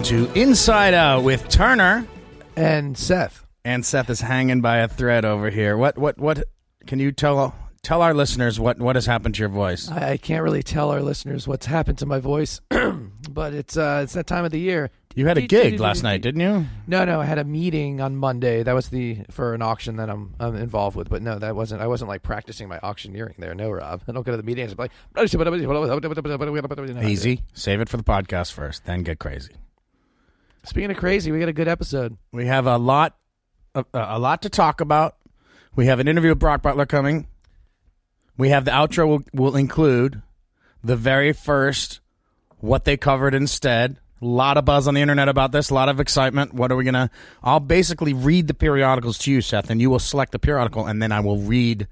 welcome to Inside Out with Turner. And Seth. And Seth is hanging by a thread over here. What what what can you tell tell our listeners what what has happened to your voice? I, I can't really tell our listeners what's happened to my voice, but it's uh, it's that time of the year. You had a gig last night, didn't you? No, no, I had a meeting on Monday. That was the for an auction that I'm, I'm involved with. But no, that wasn't. I wasn't like practicing my auctioneering there. No, Rob. I don't go to the meetings. be like Easy. Save it for the podcast first, then get crazy. Speaking of crazy, we got a good episode. We have a lot a, a lot to talk about. We have an interview with Brock Butler coming. We have the outro will, will include the very first what they covered instead. A lot of buzz on the internet about this, a lot of excitement. What are we going to I'll basically read the periodicals to you, Seth, and you will select the periodical and then I will read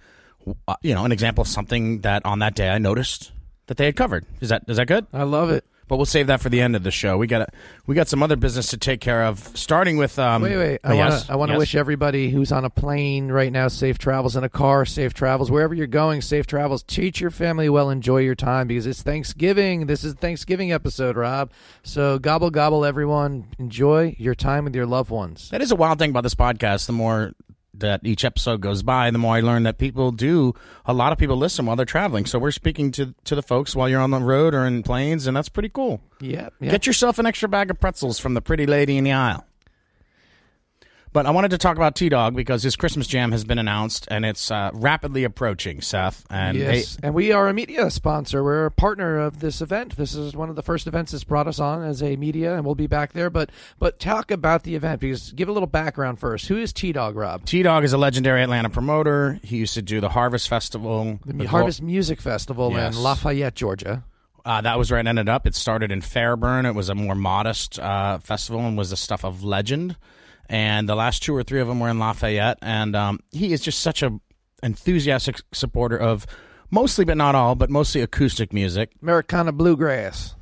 uh, you know, an example of something that on that day I noticed that they had covered. Is that is that good? I love it. But we'll save that for the end of the show. We got we got some other business to take care of. Starting with um, Wait, wait. I want yes, to. I want to yes. wish everybody who's on a plane right now safe travels, in a car safe travels, wherever you're going safe travels. Treat your family well. Enjoy your time because it's Thanksgiving. This is Thanksgiving episode, Rob. So gobble gobble, everyone. Enjoy your time with your loved ones. That is a wild thing about this podcast. The more that each episode goes by, the more I learn that people do. A lot of people listen while they're traveling. So we're speaking to to the folks while you're on the road or in planes, and that's pretty cool. Yep. yep. Get yourself an extra bag of pretzels from the pretty lady in the aisle. But I wanted to talk about T Dog because his Christmas jam has been announced and it's uh, rapidly approaching, Seth. And yes, they- and we are a media sponsor. We're a partner of this event. This is one of the first events that's brought us on as a media, and we'll be back there. But but talk about the event because give a little background first. Who is T Dog, Rob? T Dog is a legendary Atlanta promoter. He used to do the Harvest Festival, The with Harvest Music Festival Yes. in Lafayette, Georgia. Uh, that was where it ended up. It started in Fairburn. It was a more modest uh, festival and was the stuff of legend. And the last two or three of them were in Lafayette. And um, he is just such a enthusiastic supporter of mostly, but not all, but mostly acoustic music. Americana Bluegrass.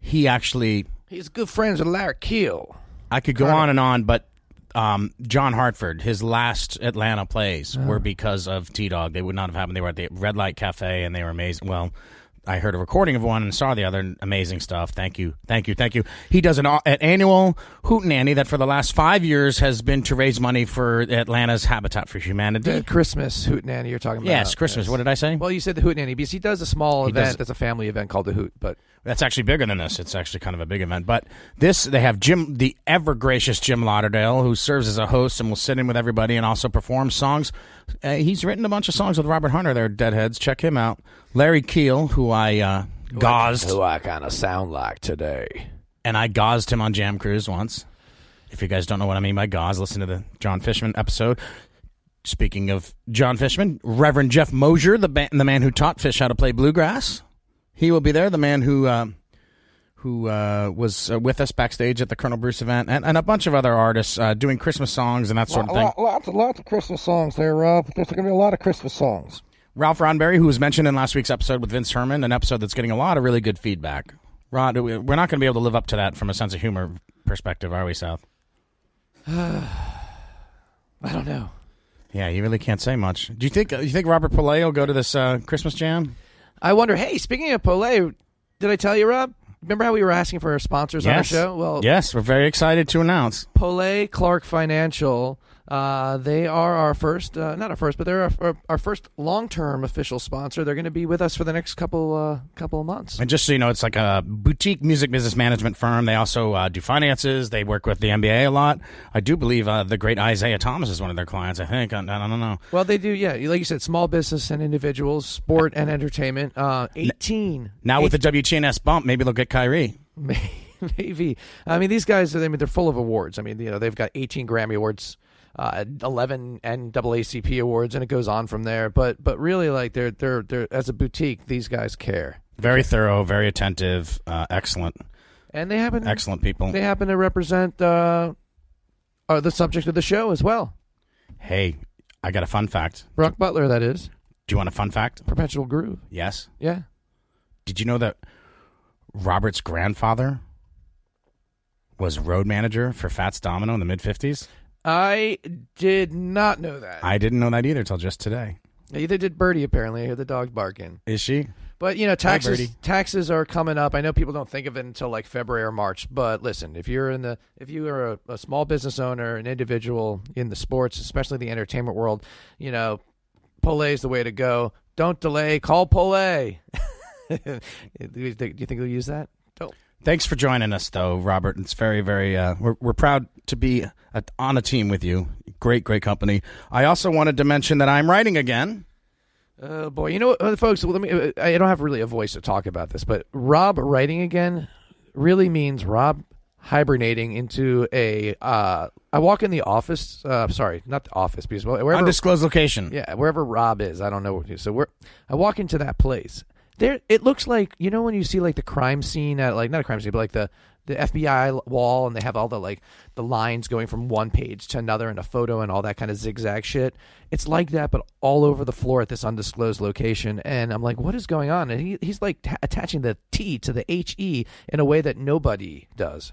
He actually, He's good friends with Larry Keel. I could go on and on, but um, John Hartford, his last Atlanta plays were because of T Dog. They would not have happened. They were at the Red Light Cafe and they were amazing. Well, I heard a recording of one and saw the other. Amazing stuff. Thank you, thank you, thank you. He does an, an annual hootenanny that for the last five years has been to raise money for Atlanta's Habitat for Humanity. The Christmas Hootenanny you're talking about. yes, Christmas. What did I say? Well, you said the Hootenanny because he does a small He event does- that's a family event called the Hoot. But That's actually bigger than this. It's actually kind of a big event. But this, they have Jim, the ever gracious Jim Lauderdale, who serves as a host and will sit in with everybody and also perform songs. Uh, he's written a bunch of songs with Robert Hunter. There, Deadheads. Check him out. Larry Keel, who I uh, gauzed, That's who I kind of sound like today. and I gauzed him on Jam Cruise once. If you guys don't know what I mean by gauze, listen to the Jon Fishman episode. Speaking of Jon Fishman, Reverend Jeff Mosier, the, ba- the man who taught Phish how to play bluegrass, he will be there. The man who um, who uh, was uh, with us backstage at the Colonel Bruce event, and, and a bunch of other artists uh, doing Christmas songs and that sort of thing. Lots, lots of Christmas songs there, Rob. There's going to be a lot of Christmas songs. Ralph Roddenbery, who was mentioned in last week's episode with Vince Herman, an episode that's getting a lot of really good feedback. Rod, we're not going to be able to live up to that from a sense of humor perspective, are we, South? I don't know. Yeah, you really can't say much. Do you think you think Robert Pillay will go to this uh, Christmas jam? I wonder. Hey, speaking of Polay, did I tell you, Rob? Remember how we were asking for our sponsors on our show? Well, yes, we're very excited to announce. Polay Clark Financial. Uh, they are our first, uh, not our first, but they're our, our, our first long-term official sponsor. They're going to be with us for the next couple uh, couple of months. And just so you know, it's like a boutique music business management firm. They also uh, do finances. They work with the NBA a lot. I do believe uh, the great Isaiah Thomas is one of their clients. I think. I, I don't know. Well, they do, yeah. Like you said, small business and individuals, sport and entertainment. Uh, Eighteen Now with the WTNS bump, maybe they'll get Kyrie. maybe. I mean, these guys. I mean, they're full of awards. I mean, you know, they've got 18 Grammy awards, uh, 11 NAACP awards, and it goes on from there. But but really, like they're they're they're as a boutique, these guys care, Very thorough, very attentive, uh, excellent, and they happen excellent people. they happen to represent uh, uh, the subject of the show as well. Hey, I got a fun fact. Brock Butler, that is Do you want a fun fact? perpetual groove. Yes. Yeah. Did you know that Robert's grandfather was road manager for Fats Domino in the mid 50s? I did not know that. I didn't know that either till just today. Either did Birdie. Apparently, I hear the dog barking. Is she? But you know, taxes Birdie. taxes are coming up. I know people don't think of it until like February or March. But listen, if you're in the if you are a, a small business owner, an individual in the sports, especially the entertainment world, you know, Pole is the way to go. Don't delay. Call Pole. do you think they'll use that? Thanks for joining us, though, Robert. It's very, very. Uh, we're we're proud to be a, on a team with you. Great, great company. I also wanted to mention that I'm writing again. Oh boy, you know what, uh, folks? Let me. uh, I don't have really a voice to talk about this, but Rob writing again really means Rob hibernating into a. Uh, I walk in the office. Uh, sorry, not the office, because well, wherever. Undisclosed location. yeah, wherever Rob is, I don't know. What, so we're. I walk into that place. There, it looks like you know when you see like the crime scene at like not a crime scene, but like the the FBI wall, and they have all the like the lines going from one page to another and a photo and all that kind of zigzag shit. It's like that, but all over the floor at this undisclosed location. And I'm like, what is going on? And he, he's like t- attaching the T to the H E in a way that nobody does.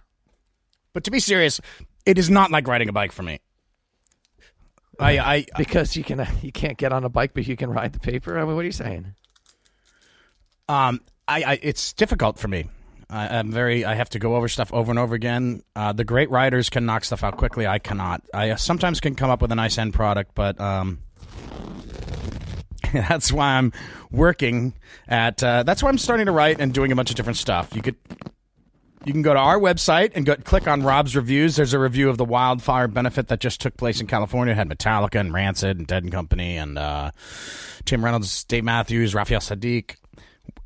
But to be serious, it is not like riding a bike for me. I, I Because you can you can't get on a bike, but you can ride the paper. I mean, what are you saying? Um, I, I it's difficult for me. I, I'm very. I have to go over stuff over and over again. Uh, the great writers can knock stuff out quickly. I cannot. I uh, sometimes can come up with a nice end product, but um, that's why I'm working at. Uh, that's why I'm starting to write and doing a bunch of different stuff. You could. You can go to our website and go click on Rob's reviews. There's a review of the wildfire benefit that just took place in California. It had Metallica and Rancid and Dead and Company and uh, Tim Reynolds, Dave Matthews, Raphael Saadiq,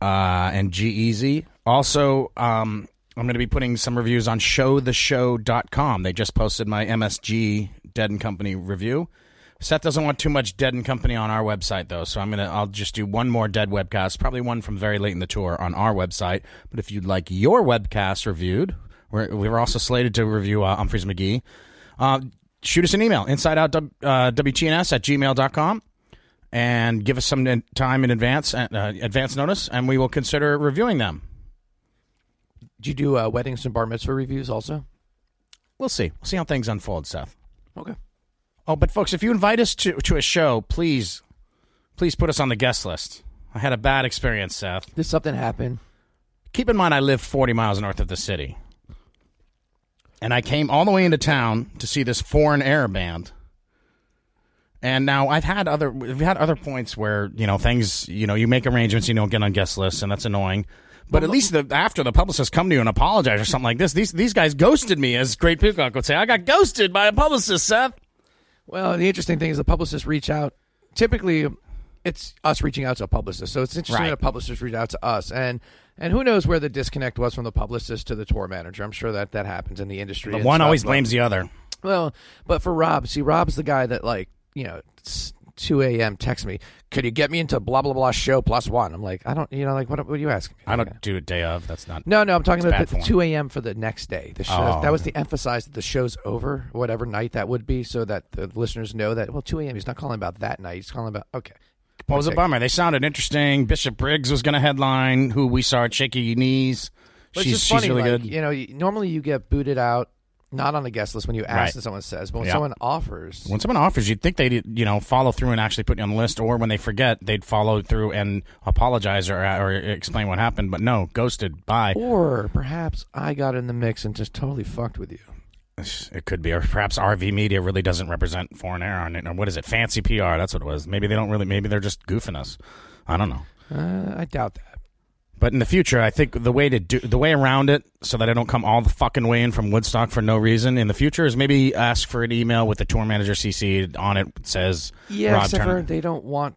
uh, and G Also, um, I'm going to be putting some reviews on showtheshow.com. They just posted my MSG Dead and Company review. Seth doesn't want too much Dead and Company on our website though, so I'm gonna I'll just do one more Dead webcast, probably one from very late in the tour on our website. But if you'd like your webcast reviewed, we're, we were also slated to review uh, Umphrey's McGee. Uh, shoot us an email insideout uh, at gmail.com and give us some time in advance uh, advance notice, and we will consider reviewing them. Do you do uh, weddings and bar mitzvah reviews also? We'll see. We'll see how things unfold, Seth. Okay. Oh, but folks, if you invite us to to a show, please, please put us on the guest list. I had a bad experience, Seth. Did something happen? Keep in mind, I live 40 miles north of the city, and I came all the way into town to see this foreign air band. And now I've had other we've had other points where you know things you know you make arrangements you don't get on guest lists and that's annoying. But at least the, after the publicist come to you and apologize or something like this, these these guys ghosted me, as Great Peacock would say. I got ghosted by a publicist, Seth. Well, the interesting thing is the publicists reach out. Typically, it's us reaching out to a publicist. So it's interesting Right. that a publicist reach out to us, and and who knows where the disconnect was from the publicist to the tour manager. I'm sure that that happens in the industry. The one stuff, always but- blames the other. Well, but for Rob, see, Rob's the guy that like you know. It's, 2 a.m. text me. Could you get me into blah blah blah show plus one? I'm like, I don't, you know, like what? What are you asking? me? I don't do a day of. That's not. No, no, I'm talking about the, the 2 a.m. for the next day. The show, Oh, that was the emphasize that the show's over, whatever night that would be, so that the listeners know that, well, 2 a.m. He's not calling about that night. He's calling about, okay. What was a bummer? They sounded interesting. Bishop Briggs was going to headline. Who we saw at Shaky Knees. But she's funny, she's really like, good. You know, normally you get booted out, not on a guest list when you ask Right. and someone says, but when Yeah. someone offers, When someone offers, you'd think they'd you know follow through and actually put you on the list, or when they forget, they'd follow through and apologize or or explain what happened. But no, ghosted. Bye. or perhaps I got in the mix and just totally fucked with you. It could be, or perhaps RV Media really doesn't represent foreign air on it, or what is it? Fancy PR. That's what it was. Maybe they don't really. Maybe they're just goofing us. I don't know. Uh, I doubt that. But in the future, I think the way to do the way around it, so that I don't come all the fucking way in from Woodstock for no reason, in the future is maybe ask for an email with the tour manager CC on it. It says Yeah, Rob except Turner. for they don't want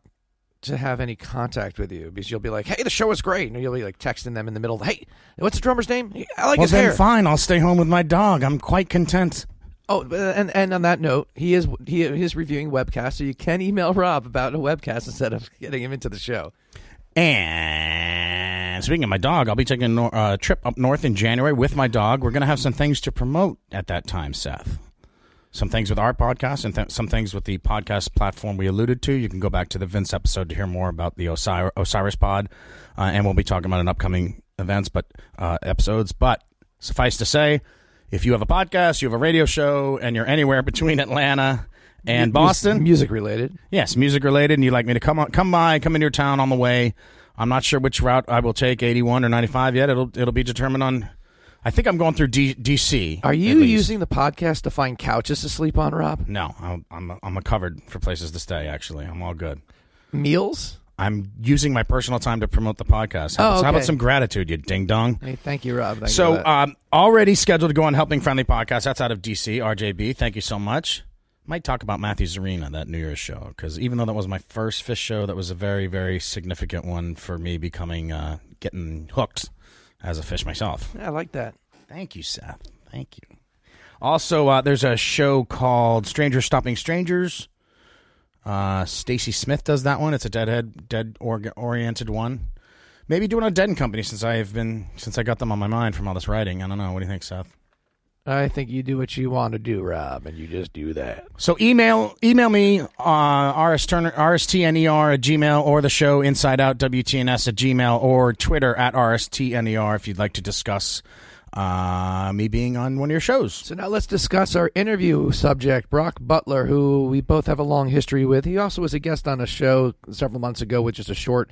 to have any contact with you because you'll be like, "Hey, the show was great," and you'll be like texting them in the middle. Of, hey, what's the drummer's name? I like well, his then hair. fine. I'll stay home with my dog. I'm quite content. Oh, uh, and and on that note, he is he is reviewing webcasts, so you can email Rob about a webcast instead of getting him into the show. And speaking of my dog, I'll be taking a uh, trip up north in January with my dog. We're going to have some things to promote at that time, Seth. Some things with our podcast and th- some things with the podcast platform we alluded to. You can go back to the Vince episode to hear more about the Osir- Osiris pod, uh, and we'll be talking about an upcoming events, but uh, episodes. But suffice to say, if you have a podcast, you have a radio show, and you're anywhere between Atlanta and Boston, music related. Yes, music related, and you'd like me to come on, come by, come into your town on the way. I'm not sure which route I will take, 81 or 95 yet. It'll it'll be determined on. I think I'm going through D, DC. Are you using the podcast to find couches to sleep on, Rob? No, I'm I'm I'm covered for places to stay. Actually, I'm all good. Meals? I'm using my personal time to promote the podcast. How, Oh, about, how about some gratitude, you ding dong? Hey, thank you, Rob. Thank So, that. um, already scheduled to go on Helping Friendly podcast. That's out of DC. RJB, thank you so much. Might talk about Matthews Arena, that New Year's show, because even though that was my first Phish show, that was a very, very significant one for me becoming, uh, getting hooked as a fish myself. Yeah, I like that. Thank you, Seth. Thank you. Also, uh, there's a show called Strangers Stopping Strangers. Uh, Stacy Smith does that one. It's a deadhead, dead org- oriented one. Maybe doing a Dead and Company since I have been since I got them on my mind from all this writing. I don't know. What do you think, Seth? I think you do what you want to do, Rob, and you just do that. So email email me uh, rs turner rstner at gmail or the show inside out wtns at gmail or Twitter at rstner if you'd like to discuss uh, me being on one of your shows. So now let's discuss our interview subject, Brock Butler, who we both have a long history with. He also was a guest on a show several months ago, which is a short,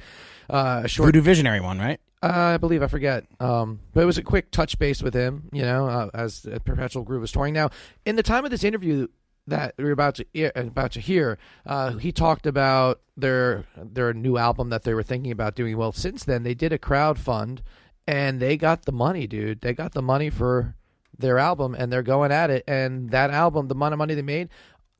uh, short Voodoo Visionary one, right? Uh, I believe I forget. Um, but it was a quick touch base with him, you know, uh, as Perpetual Groove was touring. Now, in the time of this interview that we're about to hear, about to hear, uh, he talked about their their new album that they were thinking about doing. Well, since then they did a crowd fund, and they got the money, dude. They got the money for their album, and they're going at it. And that album, the amount of money they made.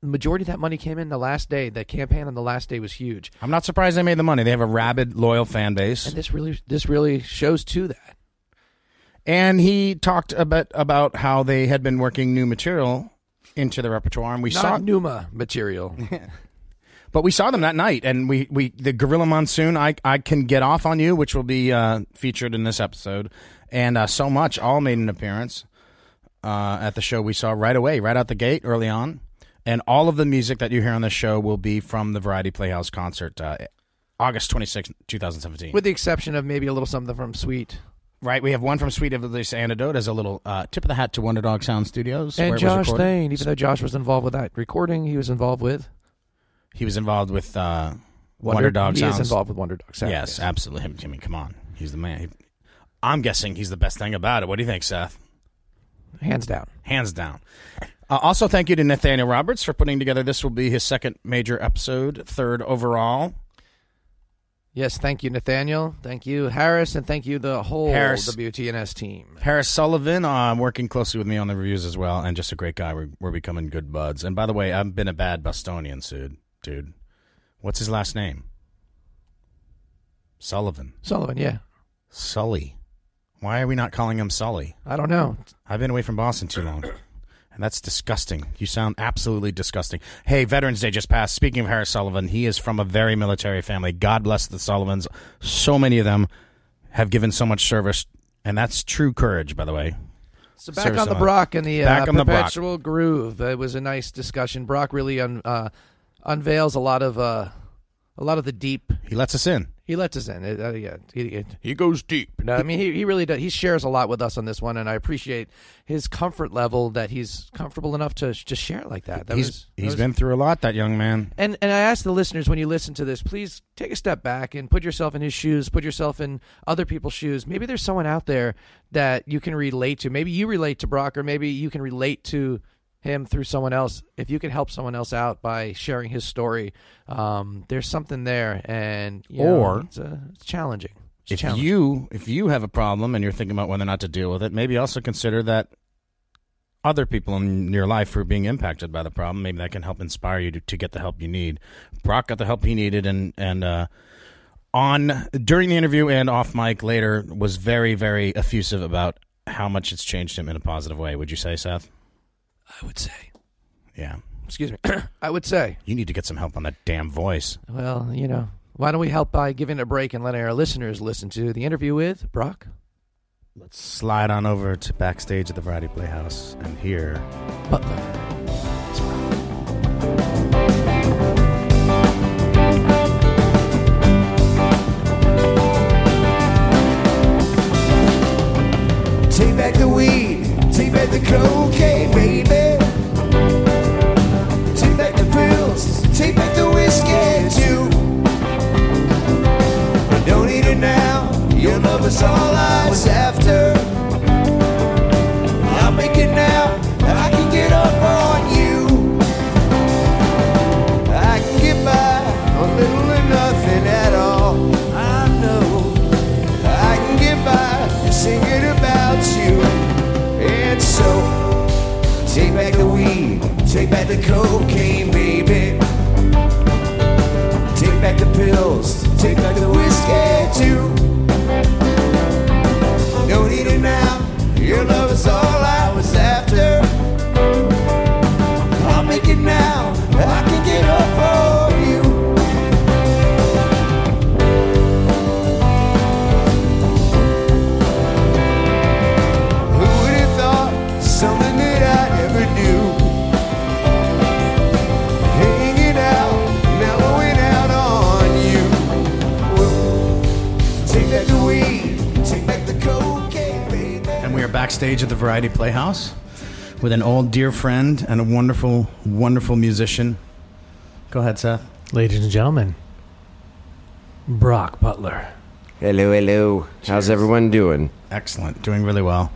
The majority of that money came in the last day. The campaign on the last day was huge, I'm not surprised they made the money. They have a rabid, loyal fan base. and this really, this really shows to that. And he talked a bit about how they had been working new material into the repertoire, and we Not saw, Numa material. but we saw them that night. And we, we the Gorilla Monsoon, I I can get off on you, which will be uh, featured in this episode, and uh, so much all made an appearance uh, at the show. We saw right away, right out the gate, early on, and all of the music that you hear on the show will be from the Variety Playhouse concert, uh, August twenty sixth, two thousand seventeen. with the exception of maybe a little something from Sweet Right, we have one from Sweet Oblivious Antidote as a little uh, tip of the hat to Wonder Dog Sound Studios. where and Josh. Thane. Even though Josh was involved with that recording, he was involved with He was involved with uh, Wonder, Dog He Sounds. is involved with Wonder Dog Sound. yes, absolutely. I mean, come on, he's the man. He- I'm guessing he's the best thing about it. What do you think, Seth? hands down. Hands down. Uh, also, thank you to Nathaniel Roberts for putting together. This will be his second major episode, third overall. Yes, thank you, Nathaniel. Thank you, Harris, and thank you the whole Harris. WTNS team. Harris Sullivan, uh, working closely with me on the reviews as well, and just a great guy. We're, we're becoming good buds. And by the way, I've been a bad Bostonian, dude. Dude, what's his last name? Sullivan. Sullivan, yeah. Sully. Why are we not calling him Sully? I don't know. I've been away from Boston too long. That's disgusting. You sound absolutely disgusting. Hey, Veterans Day just passed. Speaking of Harris Sullivan, he is from a very military family. God bless the Sullivans. So many of them have given so much service, and that's true courage, by the way. So back Service on the Brock and the uh, on the perpetual groove. It was a nice discussion. Brock really un, uh, unveils a lot of uh, a lot of the deep. He lets us in. He lets us in. It, uh, yeah, he, he goes deep. No, I mean he, he really does. He shares a lot with us on this one, and I appreciate his comfort level that he's comfortable enough to just share it like that. that he's was, he's was- been through a lot, that young man. And and I ask the listeners when you listen to this, please take a step back and put yourself in his shoes, put yourself in other people's shoes. Maybe there's someone out there that you can relate to. Maybe you relate to Brock, or maybe you can relate to him through someone else. If you can help someone else out by sharing his story, um, there's something there, and you know, Or- it's, uh, it's challenging. It's If challenging. you if you have a problem and you're thinking about whether or not to deal with it, maybe also consider that other people in your life who are being impacted by the problem, maybe that can help inspire you to, to get the help you need. Brock got the help he needed, and and uh, on during the interview and off mic later was very very effusive about how much it's changed him in a positive way. Would you say, Seth? I would say, Yeah, excuse me, I would say, you need to get some help on that damn voice. well, you know, why don't we help by giving it a break and letting our listeners listen to the interview with Brock? Let's slide on over to backstage at the Variety Playhouse and hear Butler. Take back the weed, Take the baby. The pills. Take back the whiskey, too. But don't eat it now. Your love all I was after. the cocaine, baby. Take back the pills, take back the whiskey too. Backstage at the Variety Playhouse with an old dear friend and a wonderful, wonderful musician. Go ahead, Seth. Ladies and gentlemen, Brock Butler. Hello, hello. How's everyone doing? Excellent. Doing really well.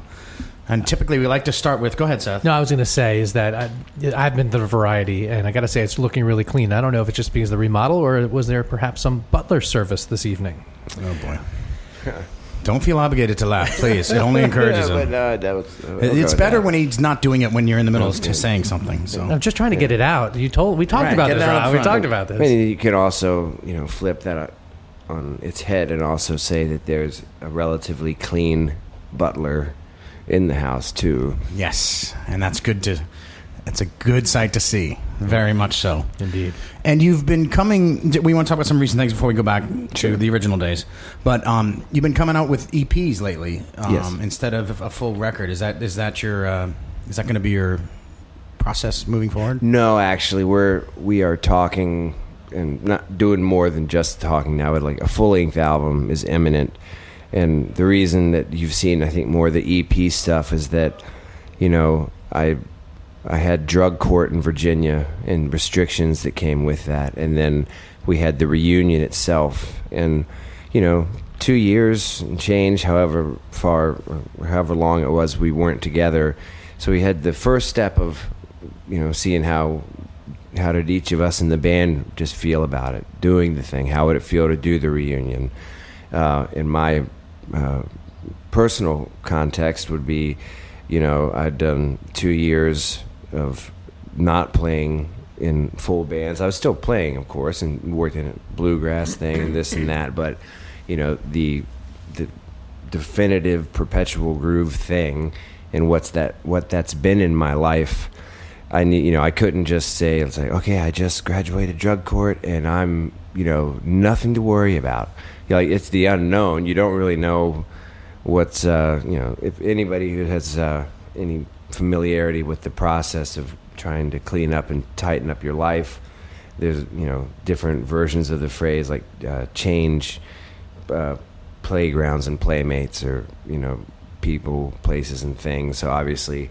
And typically we like to start with. Go ahead, Seth. No, I was going to say is that I, I've been to the variety, and I got to say it's looking really clean. I don't know if it's just because of the remodel, or was there perhaps some butler service this evening? Oh, boy. Don't feel obligated to laugh, please. It only encourages yeah, him. but, uh, that was, uh, It's better that. when he's not doing it when you're in the middle of saying something. So I'm just trying to get it out. You told we talked Right, about this. it Rob. We talked about I this. mean, you could also, you know, flip that on its head and also say that there's a relatively clean butler in the house too. yes, and that's good to. It's a good sight to see. Very much so. Indeed. And you've been coming. We want to talk about some recent things before we go back to the original days. But um, you've been coming out with EPs lately um, Yes. instead of a full record. Is that is that your uh, is that going to be your process moving forward? No, actually, we're we are talking and not doing more than just talking now. But like a full length album is imminent, and the reason that you've seen, I think, more of the EP stuff is that, you know, I I had drug court in Virginia and restrictions that came with that, and then we had the reunion itself, and you know, two years and change, however far, however long it was, we weren't together. So we had the first step of, you know, seeing how how did each of us in the band just feel about it, doing the thing. How would it feel to do the reunion? Uh, in my uh, personal context, would be, you know, I'd done two years of not playing in full bands. I was still playing, of course, and worked in a bluegrass thing and this and that. But you know, the the definitive perpetual groove thing, and what's that? What that's been in my life. I need, you know, I couldn't just say it's like, okay, I just graduated drug court and I'm, you know, nothing to worry about. You know, like it's the unknown. You don't really know what's, uh, you know, if anybody who has uh, any familiarity with the process of trying to clean up and tighten up your life, there's, you know, different versions of the phrase like uh, change uh, playgrounds and playmates or, you know, people, places, and things. So obviously,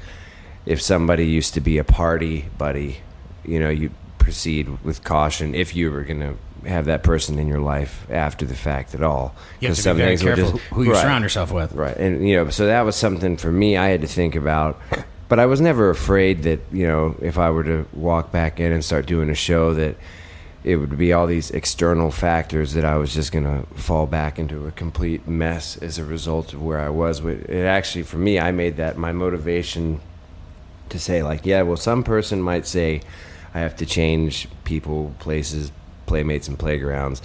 if somebody used to be a party buddy, you know, you proceed with caution if you were going to have that person in your life after the fact at all. You have to be very careful just- who you Right. surround yourself with. Right. And, you know, so that was something for me I had to think about. But I was never afraid that, you know, if I were to walk back in and start doing a show, that it would be all these external factors that I was just going to fall back into a complete mess as a result of where I was. It actually, for me, I made that my motivation to say, like, yeah, well, some person might say I have to change people, places, playmates, and playgrounds.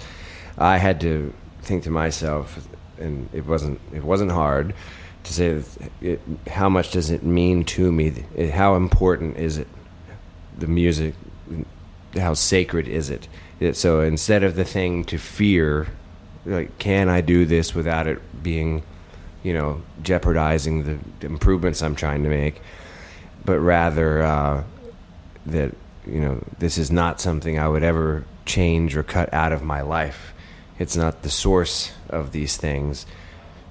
I had to think to myself, and it wasn't it wasn't hard to say it, how much does it mean to me? How important is it? The music, how sacred is it? It- So instead of the thing to fear, like, can I do this without it being, you know, jeopardizing the improvements I'm trying to make? but rather uh, that you know this is not something I would ever change or cut out of my life. It's not the source of these things.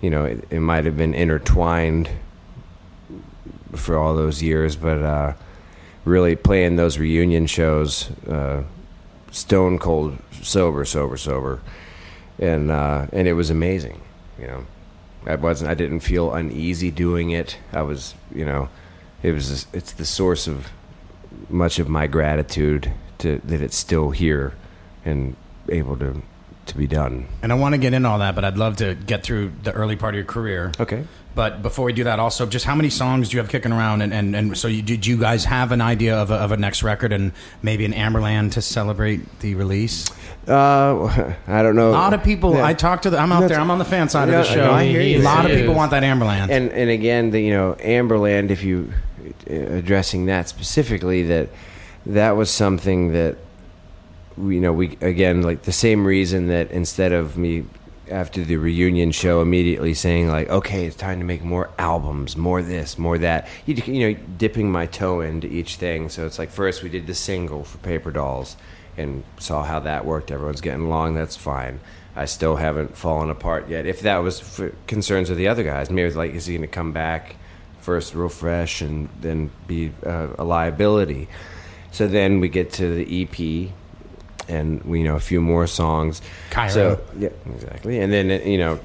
You know, it, it might have been intertwined for all those years, but uh, really playing those reunion shows, uh, stone cold, sober, sober, sober, and uh, and it was amazing. You know, I wasn't. I didn't feel uneasy doing it. I was, you know, it was. It's the source of much of my gratitude to that it's still here and able to to be done. And I want to get into all that, but I'd love to get through the early part of your career. Okay. But before we do that, also, just how many songs do you have kicking around? And, and, and so, you, did you guys have an idea of a, of a next record and maybe an Amberland to celebrate the release? Uh, I don't know. A lot of people, Yeah. I talk to, the, I'm out That's- there, I'm on the fan side No, of the show. no, I hear you. A lot of people want that Amberland. and and again, the, you know, Amberland. If you uh, addressing that specifically, that that was something that you know, we again like the same reason that instead of me after the reunion show immediately saying like, okay, it's time to make more albums, more this, more that. You, you know, dipping my toe into each thing. So it's like first we did the single for Paper Dolls and saw how that worked. Everyone's getting along. That's fine. I still haven't fallen apart yet. If that was for concerns of the other guys, maybe it's like, is he going to come back first real fresh and then be uh, a liability? So then we get to the EP, and we you know a few more songs. Cairo. So yeah, exactly. And then you know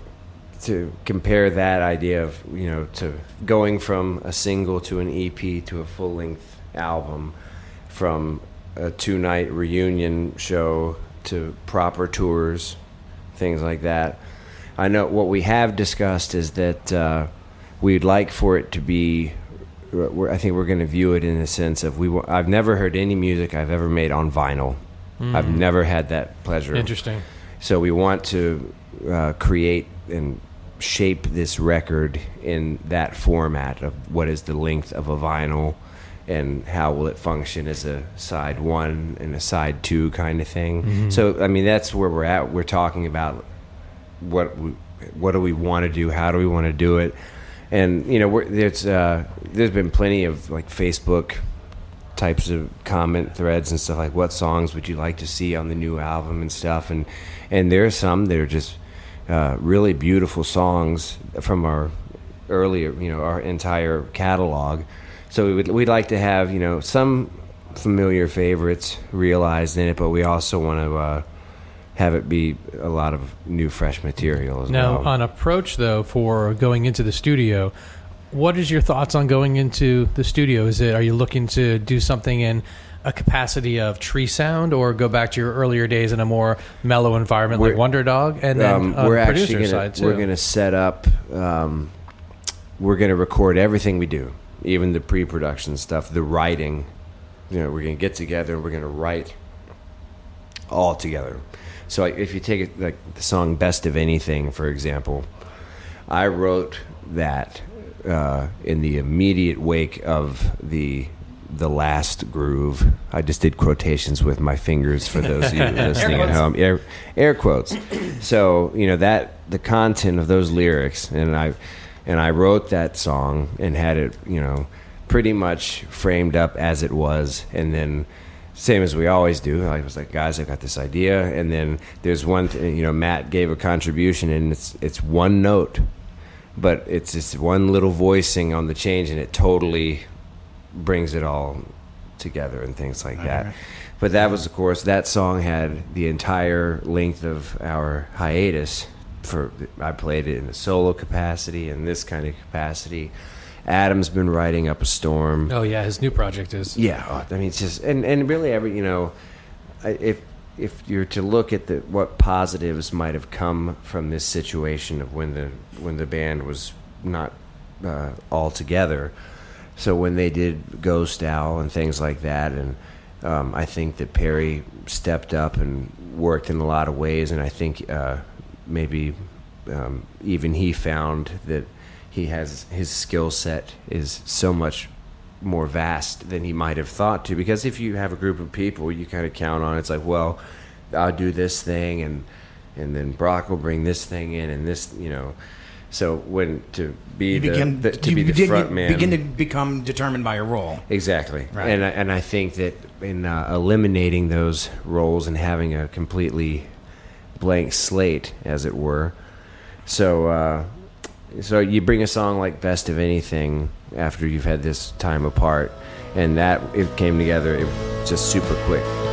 to compare that idea of you know to going from a single to an EP to a full length album, from a two night reunion show to proper tours, things like that. I know what we have discussed is that uh, we'd like for it to be. We're, I think we're going to view it in the sense of we. I've never heard any music I've ever made on vinyl. I've never had that pleasure. Interesting. So we want to uh, create and shape this record in that format of what is the length of a vinyl and how will it function as a side one and a side two kind of thing. So I mean that's where we're at. We're talking about what we, what do we want to do? How do we want to do it? And you know, we're, there's uh, there's been plenty of like Facebook types of comment threads and stuff like what songs would you like to see on the new album and stuff and and there are some that are just uh, really beautiful songs from our earlier you know our entire catalog so we would we'd like to have you know some familiar favorites realized in it but we also want to uh, have it be a lot of new fresh material as well. Now, well on approach though, for going into the studio, what is your thoughts on going into the studio? Is it are you looking to do something in a capacity of tree sound, or go back to your earlier days in a more mellow environment like We're- Wonder Dog? And then um, we're the actually gonna side too. we're gonna set up. Um, we're gonna record everything we do, even the pre-production stuff, the writing. You know, we're gonna get together and we're gonna write all together. So, if you take it like the song "Best of Anything," for example, I wrote that uh, in the immediate wake of the the last groove. I just did quotations with my fingers for those of you listening at home. Air, air quotes. So you know that the content of those lyrics, and I and I wrote that song and had it, you know, pretty much framed up as it was, and then same as we always do. I was like, guys, I got this idea, and then there's one, th- you know, Matt gave a contribution, and it's it's one note, but it's just one little voicing on the change, and it totally brings it all together and things like that. But that was, of course, that song had the entire length of our hiatus. For I played it in a solo capacity and this kind of capacity. Adam's been writing up a storm. oh yeah, his new project is. Yeah, I mean, it's just and and really every you know, if if you're to look at the what positives might have come from this situation of when the when the band was not uh, all together. So when they did Ghost Owl and things like that, and um, I think that Perry stepped up and worked in a lot of ways, and I think uh, maybe um, even he found that he has his skill set is so much more vast than he might have thought to. Because if you have a group of people, you kind of count on it's like, well, I'll do this thing, and and then Brock will bring this thing in, and this, you know. So when to be you the, begin, the- to you be the begin, front man, begin to become determined by your role. Exactly, Right. and I, and I think that in uh, eliminating those roles and having a completely blank slate, as it were, so uh, so you bring a song like "Best of Anything" after you've had this time apart, and that it came together it, just super quick.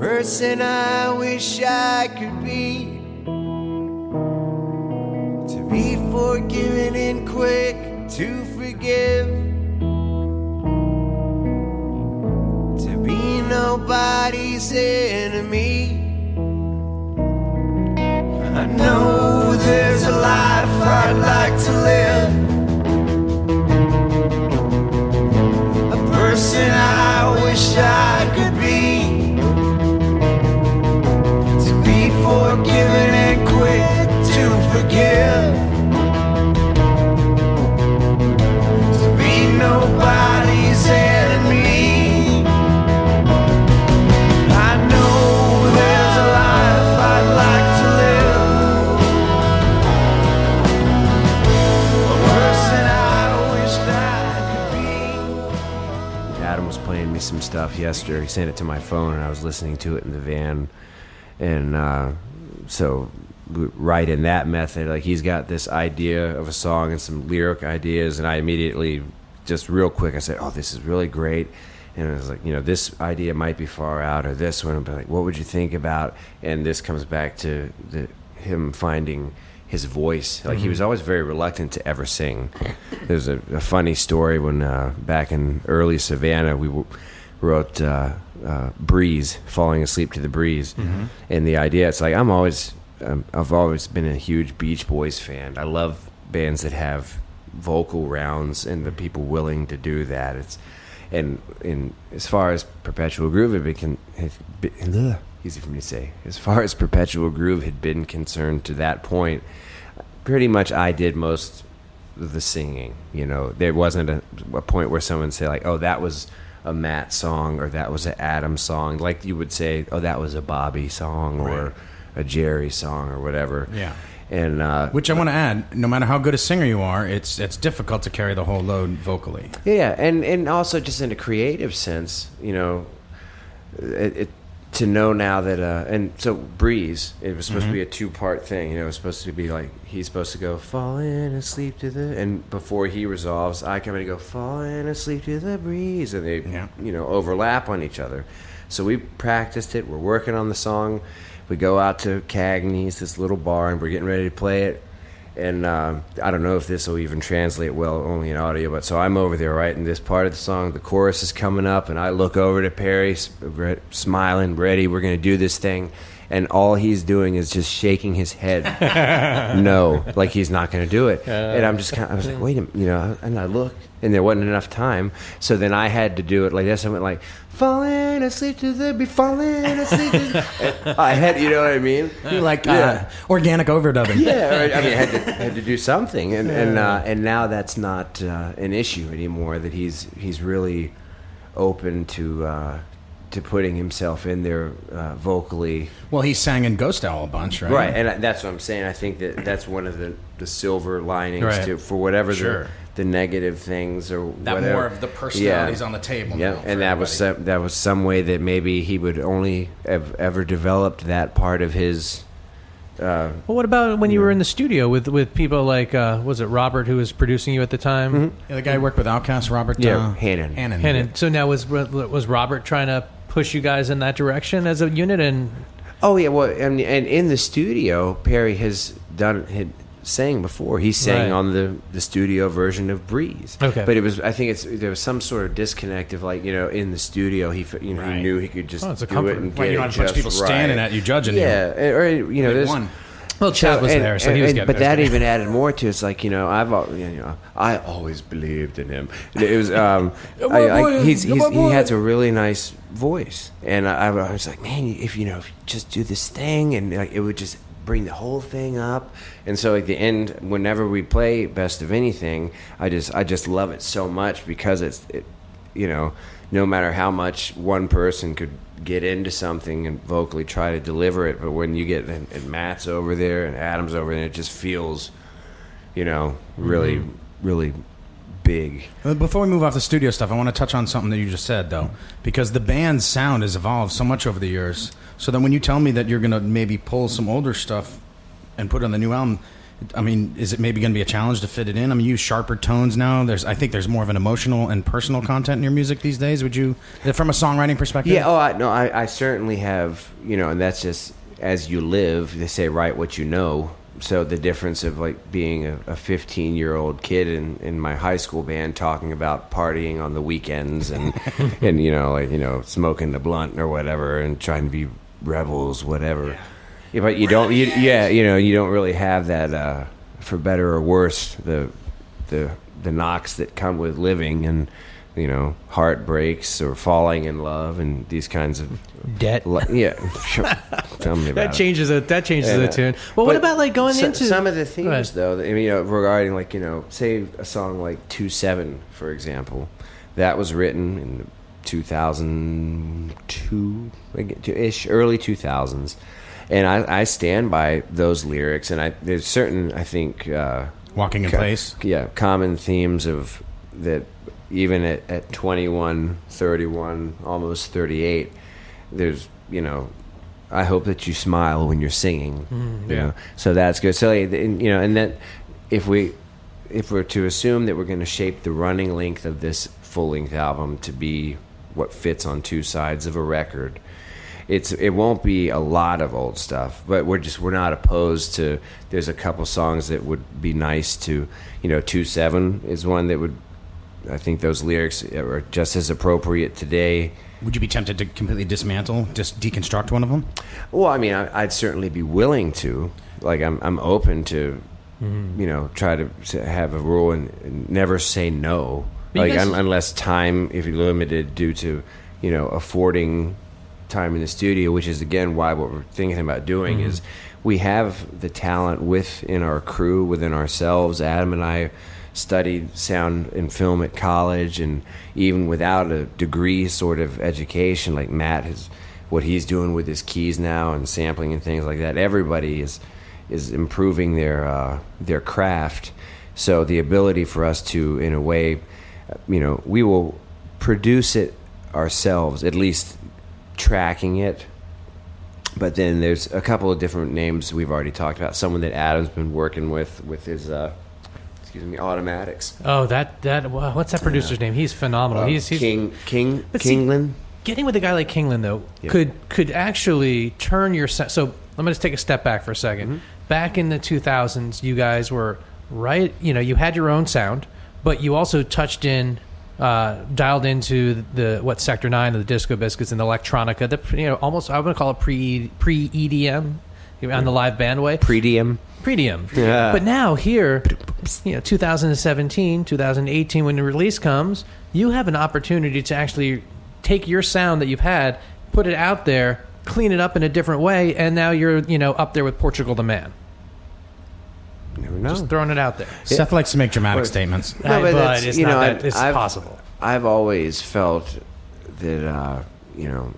Person I wish I could be. To be forgiven and quick to forgive. To be nobody's enemy. I know there's a life I'd like to live. A person I wish I some stuff yesterday. He sent it to my phone, and I was listening to it in the van. And uh, so, right in that method, like he's got this idea of a song and some lyric ideas, and I immediately, just real quick, I said, "Oh, this is really great." And I was like, you know, this idea might be far out, or this one. But like, what would you think about? And this comes back to the, him finding his voice. Like he was always very reluctant to ever sing. There's a, a funny story when uh, back in early Savannah, we w- wrote uh, uh, "Breeze," falling asleep to the breeze, and the idea. It's like I'm always, um, I've always been a huge Beach Boys fan. I love bands that have vocal rounds and the people willing to do that. It's and in as far as perpetual groove had been, been easy for me to say. As far as perpetual groove had been concerned to that point, pretty much I did most of the singing. You know, there wasn't a, a point where someone say like, "Oh, that was a Matt song," or "That was an Adam song." Like you would say, "Oh, that was a Bobby song," or a Jerry song, or whatever. Yeah. And uh, Which I want to add, no matter how good a singer you are, it's it's difficult to carry the whole load vocally. Yeah, and and also just in a creative sense, you know, it, it to know now that uh, and so breeze it was supposed to be a two part thing. You know, it was supposed to be like he's supposed to go falling asleep to the and before he resolves, I come in and go falling asleep to the breeze, and they Yeah. you know overlap on each other. So we practiced it. We're working on the song. We go out to Cagney's, this little bar, and we're getting ready to play it and uh, I don't know if this will even translate well only in audio, but so I'm over there writing this part of the song. The chorus is coming up, and I look over to Perry, smiling, ready. We're gonna do this thing, and all he's doing is just shaking his head, no, like he's not gonna do it. and I'm just kind, of, I was like, wait a minute, you know, and I look, and there wasn't enough time, so then I had to do it like this. I went like. Falling asleep to the be falling asleep. To the, I had, you know what I mean? You like uh, organic overdubbing. Yeah, right. I mean, I had to, had to do something, and and uh, and now that's not uh, an issue anymore. That he's he's really open to uh, to putting himself in there uh, vocally. Well, he sang in Ghost Owl a bunch, right? Right, and that's what I'm saying. I think that that's one of the, the silver linings Right. to for whatever Sure. the the negative things or That whatever. more of the personalities on the table Yeah, and that was some, that was some way that maybe he would only have ever developed that part of his. Uh, Well, what about when you were in the studio with with people like uh, was it Robert who was producing you at the time? Yeah, the guy who worked with OutKast, Robert Yeah, uh, Hannon. Hannon. And so now was was Robert trying to push you guys in that direction as a unit and Oh yeah, well, and, and in the studio, Perry has done had sang before. He sang Right. on the the studio version of Breeze. Okay. but it was I think it's there was some sort of disconnect of like you know in the studio he you know Right. he knew he could just Oh, it's a do comfort. it and Right, get you it don't have a bunch of just people standing at you judging you. Yeah, or you know Big there's one. Well Chad was and- there so and- he was and- getting but that it. even added more to it. It's like you know I've you know I always believed in him. It was um I, I, he's, he's, he boy. has a really nice voice, and I, I was like man if you know if you just do this thing and like it would just bring the whole thing up. And so at the end, whenever we play best of anything, I just I just love it so much because it's it, you know no matter how much one person could get into something and vocally try to deliver it, but when you get and, and Matt's over there and Adam's over there, it just feels you know really really big. Uh, Before we move off the studio stuff, I want to touch on something that you just said, though, because the band's sound has evolved so much over the years. So then, when you tell me that you're going to maybe pull some older stuff and put it on the new album, I mean, is it maybe going to be a challenge to fit it in? I mean, you use sharper tones now. There's, I think, there's more of an emotional and personal content in your music these days. Would you, from a songwriting perspective? Yeah. Oh, I, no, I, I certainly have. You know, and that's just as you live. They say write what you know. So the difference of like being a, a 15 year old kid in, in my high school band talking about partying on the weekends and and you know like you know smoking the blunt or whatever and trying to be rebels whatever. Yeah, but you don't. You, yeah, you know you don't really have that. Uh, for better or worse, the the the knocks that come with living and you know heartbreaks or falling in love and these kinds of Debt. Li- yeah, sure. Tell me about That changes it. That changes And, the tune. Well, what about like going so- into some of the Go themes though? I mean, you know, regarding like you know, say a song like Two Seven, for example, that was written in two thousand two ish, early two thousands, and I, I stand by those lyrics. And I there's certain I think uh, Walking in co- place. yeah, common themes of that even at, at 21, 31, almost 38, there's, you know, I hope that you smile when you're singing. you yeah. know. So that's good. So, and, you know, and then if we, if we're to assume that we're going to shape the running length of this full length album to be what fits on two sides of a record, it's it won't be a lot of old stuff, but we're just we're not opposed to. There's a couple songs that would be nice to, you know, two seven is one that would. I think those lyrics are just as appropriate today. Would you be tempted to completely dismantle, just deconstruct one of them? Well, I mean, I, I'd certainly be willing to. Like, I'm I'm open to, Mm-hmm. you know, try to s- have a rule and, and never say no. But Like, guys- un, unless time, if you're limited due to, you know, affording time in the studio, which is again why what we're thinking about doing Mm-hmm. is we have the talent within our crew, within ourselves. Adam and I studied sound and film at college, and even without a degree sort of education, like Matt has, what he's doing with his keys now and sampling and things like that. Everybody is is improving their uh, their craft. So the ability for us to, in a way, you know, we will produce it ourselves, at least tracking it. But then there's a couple of different names we've already talked about. Someone that Adam's been working with with his, uh, excuse me, automatics. Oh, that that wow, what's that producer's name? He's phenomenal. Uh, he's, he's King King But see- Kingland. getting with a guy like Kingland though Yeah. could could actually turn your so let me just take a step back for a 2nd Mm-hmm. back in the 2000s you guys were right you know you had your own sound but you also touched in uh, dialed into the what sector 9 of the disco biscuits and the electronica the you know almost i would call it pre pre edm on the live bandway Predium. Predium. Yeah. But now here, you know, 2017, 2018, when the release comes, you have an opportunity to actually take your sound that you've had, put it out there, clean it up in a different way, and now you're, you know, up there with Portugal the Man. You never know. Just throwing it out there. Seth likes to make dramatic Well, statements. I- but that's- it's you not know, that it's I've- possible. I've always felt that uh, you know,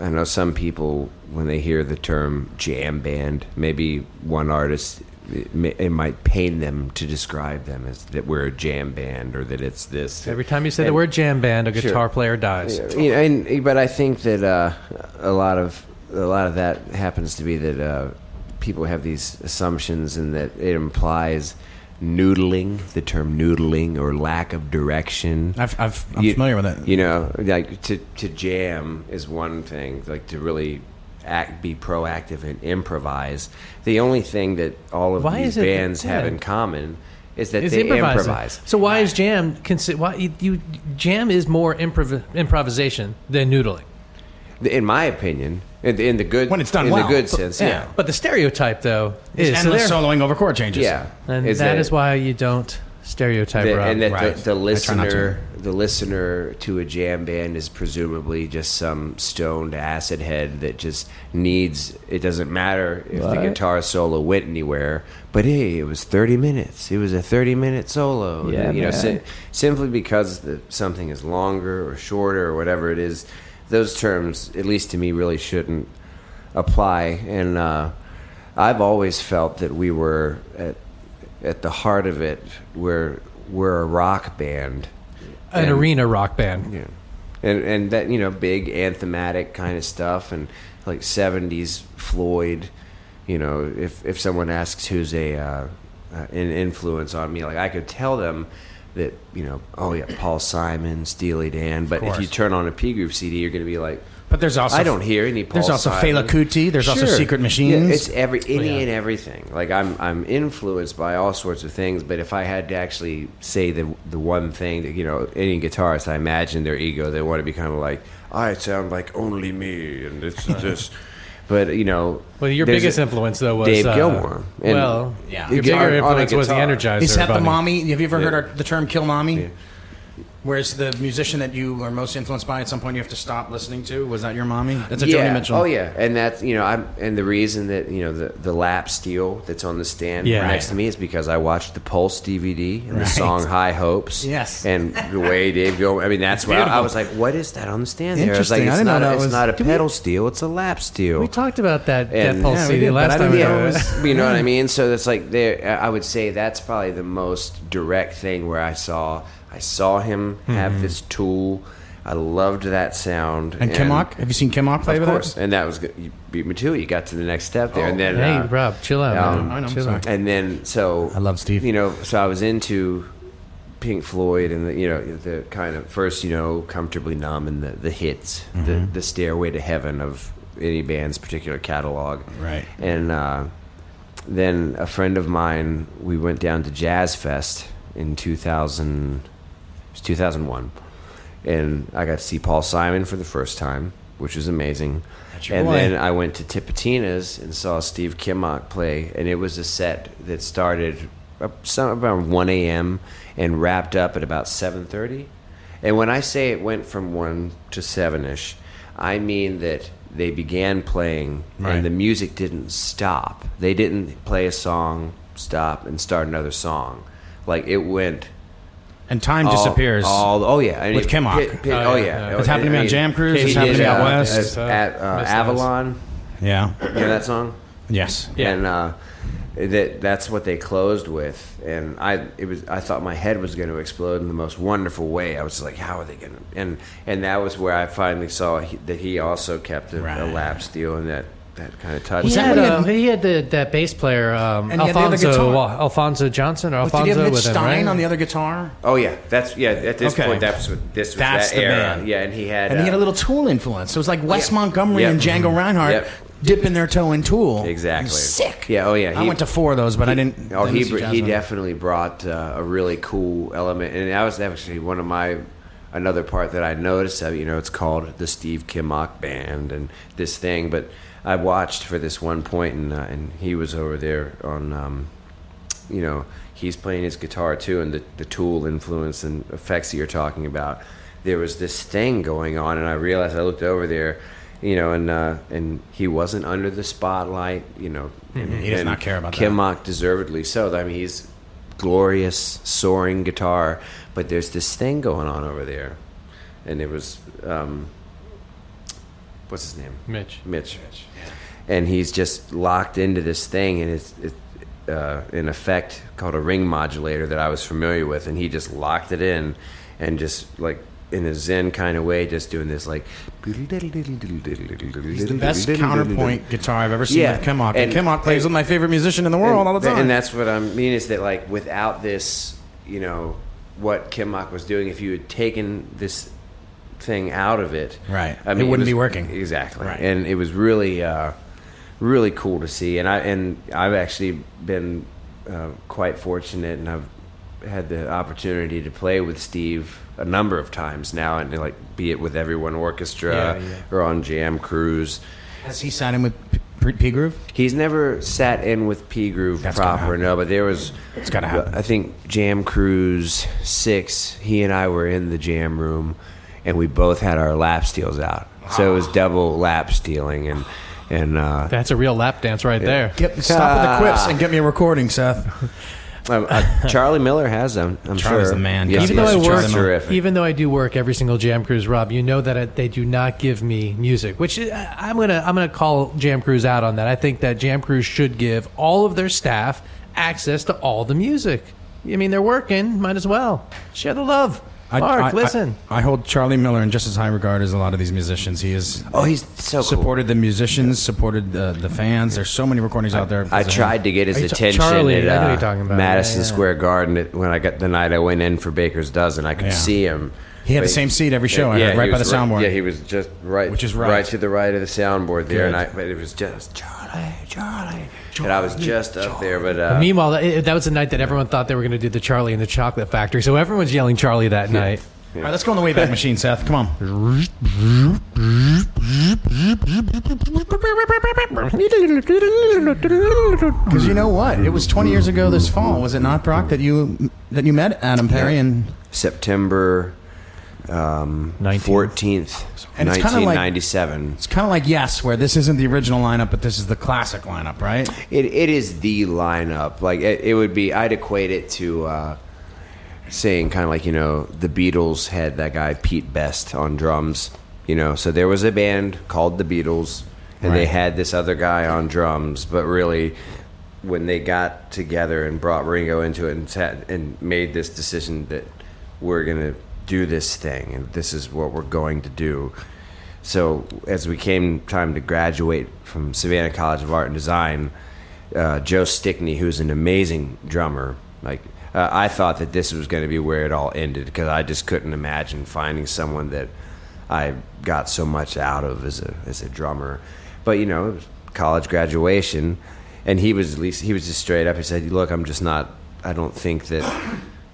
I know some people when they hear the term jam band, maybe one artist it, may, it might pain them to describe them as that we're a jam band or that it's this. Every time you say the And- word jam band, a Sure. guitar player dies. you know, and, but I think that uh, a lot of a lot of that happens to be that uh, people have these assumptions and that it implies noodling, the term noodling or lack of direction. I've, I've, I'm You- familiar with it. You know, like to to jam is one thing, like to really act, be proactive and improvise. The only thing that all of Why these that- bands have yeah. in common is that It's they improvise. So why is jam? Consi- why you, you jam is more improv- improvisation than noodling. In my opinion, in the, in the good When it's done in well. the good sense, yeah. But the stereotype, though, is It's so endless there- soloing over chord changes. Yeah, and Is that that- is why you don't stereotype the- Rob. and that Right. the, the I try not listener, the listener to a jam band is presumably just some stoned acid head that just needs. It doesn't matter if the guitar solo went anywhere, but hey, it was thirty minutes. It was a thirty-minute solo. Yeah, you know, man. si- simply because the, something is longer or shorter or whatever it is. Those terms, at least to me, really shouldn't apply. And uh, I've always felt that we were at at the heart of it. We're we're a rock band, an And- arena rock band. yeah, and and that you know big anthematic kind of stuff and like '70s Floyd. You know, if if someone asks who's a uh, uh, an influence on me. Like I could tell them that you know, oh yeah, Paul Simon, Steely Dan. But if you turn on a P Groove CD, you're going to be like, But there's also I don't hear any. Paul There's also Simon. Fela Kuti. There's also Sure. Secret Yeah, Machines. it's every oh, any and everything. Like I'm I'm influenced by all sorts of things. But if I had to actually say the the one thing that you know, any guitarist, I imagine their ego, they want to be kind of like I sound like only me, and it's just. But you know, Well, your there's biggest a- influence though was Dave uh, Gilmour. And well, Yeah. your you get bigger on a influence was the guitar. Energizer. Is that the Bunny. mommy? Have you ever heard our, the term "kill mommy"? Yeah. Where's the musician that you are most influenced by? At some point, you have to stop listening to. Was that your mommy? That's a yeah. Joni Mitchell. Oh yeah, and that's you know I'm and the reason that you know the the lap steel that's on the stand Yeah. next Right. to me is because I watched the Pulse DVD and the song High Hopes. Yes. and the way Dave go. I mean, that's why I, beautiful. was like, what is that on the stand there? I was like, I it's not a, it's was- not a Did we- pedal steel, it's a lap steel. We talked about that that Pulse Yeah, CD did, last time. didn't we know were- it was- you know what I mean? So it's like there. I would say that's probably the most direct thing where I saw I saw him have this tool. I loved that sound. And Kimock? Have you seen Kimock play Of with course, it? and that was good. You beat me to it. You got to the next step there, and then Hey, uh, Rob, chill out, um, man. I know, I'm chill out. and then so I love Steve. You know, so I was into Pink Floyd and the you know the kind of first you know comfortably numb and the the hits, the Mm-hmm. the stairway to heaven of any band's particular catalog, Right. And uh, then a friend of mine, we went down to Jazz Fest in 2000, it was 2001, and I got to see Paul Simon for the first time, which was amazing. And boy. then I went to Tipitina's and saw Steve Kimock play, and it was a set that started up some around 1 a.m. and wrapped up at about 7:30. And when I say it went from one to seven ish, I mean that they began playing Right. and the music didn't stop. They didn't play a song, stop, and start another song. Like it went. And time all- disappears. All, oh yeah, and With it- Kimock. pit- pit- Oh, oh yeah, yeah, yeah. It's happened to me on Jam Cruise, it's happened to me out uh, west. at- At uh, Avalon, yeah. you know that song? Yes. Yeah. and uh, that that's what they closed with. And I it was I thought my head was going to explode in the most wonderful way. I was like, how are they going to? And and that was where I finally saw he, that he also kept a, a lap steel, and that that kind of touched. He that had, when he uh, had- he had the, that bass player, um, And he had the other Alfonso, guitar. Alphonso Johnson or Did you Alfonso have Mitch with him, Stein right? on the other guitar? Oh yeah, that's yeah. At this Okay. point, that's what this was That's that the era. band. Yeah, and he had And he uh, had a little Tool influence. So it was like Wes Yeah. Montgomery Yep. and Django Reinhardt Yep. dipping their toe in Tool. exactly Sick. Yeah. Oh yeah. I went to four of those, but I didn't. Oh, he br- he definitely brought uh, a really cool element, and that was actually one of my another part that I noticed. Of, you know, it's called the Steve Kimock Band and this thing, but I watched for this one point, and uh, and he was over there on, um, you know, he's playing his guitar too, and the the Tool influence and effects that you're talking about. There was this thing going on, and I realized I looked over there. You know, and uh, and he wasn't under the spotlight. You know, and, He does not care about that. Kimock deservedly so. I mean, he's glorious, soaring guitar, but there's this thing going on over there, and it was um, what's his name? Mitch. Mitch. Mitch. And he's just locked into this thing, and it's it, uh, an effect called a ring modulator that I was familiar with, and he just locked it in, and just like in a zen kind of way, just doing this like. He's the best counterpoint guitar I've ever seen Yeah. with. And, And- plays with my favorite musician in the world all the time. And that's what I mean is that like without this, you know, what Kimock was doing, if you had taken this thing out of it, Right. I It wouldn't was- be working. exactly. Right. And it was really, uh, really cool to see. And I and I've actually been uh, quite fortunate, and I've had the opportunity to play with Steve a number of times now, and like be it with Everyone Orchestra Yeah, yeah. or on Jam Cruise. Has he sat in with P- P Groove? He's never sat in with P Groove proper, no, but there was. It's gotta happen. I think Jam Cruise six. He and I were in the jam room, and we both had our lap steels out, so it was double lap stealing, and and uh, That's a real lap dance right there. Get, stop with the quips and get me a recording, Seth. uh, uh, Charlie Miller has them. I'm Charlie's sure. the man. Yes, even he though I work, terrific. even though I do work every single Jam Cruise, Rob, you know that I, they do not give me music, which I- I'm gonna I'm gonna call Jam Cruise out on that. I think that Jam Cruise should give all of their staff access to all the music. I mean, they're working, might as well share the love. I, Mark, I- I- listen. I, hold Charlie Miller in just as high regard as a lot of these musicians. He is Oh, he's so cool. supported the musicians, supported the, the fans. There's so many recordings out there. I tried to get his Are you ta- attention Charlie, at uh, talking about. Madison Yeah, yeah. Square Garden when I got the night I went in for Baker's Dozen. I could Yeah. see him. He had the same seat every show. Yeah, heard, right by the was soundboard. Yeah, he was just right, Which is right. to the right of the soundboard there, Good. and I. But it was just Charlie, Charlie, and I was just up there. But uh, Meanwhile, that, that was the night that everyone thought they were going to do the Charlie and the Chocolate Factory. So everyone's yelling Charlie that night. All right, let's go on the Wayback Machine, Seth. Come on. Because you know what? It was 20 years ago this fall, was it not, Brock, that you that you met Adam Perry and September um, 19th. 14th, And it's kinda like- 1997. it's kind of like Yes, where this isn't the original lineup, but this is the classic lineup, right? It, it is the lineup. Like it, it would be. I'd equate it to uh, saying kind of like you know the Beatles had that guy Pete Best on drums. You know, so there was a band called the Beatles, and they Right. had this other guy on drums. But really, when they got together and brought Ringo into it and sat and made this decision that we're gonna do this thing and this is what we're going to do. So as we came time to graduate from Savannah College of Art and Design, uh, Joe Stickney, who's an amazing drummer, like uh, I thought that this was going to be where it all ended because I just couldn't imagine finding someone that I got so much out of as a as a drummer. But you know, college graduation, and he was at least he was just straight up. He said, "Look, I'm just not. I don't think that."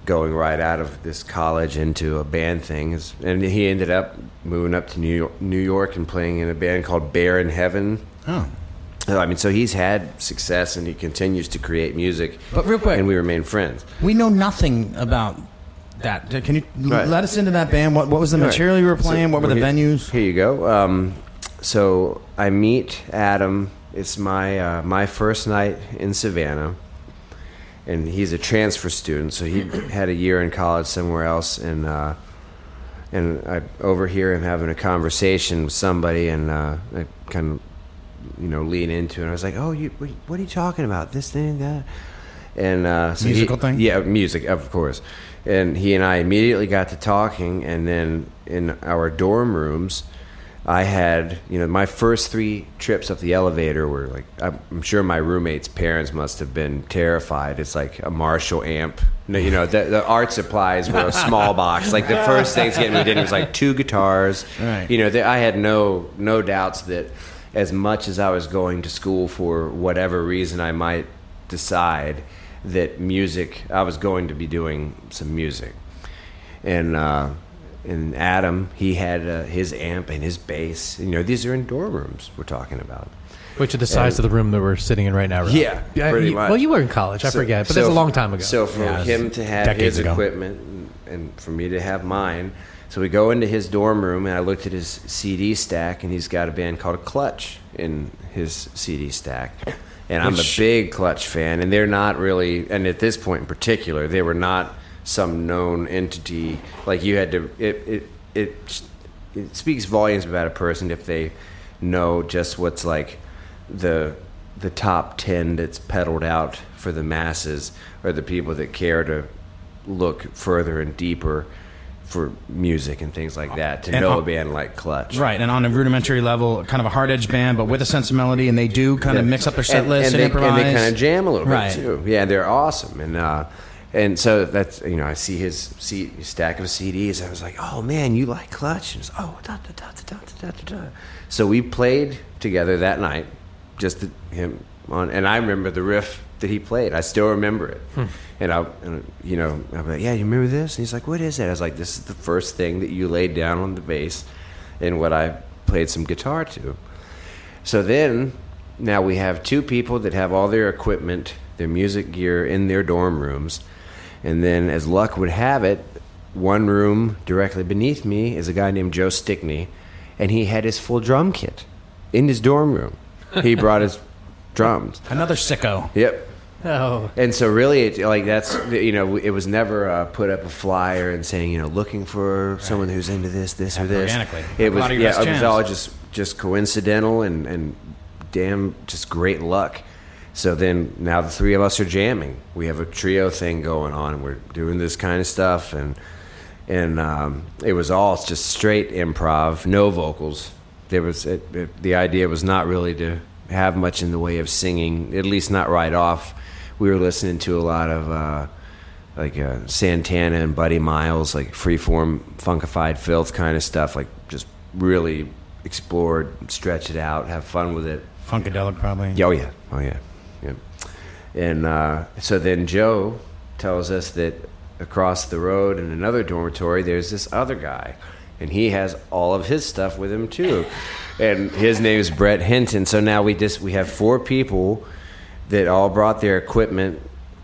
Going right out of this college into a band thing and he ended up moving up to New York, New York and playing in a band called Bear in Heaven. Oh. I mean, so he's had success and he continues to create music. But real quick- and we remain friends. We know nothing about that. Can you Right. let us into that band? What, what was the material you were playing? So, what were the here- venues? Here you go. Um, so I meet Adam. It's my uh, my first night in Savannah, and he's a transfer student. So he had a year in college somewhere else, and uh, and I overhear him having a conversation with somebody, and uh, I kind of you know lean into it. And I was like, "Oh, you what are you talking about? This thing, that?" And uh, so he- Musical thing? Yeah, music, of course. And he and I immediately got to talking, and then in our dorm rooms, I had, you know, my first three trips up the elevator were like, I'm sure my roommate's parents must have been terrified. It's like a Marshall amp. You know, the, the art supplies were a small box. Like the first Thanksgiving we did was like two guitars. Right. You know, the, I had no no doubts that as much as I was going to school for whatever reason I might decide that music, I was going to be doing some music and uh, and Adam he had uh, his amp and his bass. You know, these are in dorm rooms we're talking about. Which are the size of the room that we're sitting in right now. Rob. Yeah, pretty you- much. Well, you were in college. I So- forget, but so that's a long time ago. So for Yeah, him to have his ago. equipment and, and for me to have mine, so we go into his dorm room and I looked at his CD stack and he's got a band called Clutch in his CD stack. And I'm a big Clutch fan, and they're not really, and at this point in particular, they were not some known entity. Like you had to, it, it, it, it speaks volumes about a person if they know just what's like the the top 10 that's peddled out for the masses or the people that care to look further and deeper for music and things like that to And know on- a band like Clutch. Right, and on a rudimentary level, kind of a hard edge band, but with a sense of melody, and they do kind of mix up their set list and, they, improvise. And they kind of jam a little Right. bit too. Yeah, they're awesome. And uh, and so that's you know I see his stack of CDs. I was like, oh man, you like Clutch? And was, oh, da, da, da, da, da, da, da. So we played together that night, just the, him on, and I remember the riff that he played. I still remember it. Hmm. And I, and, you know, I'm like, yeah, you remember this? And he's like, what is that? I was like, this is the first thing that you laid down on the bass, and what I played some guitar to. So then, now we have two people that have all their equipment, their music gear in their dorm rooms and then, as luck would have it, one room directly beneath me is a guy named Joe Stickney, and he had his full drum kit in his dorm room. He brought his drums. Another sicko. Yep. oh, And so, really, it, like that's you know, it was never uh, put up a flyer and saying you know looking for someone who's into this, this, or this. organically. It was lot of your yeah, it was all just just coincidental and and damn just great luck. So then now the three of us are jamming. We have a trio thing going on, and we're doing this kind of stuff, and and um, it was all just straight improv, no vocals. There was it, it, the idea was not really to have much in the way of singing, at least not right off. We were listening to a lot of uh, like uh, Santana and Buddy Miles, like freeform, funkified filth kind of stuff, like just really explore, stretch it out, have fun with it. Funkadelic, probably. Oh yeah, oh yeah, yeah. And uh, so then Joe tells us that across the road in another dormitory, there's this other guy, and he has all of his stuff with him too. And his name is Brett Hinton. So now we just we have four people that all brought their equipment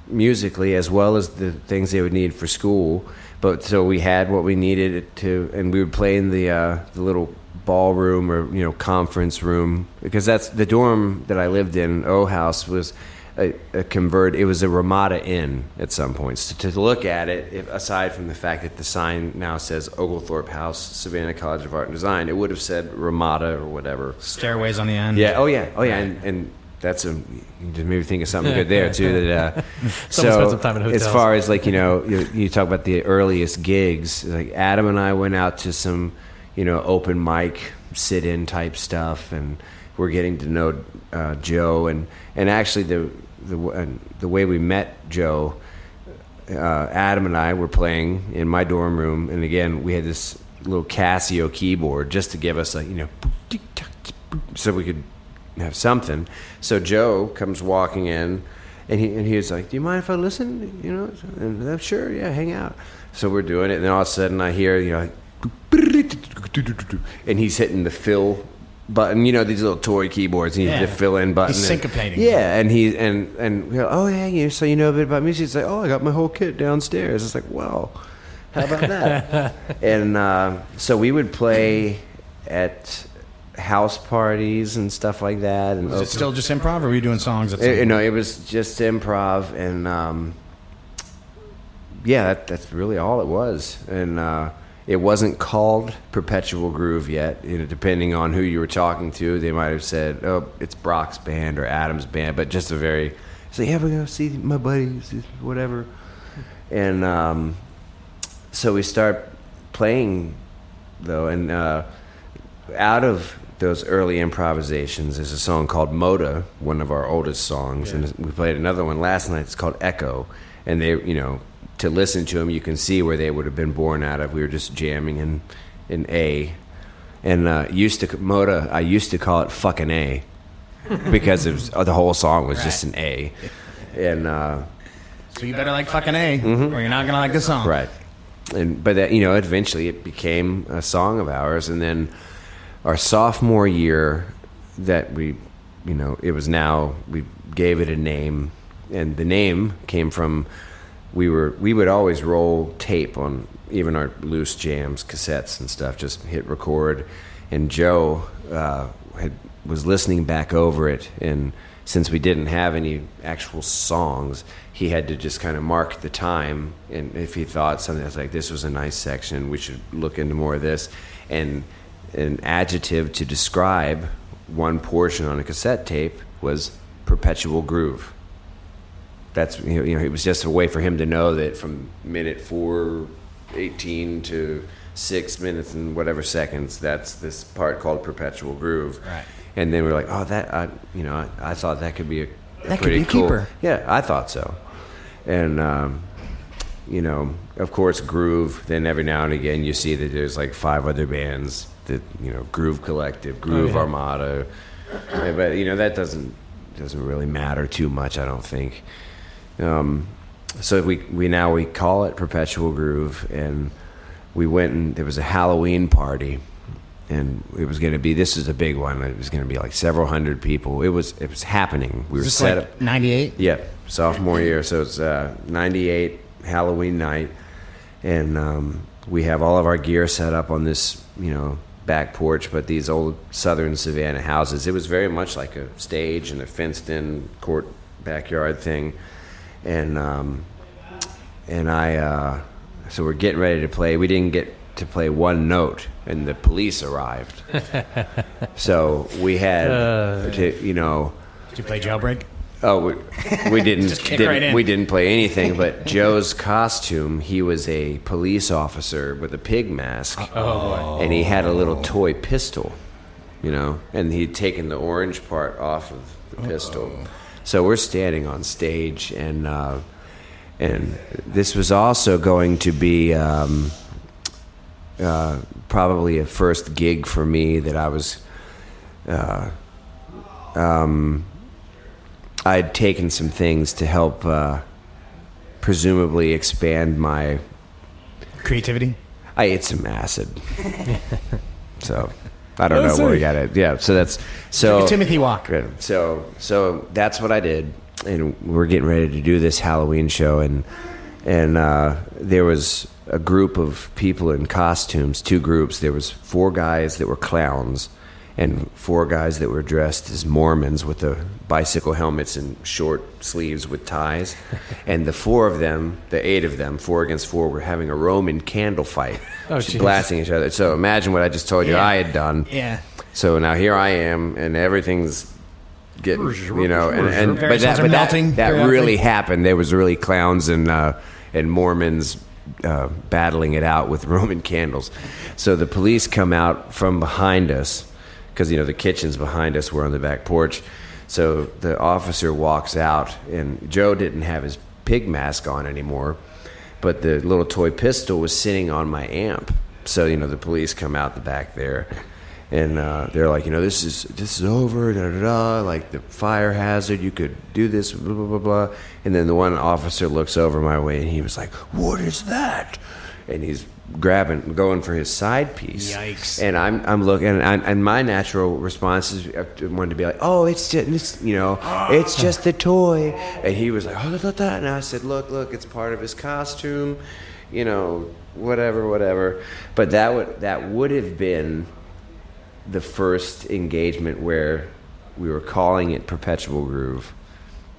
musically as well as the things they would need for school. But so we had what we needed to, and we would play in the uh, the little ballroom or you know conference room because that's the dorm that I lived in. O House was a, a convert. It was a Ramada Inn at some points. To, to look at it, if, aside from the fact that the sign now says Oglethorpe House, Savannah College of Art and Design, it would have said Ramada or whatever. Stairways on the end. Yeah. Oh yeah. Oh yeah. And, and that's a you just maybe think of something good there too. That uh, so some time in as far as like you know you, you talk about the earliest gigs. Like Adam and I went out to some you know open mic sit in type stuff, and we're getting to know uh, Joe and and actually the the and the way we met Joe. Uh, Adam and I were playing in my dorm room, and again we had this little Casio keyboard just to give us a you know so we could have something. So Joe comes walking in, and he and he was like, "Do you mind if I listen?" You know, and I'm sure, yeah, hang out. So we're doing it, and then all of a sudden I hear, you know, and he's hitting the fill button. You know, these little toy keyboards. And Yeah. the fill in button. He's and- syncopating. Yeah, and he and and we go, oh yeah, you so you know a bit about music. He's like, oh, I got my whole kit downstairs. It's like, well, how about that? and uh, so we would play at house parties and stuff like that. And Is it still just improv, or were you doing songs? At you know, it was just improv, and um, yeah, that, that's really all it was. And uh, it wasn't called Perpetual Groove yet. You know, depending on who you were talking to, they might have said, "Oh, it's Brock's band or Adam's band," but just a very, so yeah, we're gonna see my buddies, whatever. And um, so we start playing though, and uh, out of those early improvisations is a song called Moda, one of our oldest songs, and we played another one last night. It's called Echo, and they, you know, to listen to them, you can see where they would have been born out of. We were just jamming in in A, and uh, used to Moda. I used to call it fucking A because it was, uh, the whole song was just an A, and. Uh, So you better like fucking A, or you're not gonna like the song. Right. And but that you know, eventually it became a song of ours, and then our sophomore year, that we, you know, it was now we gave it a name, and the name came from we were we would always roll tape on even our loose jams, cassettes and stuff. Just hit record, and Joe uh, had was listening back over it, and since we didn't have any actual songs, he had to just kind of mark the time, and if he thought something was like this was a nice section, we should look into more of this, and an adjective to describe one portion on a cassette tape was perpetual groove that's you know, you know it was just a way for him to know that from minute four eighteen to six minutes and whatever seconds that's this part called perpetual groove Right. and then we are like oh that I you know I, I thought that could be a, a That could pretty be a cool keeper. yeah I thought so and um, you know of course groove then every now and again you see that there's like five other bands that you know groove collective groove yeah. armada but you know that doesn't doesn't really matter too much I don't think um, so we we now we call it Perpetual Groove, and we went and there was a Halloween party, and it was going to be this is a big one. It was going to be like several hundred people. It was it was happening. We were this set like up. '98? Yeah, sophomore year. So it's uh, 98 Halloween night. And um, we have all of our gear set up on this, you know, back porch, but these old southern Savannah houses. It was very much like a stage and a fenced in court backyard thing. And, um, and I, uh, so we're getting ready to play. We didn't get to play one note, and the police arrived. so we had Uh. to, you know, Did you play Jailbreak? Oh, we, we didn't. Just kick didn't- right in. We didn't play anything. But Joe's costume, he was a police officer with a pig mask. Oh! And he had a little toy pistol, you know, and he'd taken the orange part off of the pistol. So we're standing on stage, and uh, and this was also going to be. Um, uh, probably a first gig for me that I was I'd taken some things to help uh, presumably expand my. Creativity. I ate some acid, so I don't know where we got it. Yeah, so that's so Timothy Walk. So so that's what I did, and we're getting ready to do this Halloween show, and and uh, there was a group of people in costumes, two groups. There was four guys that were clowns, and four guys that were dressed as Mormons with the bicycle helmets and short sleeves with ties, and the four of them, the eight of them, four against four, were having a Roman candle fight, Oh, jeez. blasting each other. So imagine what I just told you Yeah. I had done. Yeah. So now here I am, and everything's getting, you know, and, and but that, but that, that really happened. There was really clowns and uh, and Mormons uh, battling it out with Roman candles. So the police come out from behind us because you know the kitchen's behind us. We're on the back porch. So the officer walks out, and Joe didn't have his pig mask on anymore, but the little toy pistol was sitting on my amp. So you know the police come out the back there, and uh, they're like, you know, this is this is over, da da da, like the fire hazard. You could do this, blah blah blah blah. And then the one officer looks over my way, and he was like, "What is that?" And he's grabbing, going for his side piece. Yikes. And I'm I'm looking, and, and my natural response is uh, I wanted to be like, "Oh, it's just it's, you know, it's just a toy." And he was like, "Oh, da, da, da." and I said, "Look, look, it's part of his costume, you know, whatever, whatever." But that would that would have been the first engagement where we were calling it Perpetual Groove.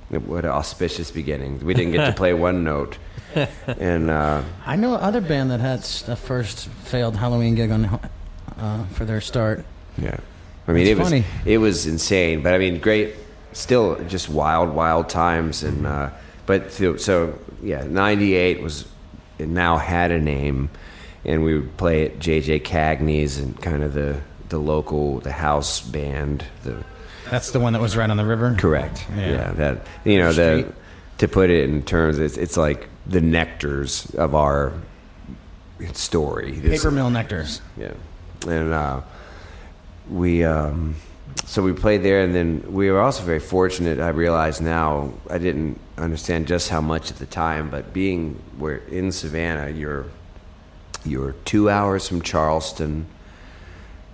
What an auspicious beginning. We didn't get to play one note. And uh, I know other band that had s- a first failed Halloween gig on uh, for their start. yeah. I mean, It's it was funny. it was insane, but I mean, great, still just wild, wild times, and uh, but so, so yeah, '98 was it now had a name, and we would play at JJ Cagney's and kind of the the local the house band the That's the one that was right on the river. Correct. Yeah. Yeah. that you know the to put it in terms, it's, it's like the nectars of our story. This- Paper Mill Nectars. Yeah, and uh, we um, so we played there, and then we were also very fortunate. I realize now I didn't understand just how much at the time, but being we're in Savannah, you're you're two hours from Charleston,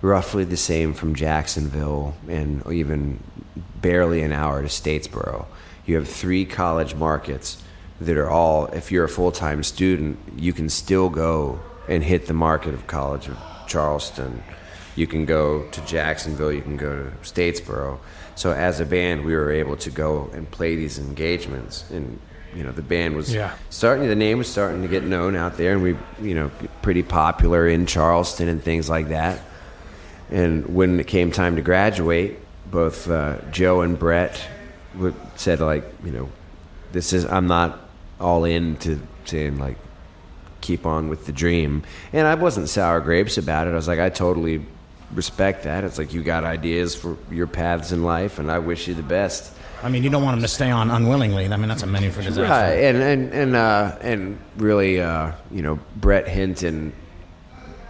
roughly the same from Jacksonville, and even barely an hour to Statesboro. You have three college markets that are all, if you're a full time student, you can still go and hit the market of College of Charleston. You can go to Jacksonville, you can go to Statesboro. So as a band, we were able to go and play these engagements. And, you know, the band was Yeah. starting, the name was starting to get known out there, and we, you know, pretty popular in Charleston and things like that. And when it came time to graduate, both uh, Joe and Brett would, said, like, you know, this is, I'm not all in to saying, like, keep on with the dream. And I wasn't sour grapes about it. I was like, I totally respect that. It's like, you got ideas for your paths in life, and I wish you the best. I mean, you don't want them to stay on unwillingly. I mean, that's a menu for disaster. Right, and and and uh, and really, uh, you know, Brett Hinton,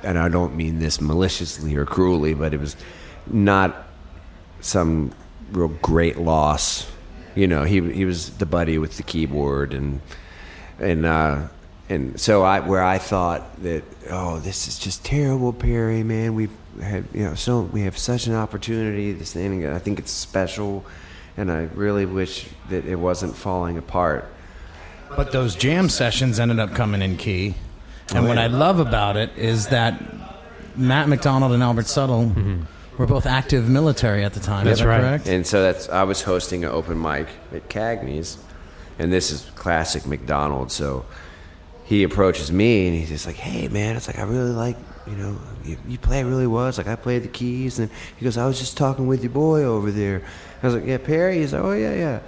and I don't mean this maliciously or cruelly, but it was not some real great loss. You know, he he was the buddy with the keyboard, and and uh, and so I where I thought that oh this is just terrible, Perry man. We've had you know so we have such an opportunity. This thing, I think it's special, and I really wish that it wasn't falling apart. But those jam sessions ended up coming in key. And what I love about it is that Matt McDonald and Albert Suttle were both active military at the time. That's that right. correct? And so that's I was hosting an open mic at Cagney's, and this is classic McDonald. So he approaches me and he's just like, "Hey, man, it's like I really like you know you, you play really well." It's like I played the keys, and he goes, "I was just talking with your boy over there." I was like, "Yeah, Perry." He's like, "Oh yeah, yeah."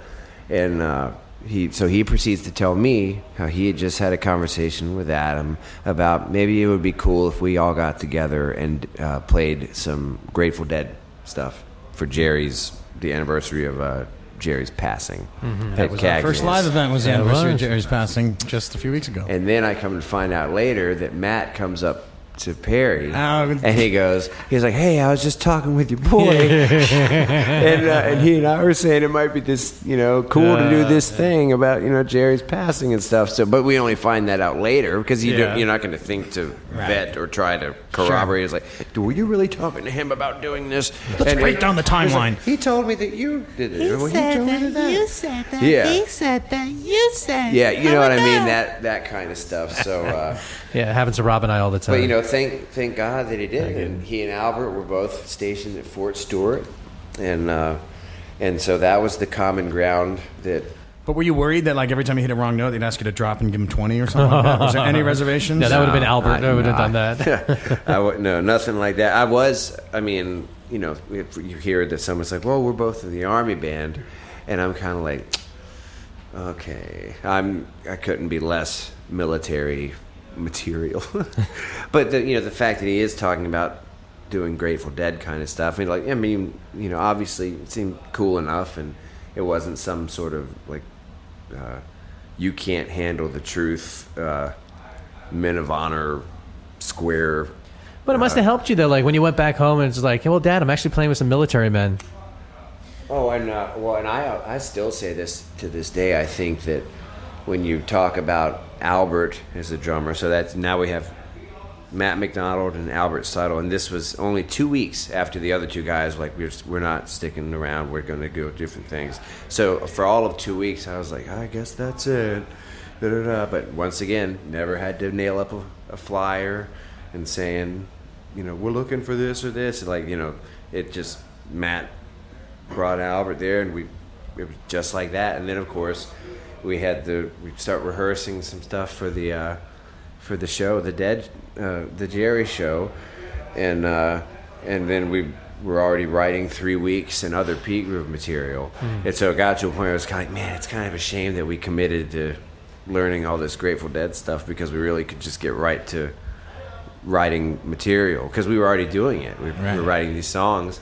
and uh, he so he proceeds to tell me how he had just had a conversation with Adam about maybe it would be cool if we all got together and uh, played some Grateful Dead stuff for Jerry's the anniversary of uh, Jerry's passing. Mm-hmm. That was our first live event was the anniversary of. Jerry's passing just a few weeks ago. And then I come to find out later that Matt comes up to Perry Oh. and he goes, he's like, "Hey, I was just talking with your boy, and uh, and he and I were saying it might be this, you know, cool to do this thing about you know Jerry's passing and stuff. So, but we only find that out later because you Yeah. don't, you're not going to think to vet or try to corroborate. It's like, were you really talking to him about doing this? Let's break down the he's like, timeline. he told me that you did it. He Well, said told me that, that. you said that, Yeah. he said that, you said Yeah, you know what I mean. That that kind of stuff. So. Uh, Yeah, it happens to Rob and I all the time. But you know, thank thank God that he did. And he and Albert were both stationed at Fort Stewart, and uh, and so that was the common ground that. But were you worried that like every time you hit a wrong note, they'd ask you to drop and give him twenty or something like that? Was there any reservations? yeah, that would have been Albert. I- that would have no, done that. I would no nothing like that. I was. I mean, you know, if you hear that someone's like, "Well, we're both in the army band," and I'm kind of like, okay, I'm. I couldn't be less military material. but the, you know, the fact that he is talking about doing Grateful Dead kind of stuff, I mean, like, I mean, you know, obviously it seemed cool enough, and it wasn't some sort of like, uh, you can't handle the truth, uh, men of honor, square. But it must have helped you though. Like when you went back home and it's like, hey, well, Dad, I'm actually playing with some military men. Oh, and uh, well, and I I still say this to this day. I think that when you talk about Albert as a drummer, so that's now we have Matt McDonald and Albert Suttle, and this was only two weeks after the other two guys. Like we're we're not sticking around. We're going to go different things. So for all of two weeks, I was like, I guess that's it. Da-da-da. But once again, never had to nail up a, a flyer and saying, you know, we're looking for this or this. Like you know, it just Matt brought Albert there, and we it was just like that. And then of course we had the we start rehearsing some stuff for the uh, for the show, the Dead, uh, the Jerry show, and uh, and then we were already writing three weeks and other P Groove material, and so it got to a point where I was kind of like, man, it's kind of a shame that we committed to learning all this Grateful Dead stuff because we really could just get right to writing material because we were already doing it. We Right. were writing these songs,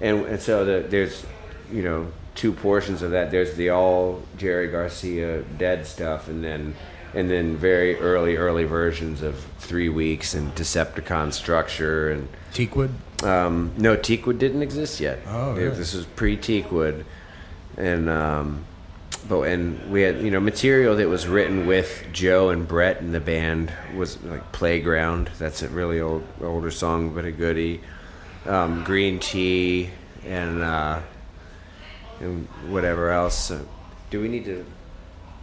and and so the, there's you know two portions of that. There's the all Jerry Garcia dead stuff, and then and then very early early versions of Three Weeks and Decepticon Structure and Teakwood. um, no, Teakwood didn't exist yet. Oh, really? This was pre Teakwood, and um, but and we had you know material that was written with Joe and Brett in the band was like Playground. That's a really old older song, but a goodie. Um, Green Tea and uh, and whatever else. So, do we need to?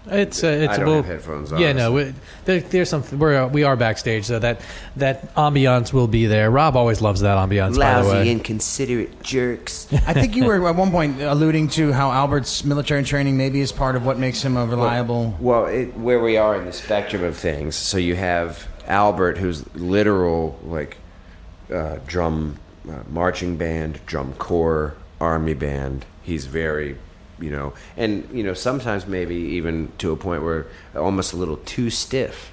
It's uh, it's I don't well, have headphones on, Yeah, no, so- we, there, there's some. We're we are backstage, so that that ambiance will be there. Rob always loves that ambiance. by the way, Lousy, inconsiderate jerks. I think you were at one point alluding to how Albert's military training maybe is part of what makes him a reliable. Well, it, where we are in the spectrum of things, so you have Albert, who's literal like uh, drum uh, marching band, drum corps, army band. He's very, you know, and you know sometimes maybe even to a point where almost a little too stiff.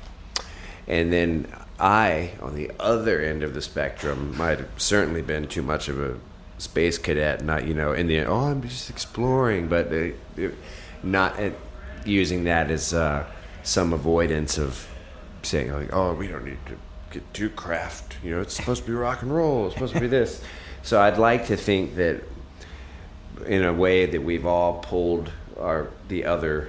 And then I, on the other end of the spectrum, might have certainly been too much of a space cadet. Not, you know, in the oh, I'm just exploring, but not uh, using that as uh, some avoidance of saying like, oh, we don't need to get too craft. You know, it's supposed to be rock and roll. It's supposed to be this. So I'd like to think that in a way that we've all pulled our the other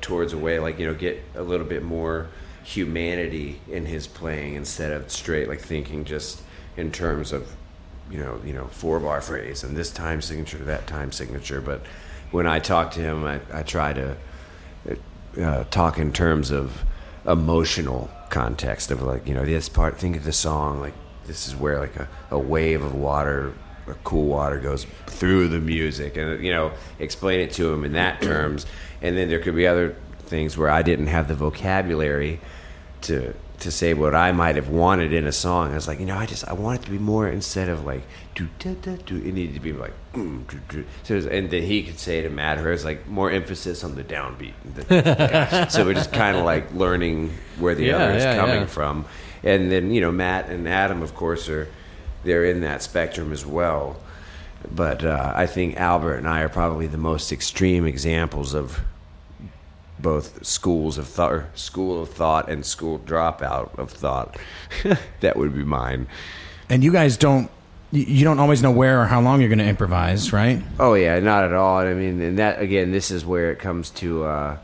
towards a way like you know get a little bit more humanity in his playing instead of straight like thinking just in terms of you know you know four bar phrase and this time signature to that time signature. But when I talk to him I, I try to uh, talk in terms of emotional context of like you know this part think of the song like this is where like a, a wave of water or cool water goes through the music and you know explain it to him in that terms and then there could be other things where i didn't have the vocabulary to to say what I might have wanted in a song. I was like, you know, I just I want it to be more instead of like do da da do. It needed to be like mm, do, do. so. Was, and then he could say to Matt Hurst like more emphasis on the downbeat. so we're just kind of like learning where the Yeah, other is yeah, coming yeah. from, and then you know Matt and Adam, of course, are they're in that spectrum as well. But uh, I think Albert and I are probably the most extreme examples of both schools of thought, school of thought, and school dropout of thought. that would be mine. And you guys don't you- you don't always know where or how long you're going to improvise, right? Oh yeah, not at all. I mean, and that again, this is where it comes to, uh,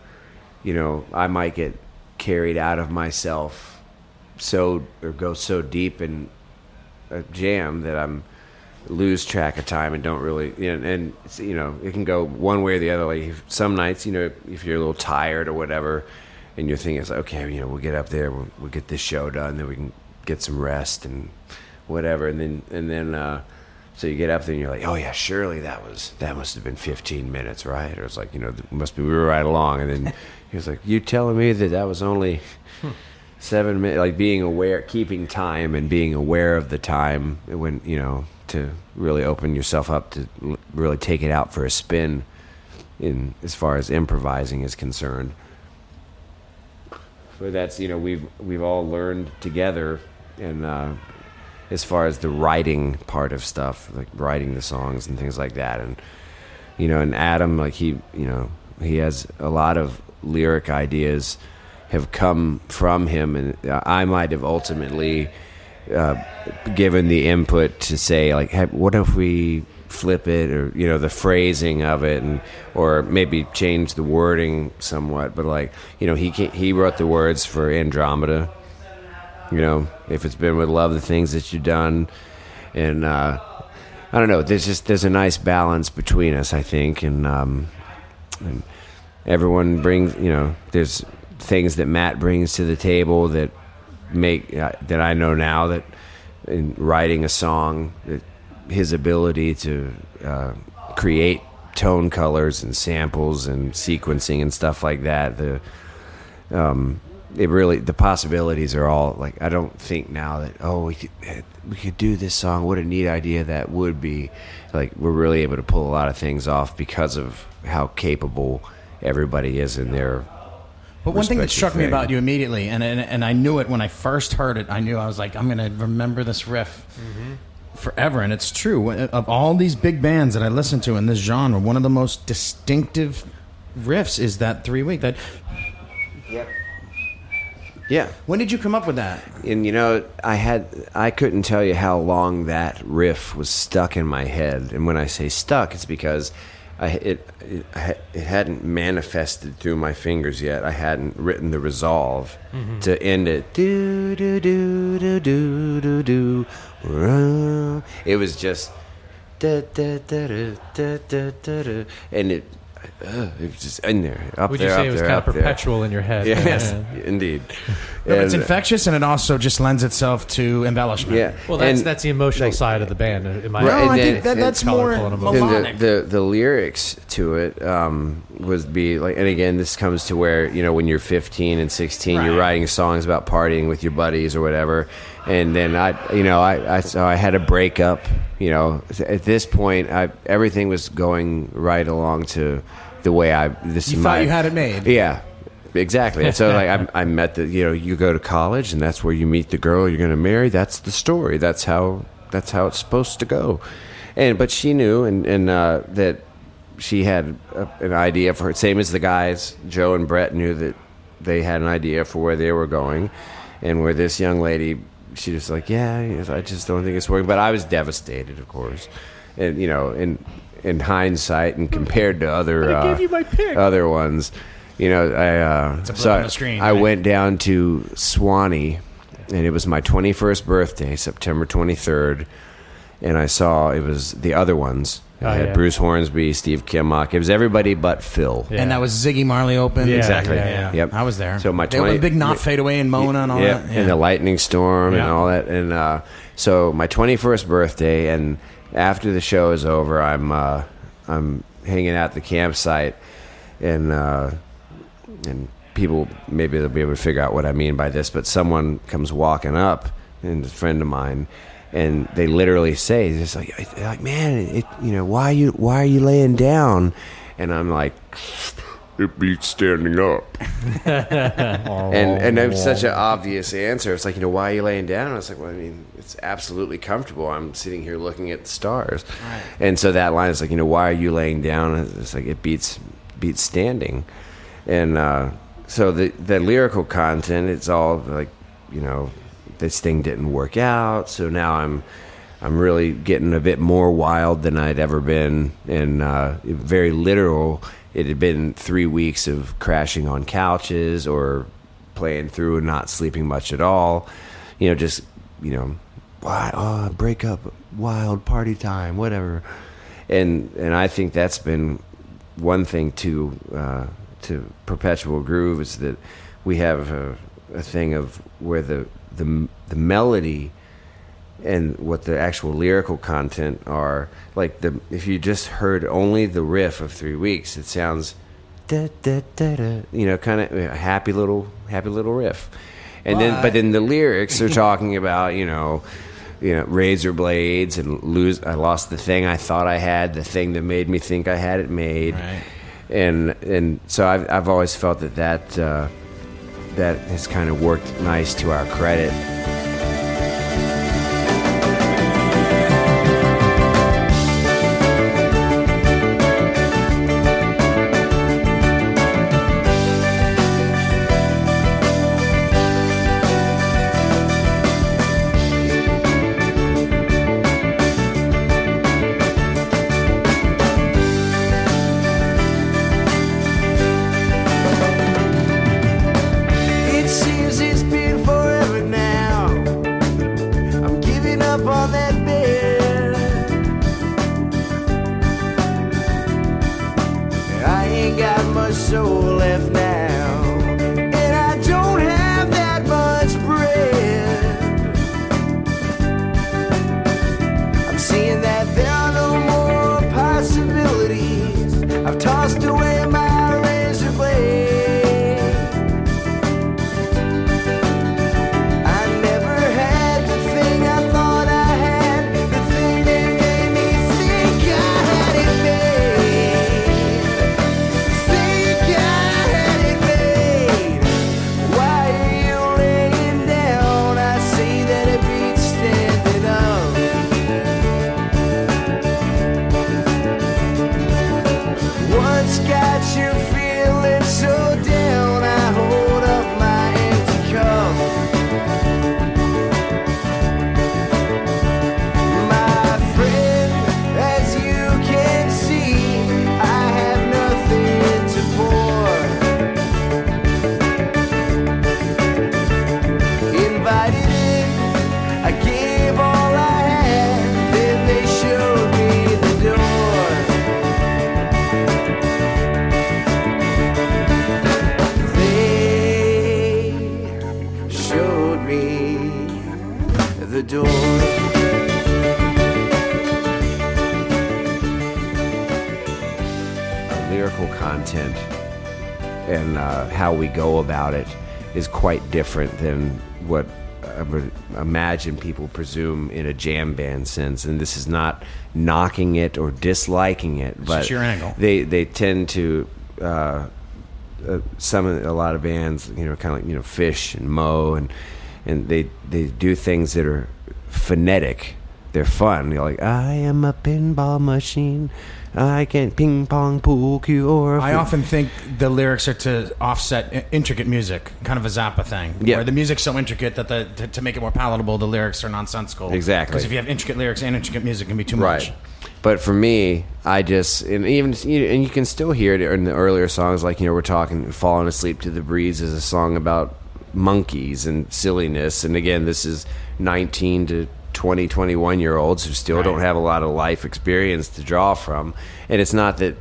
you know, I might get carried out of myself, so or go so deep in a jam that I'm lose track of time and don't really, you know, and you know, it can go one way or the other. Like some nights, you know, if you're a little tired or whatever, and you're thinking, it's like, okay, you know, we'll get up there, we'll, we'll get this show done, then we can get some rest and whatever, and then and then. uh so you get up there and you're like, oh yeah, surely that was that must have been 15 minutes, right? Or it's like, you know, must be we were right along. And then he was like, you telling me that that was only seven minutes? Like being aware, keeping time, and being aware of the time when you know to really open yourself up to really take it out for a spin. In as far as improvising is concerned, but that's you know we've we've all learned together and uh, as far as the writing part of stuff like writing the songs and things like that and you know and adam like he you know he has a lot of lyric ideas have come from him and i might have ultimately uh, given the input to say like hey, what if we flip it or you know the phrasing of it and or maybe change the wording somewhat but like you know he he wrote the words for andromeda you know if it's been with love the things that you've done and uh i don't know there's just there's a nice balance between us i think and um and everyone brings you know there's things that matt brings to the table that make uh, that i know now that in writing a song that his ability to uh, create tone colors and samples and sequencing and stuff like that the um, it really the possibilities are all like I don't think now that oh we could we could do this song. What a neat idea that would be. Like we're really able to pull a lot of things off because of how capable everybody is in their But one thing that respective struck me about you immediately, and, and and I knew it when I first heard it. I knew I was like, I'm going to remember this riff mm-hmm. forever, and it's true. Uh, of all these big bands that I listen to in this genre, one of the most distinctive riffs is that three week. That yep. yeah when did you come up with that? and you know i had i couldn't tell you how long that riff was stuck in my head and when i say stuck it's because I, it, it it hadn't manifested through my fingers yet. I hadn't written the resolve mm-hmm. to end it. Do do do do do do do. It was just da da da da da da da, da. and it uh, it was just in there up Would there you say up it was there, kind of up there. perpetual in your head? Yes, Yeah. indeed. But it's And- infectious, and it also just lends itself to embellishment. Yeah. Well, that's And- that's the emotional like- side of the band. In my Right, No, and I then- think that, and that's more colorful and emotional. And melodic. the, the the lyrics to it um, was be like, and again, this comes to where you know when you're 15 and 16, you're Right. writing songs about partying with your buddies or whatever, and then I, you know, I, I so I had a breakup. You know, at this point, I everything was going right along to the way I this you is thought my, you had it made. yeah, exactly. And so like I, I met the you know you go to college and that's where you meet the girl you're going to marry. That's the story. That's how that's how it's supposed to go. And but she knew and and uh, that she had a, an idea for it. Same as the guys, Joe and Brett knew that they had an idea for where they were going, and where this young lady, she was like, yeah, I just don't think it's working. But I was devastated, of course, and you know, in in hindsight and compared to other uh, gave you my pick. other ones, you know, I uh, a so on I, the screen, I right? went down to Suwannee, and it was my 21st birthday, September 23rd, and I saw it was the other ones. Oh, had yeah. Bruce Hornsby, Steve Kimock. It was everybody but Phil. Yeah. And that was Ziggy Marley open. Yeah, Exactly. yeah, yeah. Yep. I was there. So my They were 20 big Not fade away and Mona and all yeah, that. and the lightning storm and all that. And uh, so my 21st birthday, and after the show is over, I'm uh, I'm hanging out at the campsite, and uh, and people maybe they'll be able to figure out what I mean by this. But someone comes walking up, and a friend of mine, and they literally say, "It's like, like, man, it, you know, why you why are you laying down?" And I'm like, "It beats standing up." and and it's such an obvious answer. It's like, you know, why are you laying down? I was like, well, I mean, it's absolutely comfortable. I'm sitting here looking at the stars. And so that line is like, you know, why are you laying down? It's like it beats beats standing. And uh, so the the lyrical content, it's all like, you know, this thing didn't work out. So now I'm I'm really getting a bit more wild than I'd ever been, and uh, very literal. It had been three weeks of crashing on couches or playing through and not sleeping much at all. You know, just you know, why oh, break up, wild party time, whatever. And and I think that's been one thing to uh, to perpetual groove is that we have a, a thing of where the the the melody and what the actual lyrical content are. Like the if you just heard only the riff of three weeks it sounds da, da, da, da, you know kind of a happy little happy little riff. And then but then the lyrics are talking about you know you know razor blades and lose i lost the thing i thought i had the thing that made me think i had it made. Right. and and so i've, I've always felt that that uh, that has kind of worked nice to our credit quite different than what I would imagine people presume in a jam band sense. And this is not knocking it or disliking it, but just your angle. they they tend to. Uh, uh, some a lot of bands, you know, kind of like you know, Phish and moe, and and they they do things that are phonetic. They're fun. You're like, I am a pinball machine. I can ping pong pool cue or. I often think the lyrics are to offset intricate music, kind of a Zappa thing. Yeah. Where the music's so intricate that the to, to make it more palatable, the lyrics are nonsensical. Exactly. Because if you have intricate lyrics and intricate music, it can be too right. much. But for me, I just and even and you can still hear it in the earlier songs, like you know we're talking "Falling Asleep to the Breeze" is a song about monkeys and silliness, and again, this is 19 to 20, 21 year olds who still don't have a lot of life experience to draw from, and it's not that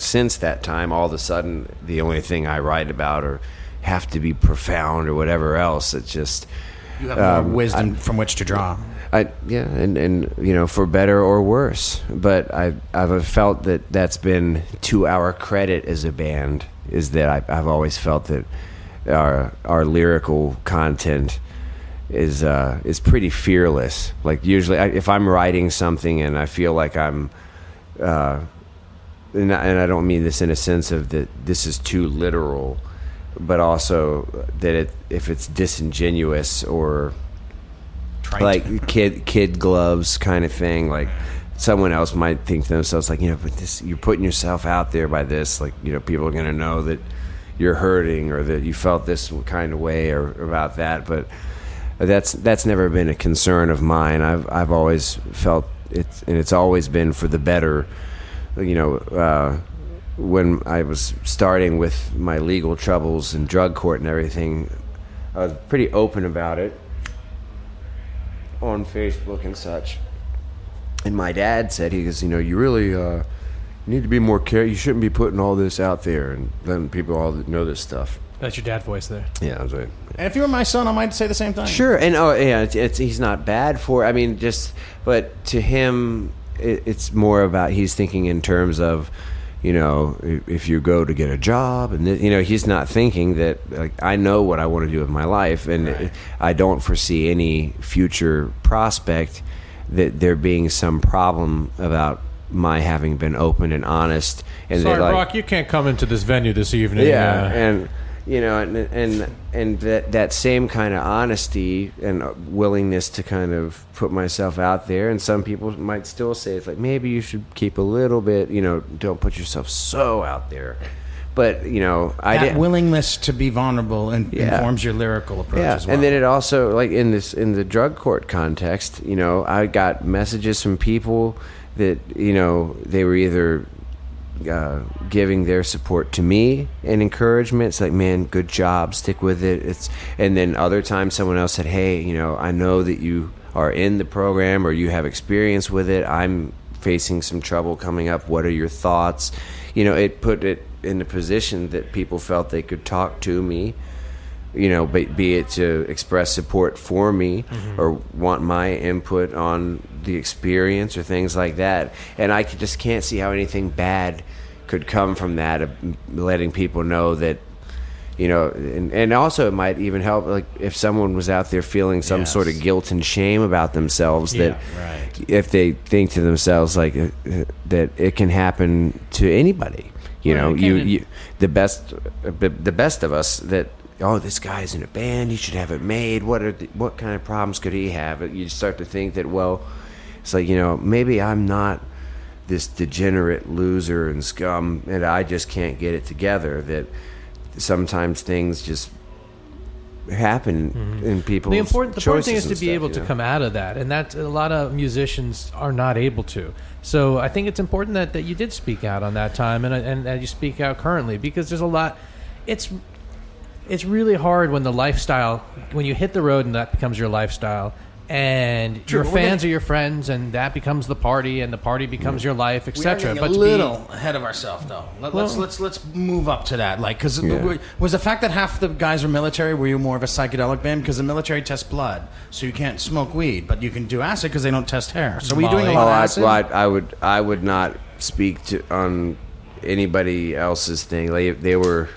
since that time all of a sudden the only thing I write about or have to be profound or whatever else. It's just You have more Um, wisdom from which to draw. I yeah, and and you know for better or worse. But I I've felt that that's been to our credit as a band is that I, I've always felt that our our lyrical content is uh, is pretty fearless. Like usually, I, if I'm writing something and I feel like I'm. Uh, and I, and I don't mean this in a sense of that this is too literal, but also that it, if it's disingenuous or Trite. like kid kid gloves kind of thing like someone else might think to themselves like you know but this you're putting yourself out there by this like you know people are going to know that you're hurting or that you felt this kind of way or about that but that's that's never been a concern of mine i've i've always felt it's and it's always been for the better you know uh when I was starting with my legal troubles and drug court and everything, I was pretty open about it on Facebook and such. And my dad said, he goes, you know, you really uh, need to be more careful. You shouldn't be putting all this out there and letting people all know this stuff. That's your dad voice there. Yeah, I was like, and if you were my son, I might say the same thing. Sure, and oh yeah, it's, it's he's not bad for. I mean, just but to him, it, it's more about he's thinking in terms of, you know, if, you go to get a job, and you know, he's not thinking that like I know what I want to do with my life, and I don't foresee any future prospect that there being some problem about my having been open and honest. And Sorry, like, Brock, you can't come into this venue this evening. yeah, Uh, and you know, and and and that that same kind of honesty and willingness to kind of put myself out there. And some people might still say it's like maybe you should keep a little bit. You know, don't put yourself so out there. But you know, I that didn't. willingness to be vulnerable and Yeah. informs your lyrical approach Yeah, as well. and then it also like in this in the drug court context, you know, I got messages from people that you know they were either uh, giving their support to me and encouragement. It's like, man, good job, stick with it. It's and then other times someone else said, hey, you know, I know that you are in the program or you have experience with it. I'm facing some trouble coming up. What are your thoughts? You know, it put it in a position that people felt they could talk to me you know, be, be it to express support for me or want my input on the experience or things like that. And I just can't see how anything bad could come from that, of letting people know that, you know, and, and also it might even help, like, if someone was out there feeling some Yes. sort of guilt and shame about themselves, that right. if they think to themselves, like, uh, that it can happen to anybody. You Right, know, you, you the best the the best of us that oh this guy's in a band he should have it made what are the, what kind of problems could he have you start to think that well it's like you know maybe I'm not this degenerate loser and scum and I just can't get it together that sometimes things just happen mm-hmm. in people's the important the important thing is to be able to you know? come out of that, and that a lot of musicians are not able to. So I think it's important that, that you did speak out on that time, and and that you speak out currently because there's a lot. It's it's really hard when the lifestyle when you hit the road and that becomes your lifestyle. And True, your but we're fans are your friends, and that becomes the party, and the party becomes your life, etc. But a to be- little ahead of ourselves, though. Let, let's Well- let's let's move up to that. Like, because Yeah. was the fact that half the guys were military? Were you more of a psychedelic band? Because the military tests blood, so you can't smoke weed, but you can do acid because they don't test hair. So were you doing a Molly. lot Oh, of I, acid? well, I, I would I would not speak to on anybody else's thing. They they were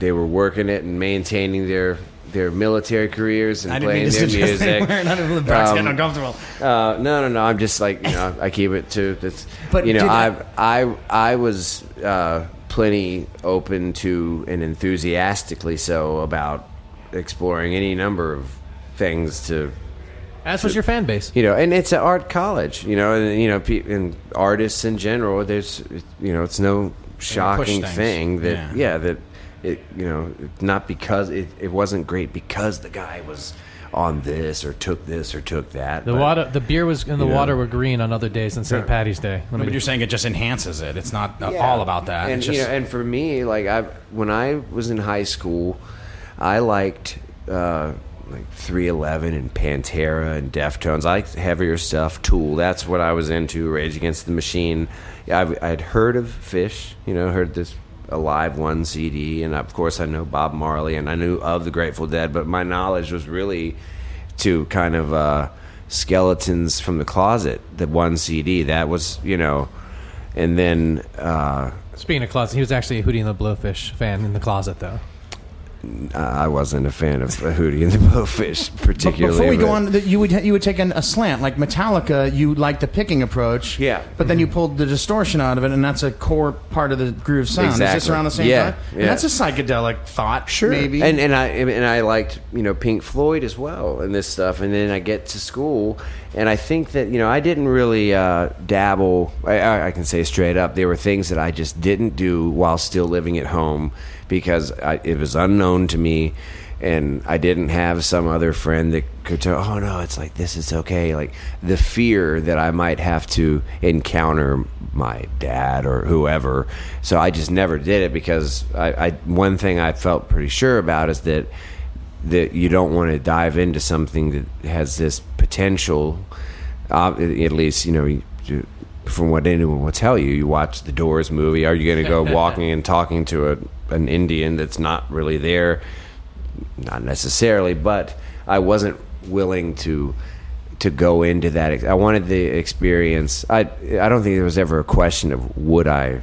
they were working it and maintaining their their military careers and I didn't mean playing to their suggest music. anywhere. None of the Brock's getting uncomfortable. Uh, no, no, no. I'm just like you know. I keep it to this. But you know, did I that- I I was uh, plenty open to and enthusiastically so about exploring any number of things to as was your fan base. you know, and it's an art college, you know, and you know, pe- and artists in general. There's, you know, it's no shocking thing that, Yeah. yeah. that it, you know, not because it, it wasn't great because the guy was on this or took this or took that. The but- water, the beer was and the you know. water were green on other days than St. Yeah. Patty's Day. Let But me- you're saying it just enhances it. It's not uh, Yeah. all about that. And it's just, you know, and for me, like I, when I was in high school, I liked uh, like 311 and Pantera and Deftones. I liked heavier stuff. Tool. That's what I was into. Rage Against the Machine. I've, I'd heard of Phish. You know, heard this A Live One CD, and of course I know Bob Marley, and I knew of the Grateful Dead. But my knowledge was really to kind of uh, skeletons from the closet. The one CD that was you know, and then uh, Speaking of closet, he was actually a Hootie and the Blowfish fan in the closet, though. I wasn't a fan of Hootie and the Blowfish particularly. before we go on, you would you would take an, a slant like Metallica. You like the picking approach, Yeah. But then you pulled the distortion out of it, and that's a core part of the groove sound. Is this Exactly. around the same Yeah, time? yeah. And that's a psychedelic thought, sure. Maybe. And and I and I liked you know Pink Floyd as well and this stuff. And then I get to school, and I think that you know I didn't really uh, dabble. I, I can say straight up, there were things that I just didn't do while still living at home because I, it was unknown to me. And I didn't have some other friend that could tell, oh no, it's like this, it's okay. Like the fear that I might have to encounter my dad or whoever. So I just never did it because I, I one thing I felt pretty sure about is that that you don't want to dive into something that has this potential. Uh, at least you know. From what anyone will tell you, you watch the Doors movie. Are you going to go walking and talking to a, an Indian that's not really there? Not necessarily, but I wasn't willing to to go into that. I wanted the experience. I I don't think there was ever a question of would I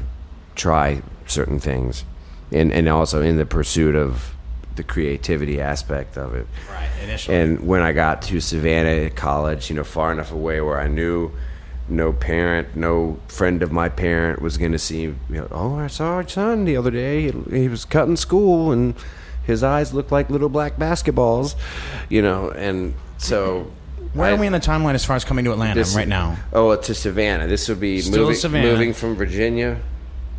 try certain things, and and also in the pursuit of the creativity aspect of it. right, initially. And when I got to Savannah at college, you know, far enough away where I knew no parent, no friend of my parent was going to see, you know, oh, I saw our son the other day. He was cutting school and his eyes looked like little black basketballs, you know, and so. Where I- are we in the timeline as far as coming to Atlanta this- right now? Oh, uh, to Savannah. This would be Still moving, Savannah. moving from Virginia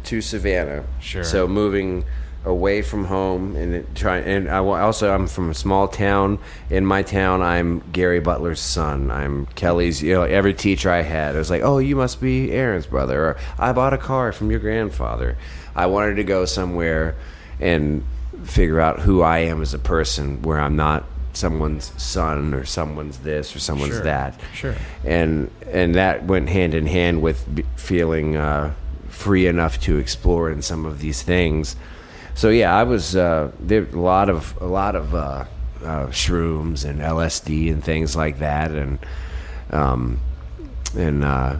to Savannah. Sure. So moving away from home and try and I also I'm from a small town. In my town, I'm Gary Butler's son. I'm Kelly's. You know, every teacher I had, it was like, "Oh, you must be Aaron's brother," or "I bought a car from your grandfather." I wanted to go somewhere and figure out who I am as a person, where I'm not someone's son or someone's this or someone's that Sure. and and that went hand in hand with feeling uh, free enough to explore in some of these things. So yeah, I was uh, there a lot of a lot of uh, uh, shrooms and LSD and things like that, and um, and uh,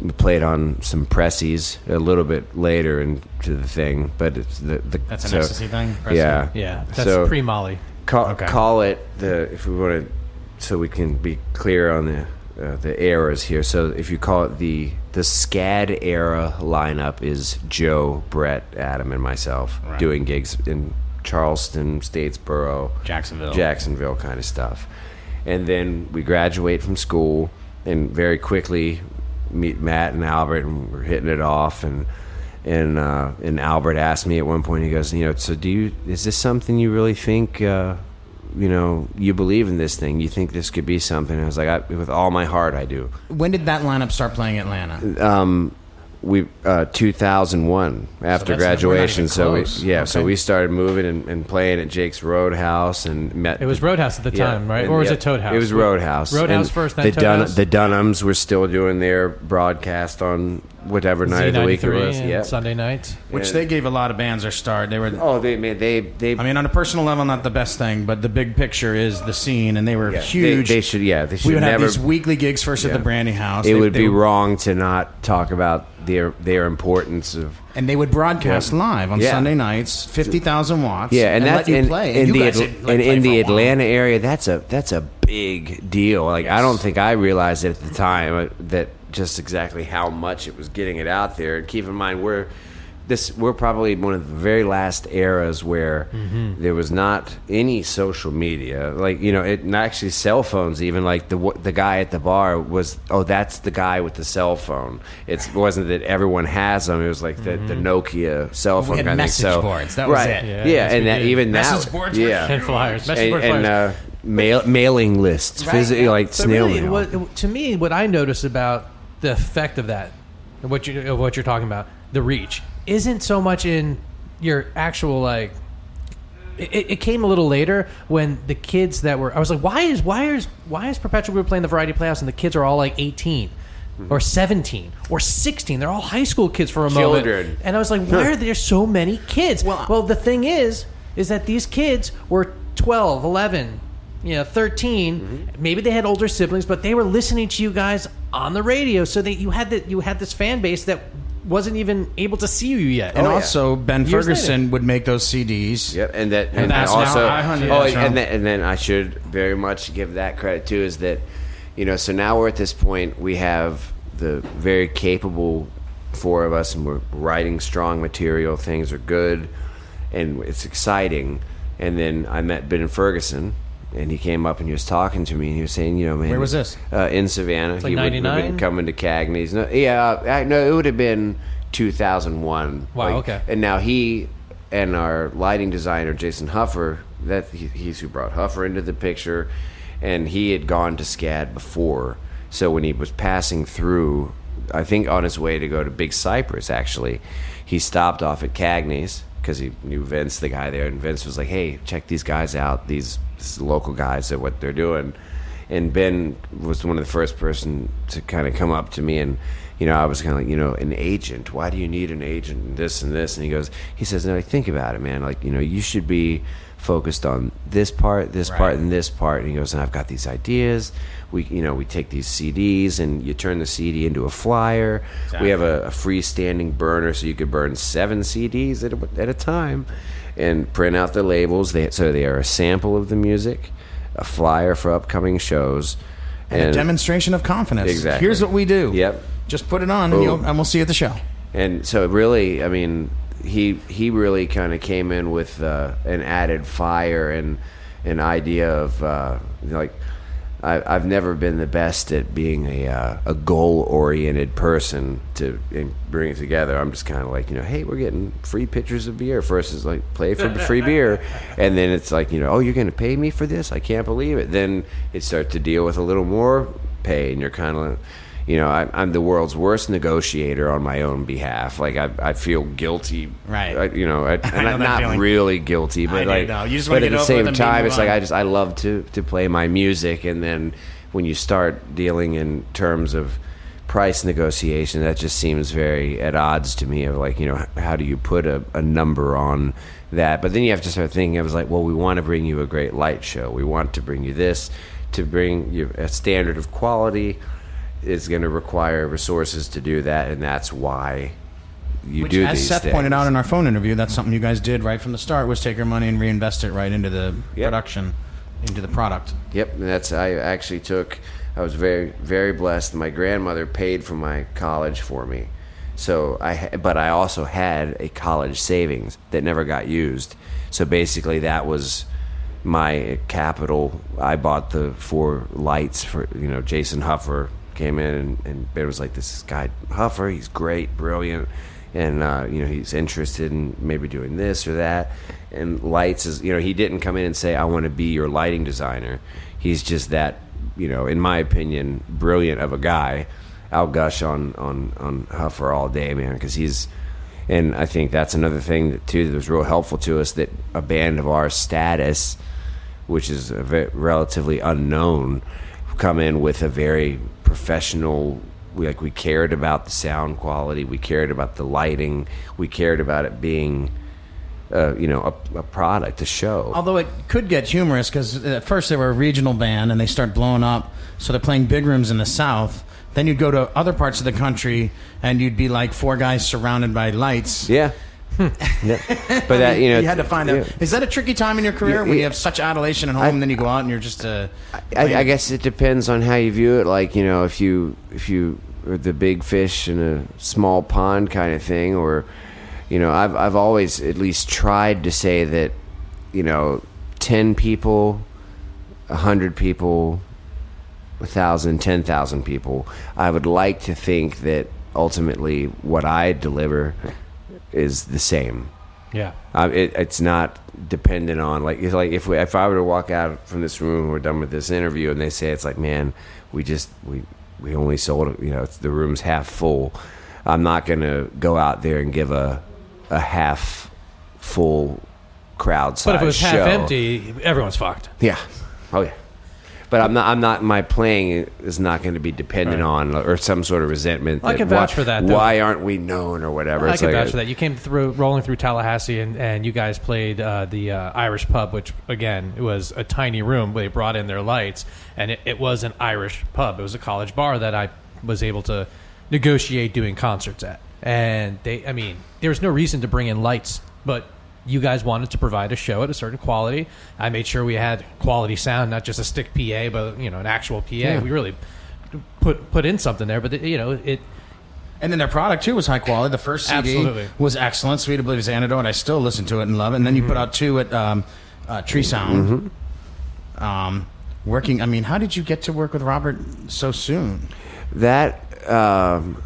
we played on some pressies a little bit later into the thing, but it's the, the That's an so- ecstasy thing. Yeah, Yeah, that's So- pre Molly. call, Okay. call it the if we want to so we can be clear on the uh, the eras here so if you call it the the scad era lineup is joe brett adam and myself Right. doing gigs in charleston statesboro Jacksonville. jacksonville kind of stuff and then we graduate from school and very quickly meet matt and albert and we're hitting it off and and uh, and Albert asked me at one point. He goes, you know, so do you? Is this something you really think? Uh, you know, you believe in this thing? You think this could be something? And I was like, I, with all my heart, I do. When did that lineup start playing Atlanta? Um, we uh, 2001 after that's- graduation. So we, close. yeah, so we started moving and, and playing at Jake's Roadhouse and met. It was Roadhouse at the Yeah, time, right? and- Or was yeah, it Toad House? It was Roadhouse. Roadhouse And first, then the Dun- The Dunhams were still doing their broadcast on whatever night of the week it was. Yeah. Sunday night, Which And- they gave a lot of bands their start. They were. Oh, they made they they. I mean, on a personal level, not the best thing, but the big picture is the scene, and they were yeah, huge. They, they should. Yeah, they should we would never. have these weekly gigs first at the Brandy House. it They- would they be wrong to not talk about their their importance of and they would broadcast Yeah. live on Yeah. Sunday nights, fifty thousand watts. Yeah, and, let that's you in, play. in and the guys Atl- would, in, play in the. Atlanta area. That's a that's a big deal. Like I don't think I realized it at the time uh, that just exactly how much it was getting it out there. And keep in mind we're this we're probably one of the very last eras where Mm-hmm. there was not any social media. Like you know, it actually cell phones. Even like the the guy at the bar was oh that's the guy with the cell phone. It wasn't that everyone has them. It was like the, the Nokia cell phone Mm-hmm. had kind of thing. So, boards. That was right. it. Yeah, Yeah, and that even Message that boards yeah And flyers. Message and, board and flyers. uh, mail, mailing lists, Right, physically like But snail really, mail. to me, what I notice about the effect of that, what you of what you're talking about, the reach, isn't so much in your actual like. It, it came a little later when the kids that were. I was like, why is why is why is Perpetual Groove playing the Variety Playhouse and the kids are all like 18 or 17 or 16? They're all high school kids for a Children. moment. And I was like, why are there so many kids? Well, well, the thing is, is that these kids were 12, 11, you know 13 Mm-hmm. maybe they had older siblings but they were listening to you guys on the radio so that you had that you had this fan base that wasn't even able to see you yet And Oh, yeah. also, Ben Years Ferguson later. would make those CDs. Yep, and that and, that's also now I-100 oh, Metro. and then, and then I should very much give that credit too is that you know so now we're at this point we have the very capable four of us and we're writing strong material things are good and it's exciting and then I met Ben Ferguson and he came up and he was talking to me and he was saying you know man Where was this? uh, in Savannah like he would have 99? been coming to Cagney's no yeah I, no it would have been 2001 Wow, Like, okay. and now he and our lighting designer Jason Huffer, that he, he's who brought Huffer into the picture, and he had gone to SCAD before. So when he was passing through, I think on his way to go to Big Cypress, actually, he stopped off at Cagney's because he knew Vince, the guy there, and Vince was like, "Hey, check these guys out. These, these local guys at what they're doing." And Ben was one of the first person to kind of come up to me and you know, I was kind of like, you know, an agent. Why do you need an agent? And this and this. And he goes, he says, no, think about it, man. Like, you know, you should be focused on this part, this part, and this part. And he goes, and I've got these ideas. We, you know, we take these CDs and you turn the CD into a flyer. We have a, a freestanding burner, so you could burn seven CDs at a, at a time, and print out the labels. They, so they are a sample of the music, a flyer for upcoming shows, And a demonstration of confidence. Exactly. Here's what we do. Yep. Just put it on, and, you'll, and we'll see you at the show. and so really i mean he he really kind of came in with uh, an added fire and an idea of uh, like I, I've never been the best at being a uh, a goal oriented person to and bring it together. I'm just kind of like you know, hey, we're getting free pitchers of beer. First is like play for free beer, and then it's like you know, oh, you're going to pay me for this? I can't believe it. Then it starts to deal with a little more pay, and you're kind of you know, I, I'm the world's worst negotiator on my own behalf. Like I, I feel guilty, Right. I, you know, I, and know I'm not feeling. really guilty, but I like, know. You just but at the same time, it's like. I just I love to to play my music, and then when you start dealing in terms of price negotiation, that just seems very at odds to me. Of like, you know, how do you put a, a number on that? But then you have to start thinking. I was like, well, we want to bring you a great light show. We want to bring you this to bring you a standard of quality is going to require resources to do that, and that's why you Which, do as these Seth things. pointed out in our phone interview, that's something you guys did right from the start was take your money and reinvest it right into the Yep. production, into the product. Yep, and that's I actually took. I was very very blessed. My grandmother paid for my college for me, so I. But I also had a college savings that never got used. So basically, that was my capital. I bought the four lights for you know Jason Huffer came in and, and was like this guy Huffer. He's great, brilliant, and uh, you know he's interested in maybe doing this or that. And lights is you know he didn't come in and say I want to be your lighting designer. He's just that you know in my opinion brilliant of a guy. I'll gush on on on Huffer all day, man, because he's and I think that's another thing that, too that was real helpful to us that a band of our status, which is relatively unknown, come in with a very professional. We like we cared about the sound quality, we cared about the lighting, we cared about it being, uh, you know, a, a product, a show. Although it could get humorous because at first they were a regional band and they start blowing up, so they're playing big rooms in the South. Then you'd go to other parts of the country and you'd be like four guys surrounded by lights. yeah. Yeah. But that you know, you had to find yeah. out. Is that a tricky time in your career Yeah, when you have such adulation at home, and then you go out and you're just uh, I, I guess it depends on how you view it. Like you know, if you if you are the big fish in a small pond kind of thing, or you know, I've I've always at least tried to say that you know, ten people, a hundred people, a thousand, ten thousand people. I would like to think that ultimately what I deliver is the same. Yeah. Uh, it, it's not dependent on like it's like if we, if I were to walk out from this room we're done with this interview and they say it's like man we just we we only sold you know it's, the room's half full I'm not gonna go out there and give a a half full crowd size But if it was half empty, everyone's fucked. yeah oh yeah but I'm not. I'm not. My playing is not going to be dependent on or some sort of resentment. I that can vouch why, for that, though. Why aren't we known or whatever? I It's can like vouch a- for that. You came through rolling through Tallahassee, and, and you guys played uh, the uh, Irish pub, which again it was a tiny room. Where they brought in their lights, and it, it was an Irish pub. It was a college bar that I was able to negotiate doing concerts at. And they, I mean, there was no reason to bring in lights, but you guys wanted to provide a show at a certain quality. I made sure we had quality sound, not just a stick PA, but you know, an actual PA. We really put put in something there, but you know, it And then their product too was high quality. The first CD Absolutely. was excellent. Sweet Oblivious Antidote. I still listen to it and love it. And then you put out two at um, uh, Tree Sound. Um, working. I mean, how did you get to work with Robert so soon? That um,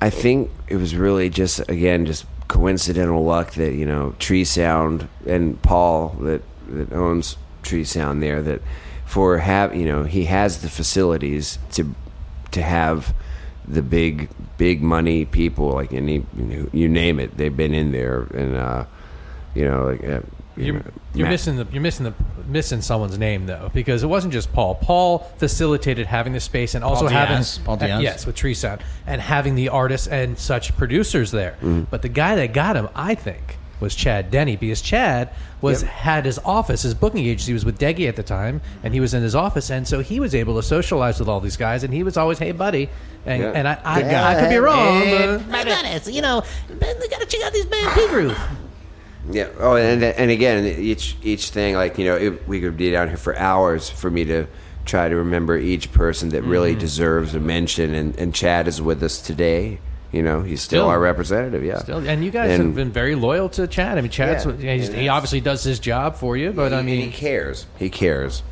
I think it was really just again just coincidental luck that you know Tree Sound and Paul that that owns Tree Sound there that for have you know he has the facilities to to have the big big money people like any you, name it they've been in there and uh, you know like uh, You're, know, you're missing the you're missing the missing someone's name though because it wasn't just Paul. Paul facilitated having the space and also having Diaz. Paul uh, Diaz. yes with Tree Sound and having the artists and such producers there. Mm-hmm. But the guy that got him, I think, was Chad Denny because Chad was had his office, his booking agency was with Deggy at the time, and he was in his office, and so he was able to socialize with all these guys, and he was always, "Hey, buddy," and, Yeah. and I, I, Good. I could be wrong. but- My goodness, you know, they gotta check out this band P Groove. Yeah. Oh, and and again, each each thing, like you know, it, we could be down here for hours for me to try to remember each person that Mm-hmm. really deserves a mention. And and Chad is with us today. You know, he's still, Still. our representative. Yeah. Still, and you guys And- have been very loyal to Chad. I mean, Chad's Yeah. he's, he obviously does his job for you, but I mean, he cares. He cares.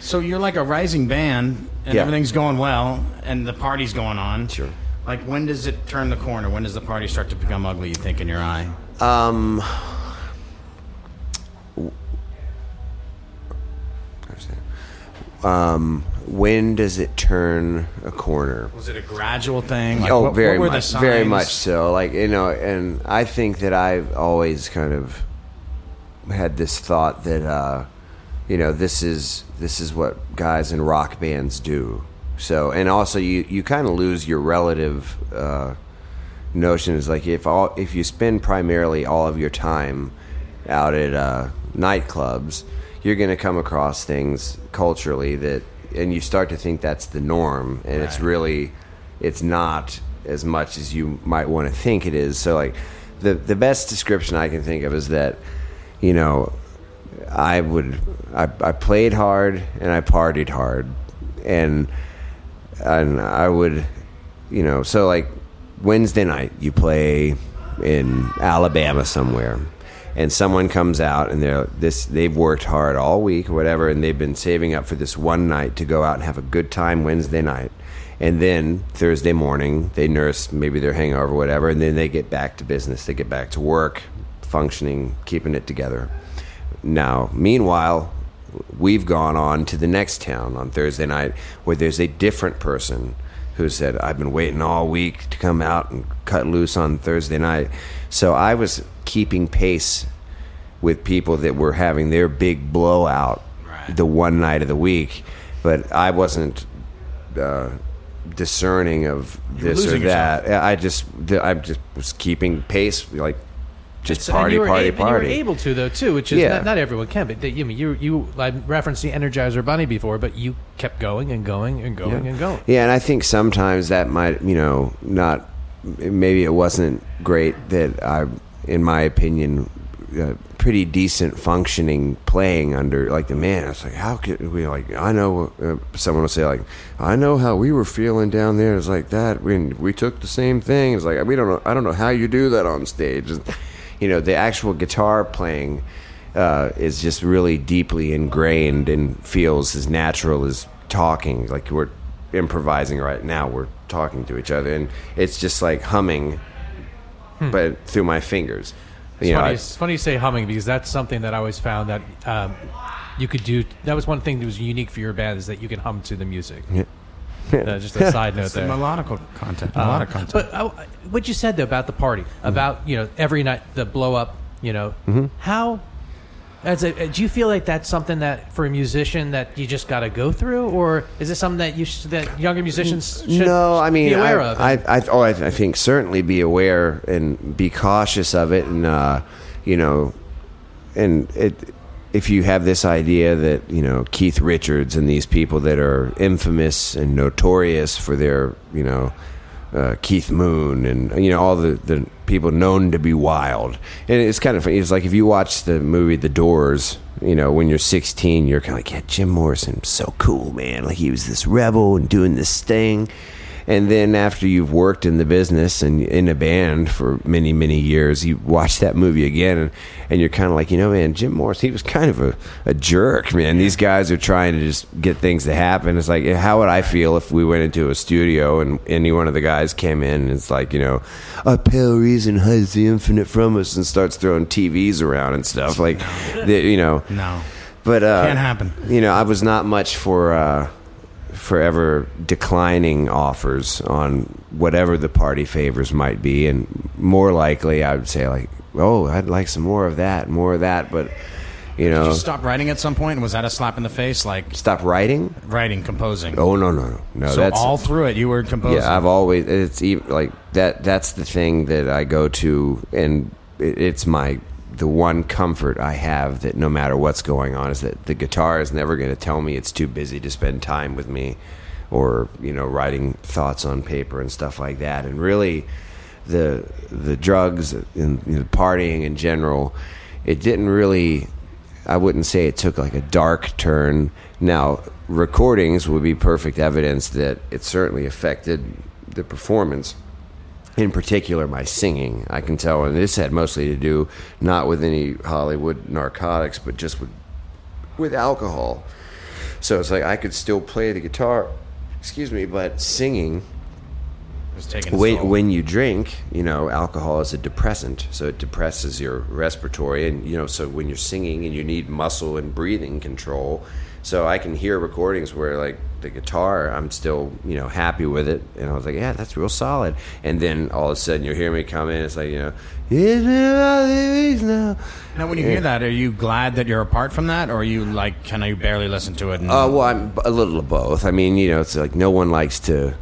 So you're like a rising band, and Yeah. everything's going well, and the party's going on. Sure. Like when does it turn the corner? When does the party start to become ugly? You think in your eye? Um. Um, when does it turn a corner? Was it a gradual thing? Like, oh, what, very what were much, very much so. Like you know, and I think that I've always kind of had this thought that uh, you know this is this is what guys in rock bands do. So, and also you you kind of lose your relative uh, notion is like if all if you spend primarily all of your time out at uh, nightclubs, you're going to come across things culturally that, and you start to think that's the norm, and it's really, it's not as much as you might want to think it is. So like, the the best description I can think of is that, you know, I would I, I played hard and I partied hard, and and I would, you know, so like Wednesday night you play in Alabama somewhere, and someone comes out and they're this they've worked hard all week or whatever, and they've been saving up for this one night to go out and have a good time Wednesday night. And then Thursday morning, they nurse maybe their hangover, or whatever, and then they get back to business. They get back to work, functioning, keeping it together. Now, meanwhile, we've gone on to the next town on Thursday night where there's a different person who said, I've been waiting all week to come out and cut loose on Thursday night. So I was keeping pace with people that were having their big blowout the one night of the week, but I wasn't uh, discerning of this or that. I just, I just was keeping pace, like just and party, were party, a- and You were able to though too, which is Yeah. not, not everyone can. But you mean you you I referenced the Energizer Bunny before, but you kept going and going and going and going. Yeah, and I think sometimes that might, you know, not maybe it wasn't great that I, in my opinion, uh, pretty decent functioning playing under like the man. I was like, how could we like? I know uh, someone will say like, I know how we were feeling down there. It's like that when we took the same thing. It's like we don't know. I don't know how you do that on stage. You know, the actual guitar playing uh, is just really deeply ingrained and feels as natural as talking. Like we're improvising right now. We're talking to each other, and it's just like humming, but through my fingers. It's, You know, funny, I- it's funny you say humming because that's something that I always found that um, you could do. That was one thing that was unique for your band is that you can hum to the music. Uh, just a side note It's the there. melodical content. Uh, Melodic content. But uh, what you said though about the party, about you know every night the blow up, you know Mm-hmm. how As a, do you feel like that's something that for a musician that you just got to go through, or is it something that you sh- that younger musicians should no, I mean, be aware I, of? I, I, oh, I, I think certainly be aware and be cautious of it, and uh, you know, and it. If you have this idea that you know Keith Richards and these people that are infamous and notorious for their you know uh, Keith Moon and you know all the, the people known to be wild, and it's kind of funny. It's like if you watch the movie The Doors, you know when you're 16, you're kind of like, yeah, Jim Morrison, so cool, man. Like he was this rebel and doing this thing. And then after you've worked in the business and in a band for many, many years, you watch that movie again and, and you're kind of like, you know, man, Jim Morris, he was kind of a, a jerk, man. These guys are trying to just get things to happen. It's like, how would I feel if we went into a studio and any one of the guys came in and it's like, you know, a pale reason hides the infinite from us and starts throwing TVs around and stuff. Like, the, you know. No. But uh, Can't happen. You know, I was not much for uh, forever declining offers on whatever the party favors might be, and more likely, I would say like, oh, I'd like some more of that, more of that. But you know, Did you stop writing at some point? Was that a slap in the face? Like stop writing. writing, composing. Oh no, no, no, no. so that's all through it, you were composing. yeah. I've always it's even like that. That's the thing that I go to, and it, it's my the one comfort I have that no matter what's going on is that the guitar is never going to tell me it's too busy to spend time with me, or you know, writing thoughts on paper and stuff like that. And really, the the drugs and know, partying in general, it didn't really. I wouldn't say it took like a dark turn. Now, recordings would be perfect evidence that it certainly affected the performance. In particular, my singing. I can tell, and this had mostly to do not with any Hollywood narcotics, but just with with alcohol. So it's like I could still play the guitar, excuse me, but singing was taking when, when you drink, you know, alcohol is a depressant, so it depresses your respiratory, and you know, so when you're singing and you need muscle and breathing control, so I can hear recordings where like the guitar, I'm still you know happy with it, and I was like, yeah, that's real solid, and then all of a sudden you hear me come in, it's like you know, it's been about three weeks now. now, when you hear that, are you glad that you're apart from that, or are you like, can I barely listen to it? And, Uh, well, I'm a little of both. I mean, you know, it's like no one likes to,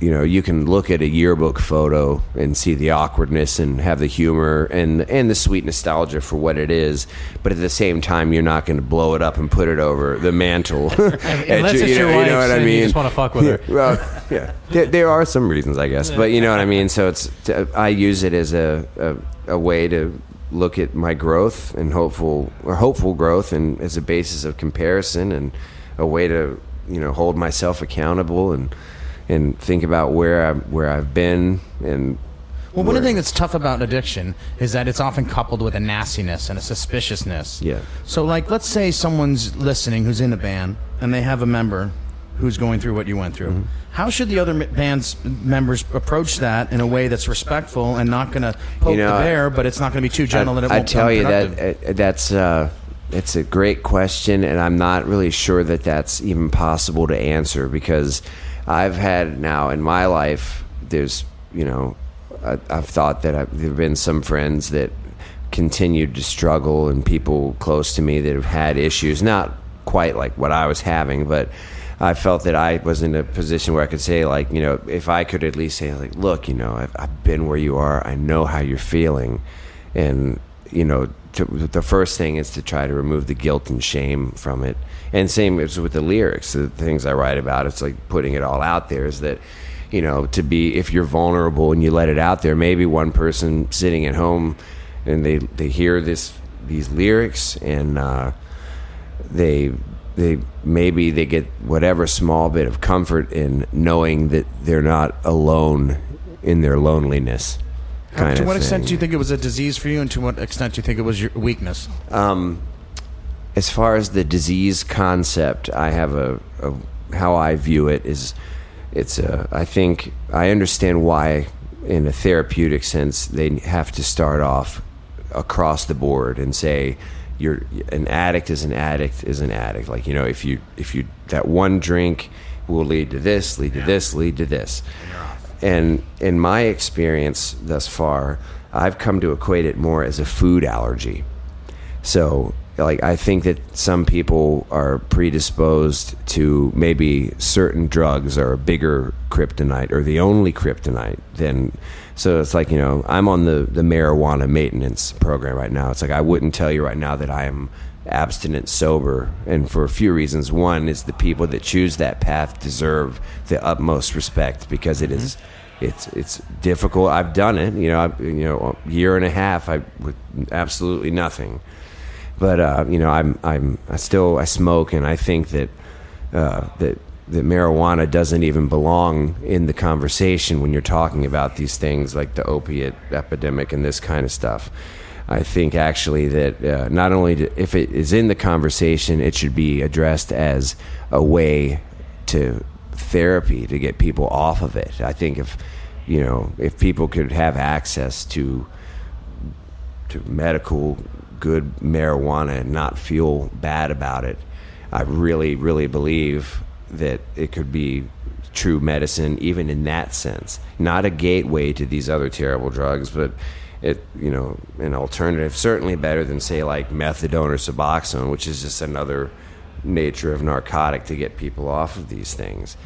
you know, you can look at a yearbook photo and see the awkwardness and have the humor and and the sweet nostalgia for what it is, but at the same time, you're not going to blow it up and put it over the mantle. Unless it's your wife's and you just wanna fuck with her. well, yeah, there, there are some reasons, I guess, but you know what I mean. So it's I use it as a, a a way to look at my growth and hopeful or hopeful growth, and as a basis of comparison and a way to you know hold myself accountable and and think about where I where I've been and. Well, one of the things that's tough about addiction is that it's often coupled with a nastiness and a suspiciousness. Yeah. So, like, let's say someone's listening who's in a band and they have a member who's going through what you went through. Mm-hmm. How should the other band's members approach that in a way that's respectful and not going to poke You know, the bear, but it's not going to be too gentle and it I tell you that uh, that's uh, it's a great question, and I'm not really sure that that's even possible to answer because I've had now in my life. There's you know, I, I've thought that I've, there've been some friends that continued to struggle, and people close to me that have had issues, not quite like what I was having, but. I felt that I was in a position where I could say, like, you know, if I could at least say, like, look, you know, I've, I've been where you are. I know how you're feeling, and you know, to, the first thing is to try to remove the guilt and shame from it. And same with the lyrics, the things I write about. It's like putting it all out there. Is that you know to be if you're vulnerable and you let it out there. Maybe one person sitting at home and they they hear this these lyrics and uh, they they maybe they get whatever small bit of comfort in knowing that they're not alone in their loneliness. Kind to of what extent thing. do you think it was a disease for you, and to what extent do you think it was your weakness? Um, as far as the disease concept, I have a, a how I view it is it's a I think I understand why in a therapeutic sense they have to start off across the board and say you're an addict is an addict is an addict like you know if you if you that one drink will lead to this lead to this lead to this and in my experience thus far I've come to equate it more as a food allergy. So like I think that some people are predisposed to maybe certain drugs are a bigger kryptonite or the only kryptonite than so it's like you know I'm on the the marijuana maintenance program right now. It's like I wouldn't tell you right now that I am abstinent sober and for a few reasons. One is the people that choose that path deserve the utmost respect because it is it's it's difficult. I've done it you know I, you know a year and a half I with absolutely nothing. But uh, you know, I'm I'm I still I smoke, and I think that uh, that that marijuana doesn't even belong in the conversation when you're talking about these things like the opiate epidemic and this kind of stuff. I think actually that uh, not only if it is in the conversation, it should be addressed as a way to therapy to get people off of it. I think if you know if people could have access to to medical good marijuana and not feel bad about it. I really, really believe that it could be true medicine, even in that sense. Not a gateway to these other terrible drugs, but it, you know, an alternative. Certainly better than say like methadone or Suboxone, which is just another nature of narcotic to get people off of these things.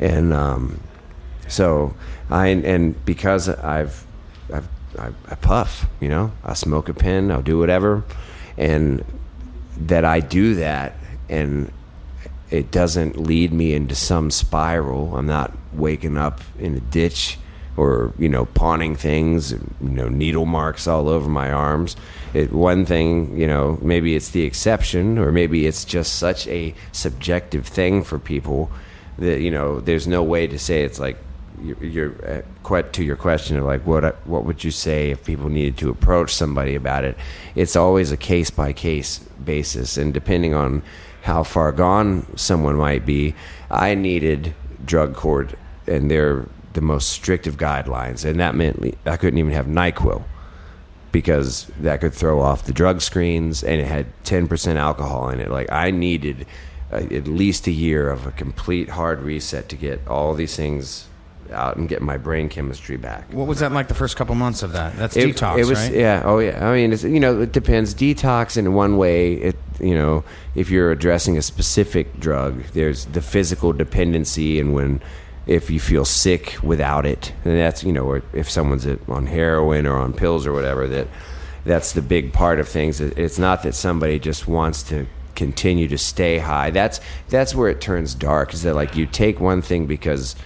And um, so I and because I've I've I, I puff, you know, I smoke a pen, I'll do whatever, and that I do that, and it doesn't lead me into some spiral. I'm not waking up in a ditch or you know pawning things, you know, needle marks all over my arms. It, one thing, you know, maybe it's the exception, or maybe it's just such a subjective thing for people that you know, there's no way to say it's like you're uh, to your question of like what what would you say if people needed to approach somebody about it it's always a case by case basis and depending on how far gone someone might be i needed drug court and they're the most strict of guidelines and that meant i couldn't even have nyquil because that could throw off the drug screens and it had 10% alcohol in it like i needed uh, at least a year of a complete hard reset to get all these things out and get my brain chemistry back What was that like the first couple months of that? That's it, detox, it was right? yeah oh yeah i mean it's you know it depends detox in one way it you know if you're addressing a specific drug there's the physical dependency and when if you feel sick without it. And that's you know if someone's on heroin or on pills or whatever that that's the big part of things. It's not that somebody just wants to continue to stay high. That's that's where it turns dark is that like you take one thing because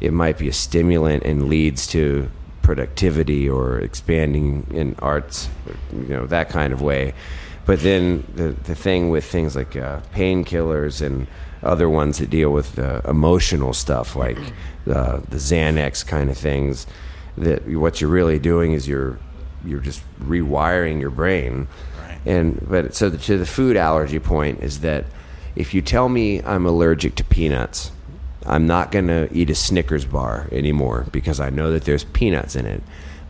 it might be a stimulant and leads to productivity or expanding in arts, you know, that kind of way. But then the the thing with things like uh, painkillers and other ones that deal with uh, emotional stuff, like uh, the Xanax kind of things, that what you're really doing is you're you're just rewiring your brain. And but so the, to the food allergy point is that if you tell me I'm allergic to peanuts, I'm not going to eat a Snickers bar anymore because I know that there's peanuts in it.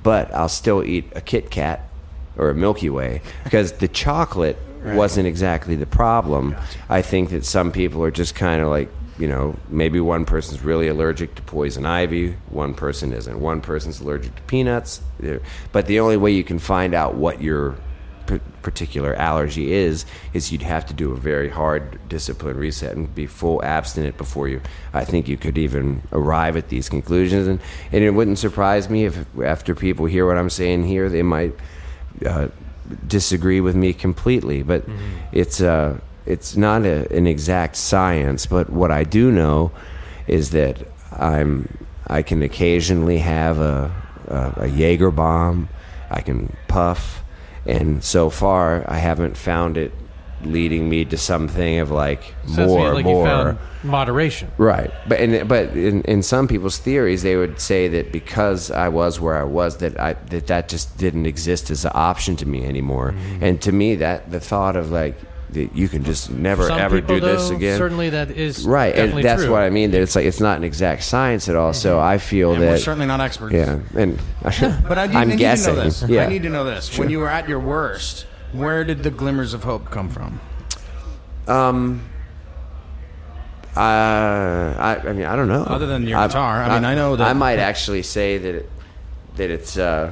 But I'll still eat a Kit Kat or a Milky Way because the chocolate wasn't exactly the problem. I think that some people are just kind of like, you know, maybe one person's really allergic to poison ivy, one person isn't. One person's allergic to peanuts. But the only way you can find out what your p- particular allergy is is you'd have to do a very hard discipline reset and be full abstinent before you I think you could even arrive at these conclusions and, and it wouldn't surprise me if after people hear what I'm saying here they might uh, disagree with me completely but it's uh it's not a, an exact science but what I do know is that I'm I can occasionally have a a, a Jaeger bomb I can puff and so far I haven't found it leading me to something of like Sounds more like more you found moderation. Right, but in, but in, in some people's theories, they would say that because I was where I was, that I that that just didn't exist as an option to me anymore. Mm-hmm. And to me, that the thought of like that you can just never Some ever people, do this again, Certainly, that is right? And that's true. what I mean. That it's like it's not an exact science at all. So I feel And that we're certainly not experts. yeah, and But I, do, I I'm need guessing. to know this. Yeah, I need to know this. When you were at your worst, where did the glimmers of hope come from? Um, uh, I, I mean, I don't know. Other than your guitar, I mean, I know that- I might actually say that it, that it's. Uh,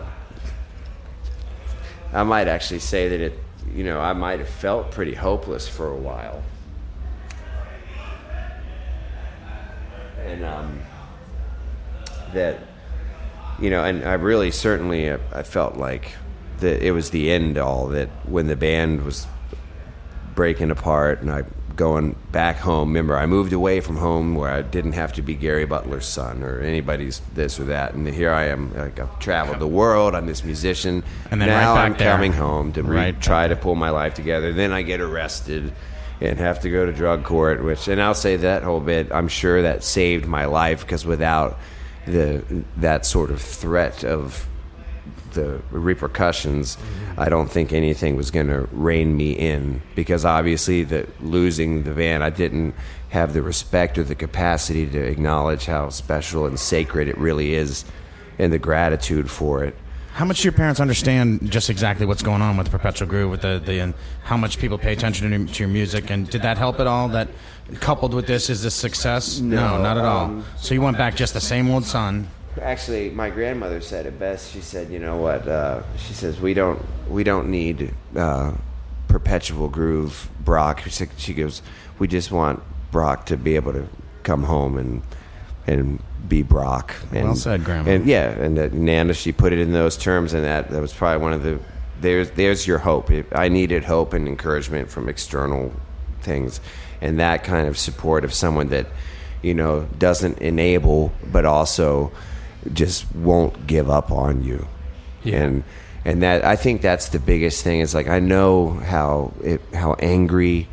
I might actually say that it. you know, I might have felt pretty hopeless for a while. And um, that, you know, and I really certainly uh, I felt like that it was the end all that when the band was breaking apart and I going back home. Remember, I moved away from home where I didn't have to be Gary Butler's son or anybody's this or that. And here I am, like I've traveled the world. I'm this musician. And then now right I'm there. coming home to re- Right try to pull my life together. Then I get arrested and have to go to drug court. Which, and I'll say that whole bit. I'm sure that saved my life because without the that sort of threat of the repercussions, I don't think anything was going to rein me in because obviously the losing the van, I didn't have the respect or the capacity to acknowledge how special and sacred it really is, and the gratitude for it. How much do your parents understand just exactly what's going on with Perpetual Groove, with the, the and how much people pay attention to, to your music, and did that help at all? That coupled with this is this success? No, not at all. um, so you went back just the same old son. Actually, my grandmother said it best. She said, "You know what?" Uh, she says, "We don't, we don't need uh, Perpetual Groove, Brock." She goes, "We just want Brock to be able to come home and and be Brock." And, Well said, Grandma. And yeah, and that Nana, she put it in those terms, and that that was probably one of the there's there's your hope. I needed hope and encouragement from external things, and that kind of support of someone that you know doesn't enable, but also just won't give up on you. And and that I think that's the biggest thing. Is like I know how it how angry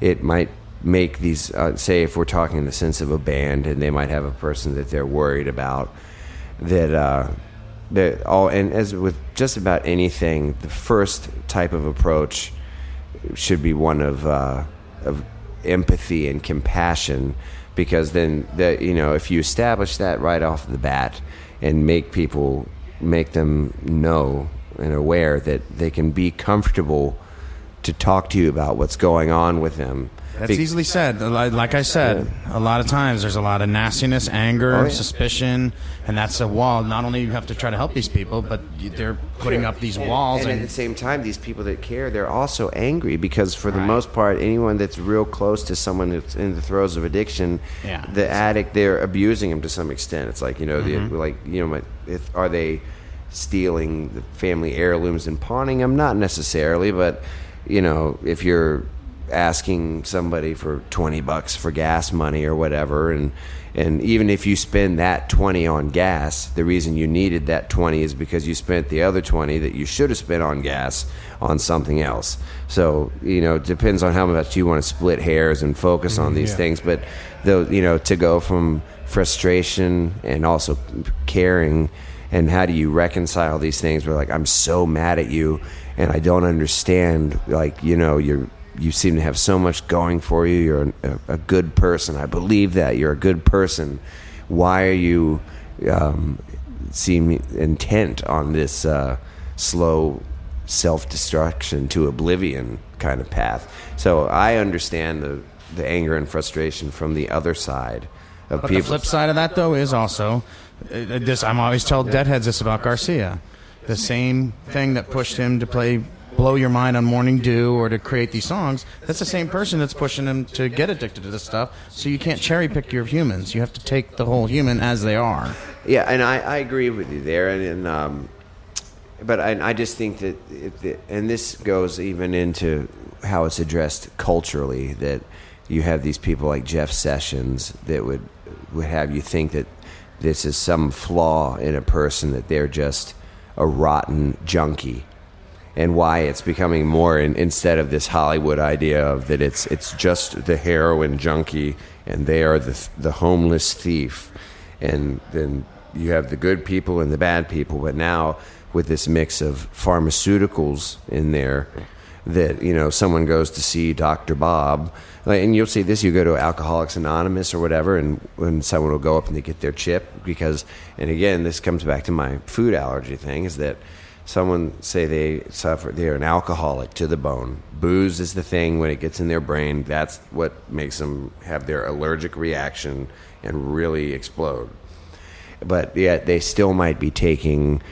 it might make these. Uh, say if we're talking in the sense of a band, and they might have a person that they're worried about that uh, that all and as with just about anything, the first type of approach should be one of uh, of empathy and compassion, because then that you know if you establish that right off the bat and make people make them know and aware that they can be comfortable to talk to you about what's going on with them. That's Be- easily said. Like I said, a lot of times there's a lot of nastiness, anger, Oh, yeah. suspicion, and that's a wall. Not only you have to try to help these people, but they're putting up these walls. And, And, at the same time, these people that care, they're also angry because, for the most part, anyone that's real close to someone that's in the throes of addiction, Yeah. the addict, they're abusing them to some extent. It's like you know, Mm-hmm. the, like you know, if, are they stealing the family heirlooms and pawning them? Not necessarily, but you know, if you're asking somebody for 20 bucks for gas money or whatever and and even if you spend that 20 on gas the reason you needed that 20 is because you spent the other 20 that you should have spent on gas on something else. So you know it depends on how much you want to split hairs and focus on mm-hmm, these things but though you know to go from frustration and also caring and how do you reconcile these things where like i'm so mad at you and i don't understand like you know you're you seem to have so much going for you. You're a, a good person. I believe that. You're a good person. Why are you um, seem intent on this uh, slow self-destruction to oblivion kind of path? So i understand the the anger and frustration from the other side of but people. the flip side of that, though, is also uh, this. I'm always tell deadheads this about Garcia. The same thing that pushed him to play "Blow Your Mind" on Morning Dew or to create these songs. That's the same person that's pushing them to get addicted to this stuff. So you can't cherry pick your humans. You have to take the whole human as they are. Yeah, and I, I agree with you there, and, and um, but I, I just think that, it, and this goes even into how it's addressed culturally. That you have these people like Jeff Sessions that would would have you think that this is some flaw in a person that they're just a rotten junkie and why it's becoming more in, instead of this Hollywood idea of that it's it's just the heroin junkie and they are the the homeless thief, and then you have the good people and the bad people. But now with this mix of pharmaceuticals in there, that you know someone goes to see Doctor Bob, and you'll see this. You go to Alcoholics Anonymous or whatever, and when someone will go up and they get their chip because, and again, this comes back to my food allergy thing is that someone say they suffer they're an alcoholic to the bone booze is the thing when it gets in their brain that's what makes them have their allergic reaction and really explode but yet they still might be taking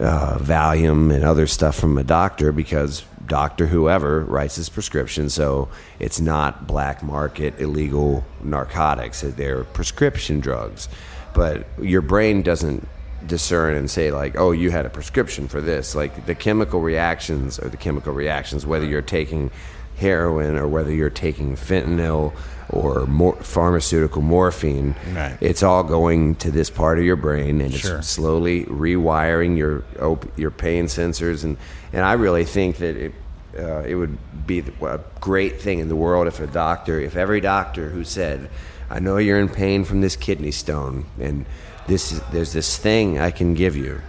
uh, Valium and other stuff from a doctor because doctor whoever writes this prescription. So it's not black market illegal narcotics; they're prescription drugs. But your brain doesn't discern and say like, "Oh, you had a prescription for this." Like the chemical reactions or the chemical reactions, whether you're taking heroin or whether you're taking fentanyl or mor- pharmaceutical morphine. Right. It's all going to this part of your brain, and Sure. it's slowly rewiring your op- your pain sensors. And and I really think that it. Uh, it would be a great thing in the world if a doctor, if every doctor who said, "I know you're in pain from this kidney stone, and this is, there's this thing I can give you,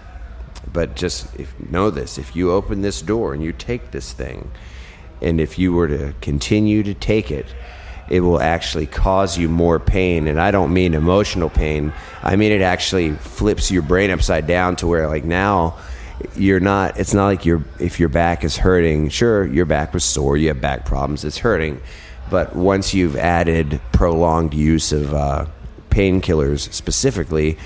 but just if, know this: if you open this door and you take this thing, and if you were to continue to take it, it will actually cause you more pain. And I don't mean emotional pain. I mean it actually flips your brain upside down to where like now you're not it's not like your if your back is hurting, sure, your back was sore, you have back problems, it's hurting. But once you've added prolonged use of uh, painkillers specifically,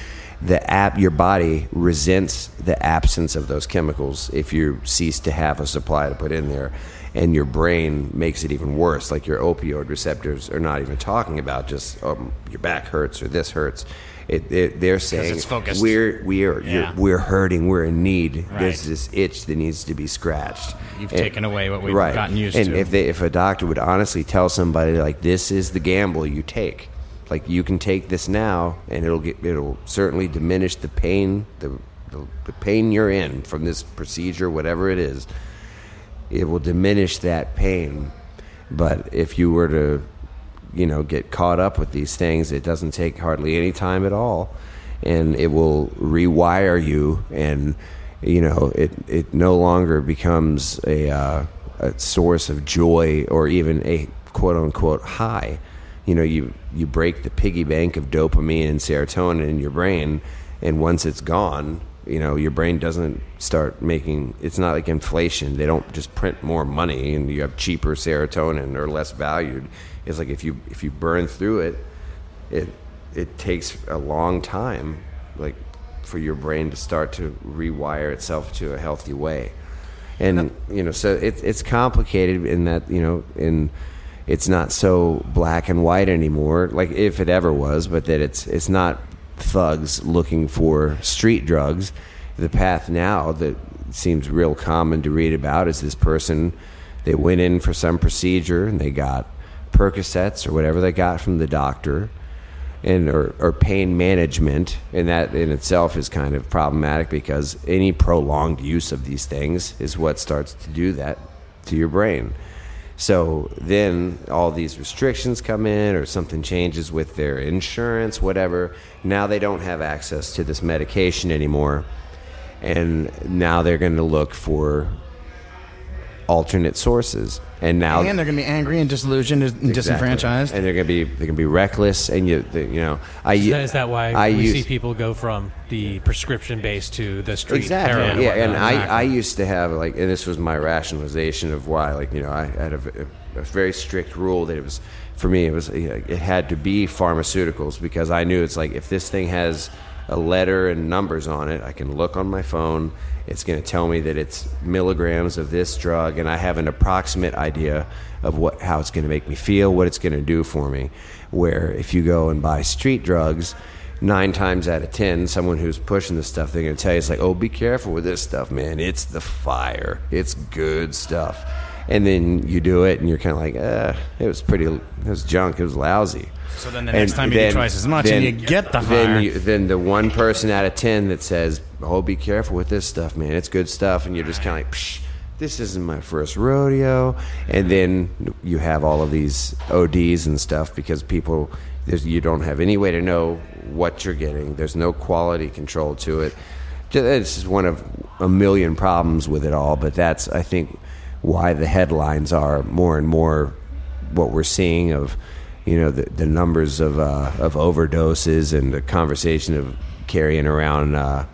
the app your body resents the absence of those chemicals if you cease to have a supply to put in there and your brain makes it even worse like your opioid receptors are not even talking about just um, your back hurts or this hurts it, it, they're saying it's focused. we're we are Yeah. we're hurting we're in need Right. there's this itch that needs to be scratched You've And- taken away what we've right. gotten used and to. if they if a doctor would honestly tell somebody like this is the gamble you take like you can take this now and it'll get it'll certainly diminish the pain the the, the pain you're in from this procedure whatever it is. It will diminish that pain. But if you were to you know get caught up with these things it doesn't take hardly any time at all. And it will rewire you and you know it it no longer becomes a uh, a source of joy or even a quote unquote high you know you you break the piggy bank of dopamine and serotonin in your brain and once it's gone you know your brain doesn't start making it's not like inflation. They don't just print more money and you have cheaper serotonin or less valued. It's like if you if you burn through it it it takes a long time like for your brain to start to rewire itself to a healthy way. And you know so it, it's complicated in that you know in it's not so black and white anymore like if it ever was but that it's it's not thugs looking for street drugs. The path now that seems real common to read about is this person they went in for some procedure and they got percocets or whatever they got from the doctor and or, or pain management and that in itself is kind of problematic because any prolonged use of these things is what starts to do that to your brain so then all these restrictions come in or something changes with their insurance whatever. Now they don't have access to this medication anymore. And now they're going to look for alternate sources and now and they're going to be angry and disillusioned and Exactly. disenfranchised. and they're going to be they're going to be reckless and you they, you know I Is that, is that why I we used- see people go from the prescription base to the street exactly heroin? yeah and whatnot? I, I used to have like and this was my rationalization of why like you know i had a very strict rule that it was for me it was it had to be pharmaceuticals because i knew it's like if this thing has a letter and numbers on it i can look on my phone it's going to tell me that it's milligrams of this drug and i have an approximate idea of what how it's going to make me feel what it's going to do for me where if you go and buy street drugs nine times out of ten, someone who's pushing this stuff, they're going to tell you, it's like, oh, be careful with this stuff, man. It's the fire. It's good stuff. And then you do it, and you're kind of like, uh, it was pretty, it was junk. It was lousy. So then the next time you do twice as much and you get the fire. Then, you, then the one person out of ten that says, oh, be careful with this stuff, man. It's good stuff. And you're just kind of like, Psh, this isn't my first rodeo. And then you have all of these ODs and stuff because people, there's, you don't have any way to know what you're getting. There's no quality control to it. This is one of a million problems with it all, but that's, I think, why the headlines are more and more what we're seeing of, you know, the, the numbers of, uh, of overdoses and the conversation of carrying around uh,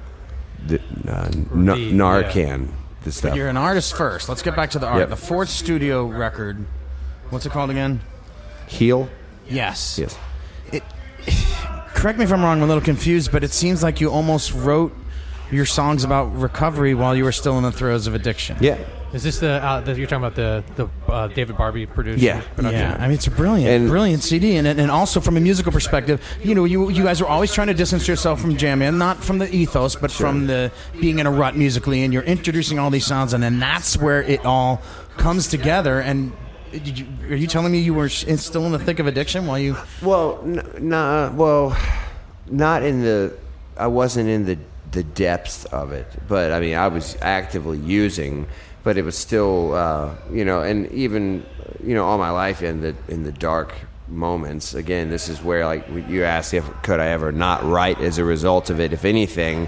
the, uh, n- Narcan, the stuff. You're an artist first. Let's get back to the art. Yep. The fourth studio record. What's it called again? Heal? Yes. Yes. Correct me if I'm wrong. I'm a little confused, but it seems like you almost wrote your songs about recovery while you were still in the throes of addiction. Yeah. Is this the, uh, the you're talking about the the uh, David Barbe produced? Yeah. production? Yeah, I mean it's a brilliant, And- brilliant CD, and and also from a musical perspective, you know, you you guys are always trying to distance yourself from jam band, not from the ethos, but from the being in a rut musically, and you're introducing all these sounds, and then that's where it all comes together. And did you, are you telling me you were s- still in the thick of addiction while you? Well, n- nah, well, not in the. I wasn't in the the depths of it, but I mean, I was actively using, but it was still, uh, you know, and even, you know, all my life in the in the dark moments. Again, this is where like you asked if could I ever not write as a result of it. If anything,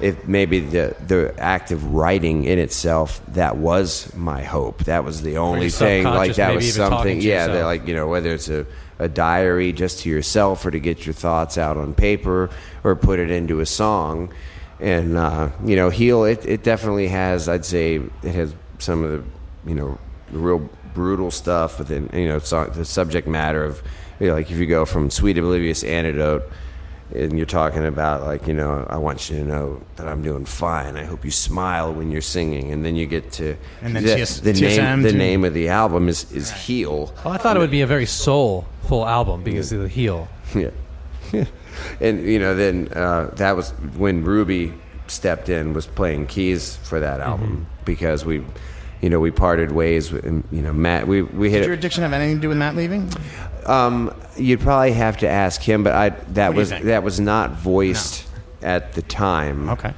if maybe the the act of writing in itself that was my hope. That was the only thing. Like that was something. Yeah, that like you know whether it's a a diary just to yourself or to get your thoughts out on paper or put it into a song. And uh, you know, heal it. It definitely has. I'd say it has some of the you know the real brutal stuff within you know so, the subject matter of you know, like if you go from sweet oblivious antidote and you're talking about like you know i want you to know that i'm doing fine i hope you smile when you're singing and then you get to And then the, TS the name the name of the album is is heal Well, I thought it would be a very soulful album because of the heel. yeah and you know then uh, that was when ruby stepped in was playing keys for that album because we you know we parted ways with and, you know matt we we hit Did your addiction have anything to do with Matt leaving? Um, you'd probably have to ask him, but I that What was that was not voiced at the time. Okay.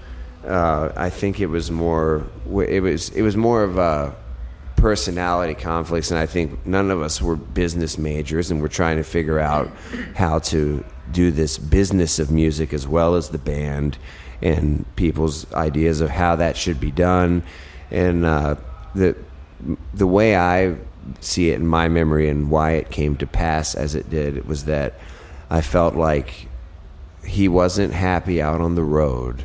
Uh, I think it was more it was it was more of a personality conflicts, and I think none of us were business majors, and we're trying to figure out how to do this business of music as well as the band and people's ideas of how that should be done, and uh, the the way I see it in my memory and why it came to pass as it did it was that I felt like he wasn't happy out on the road.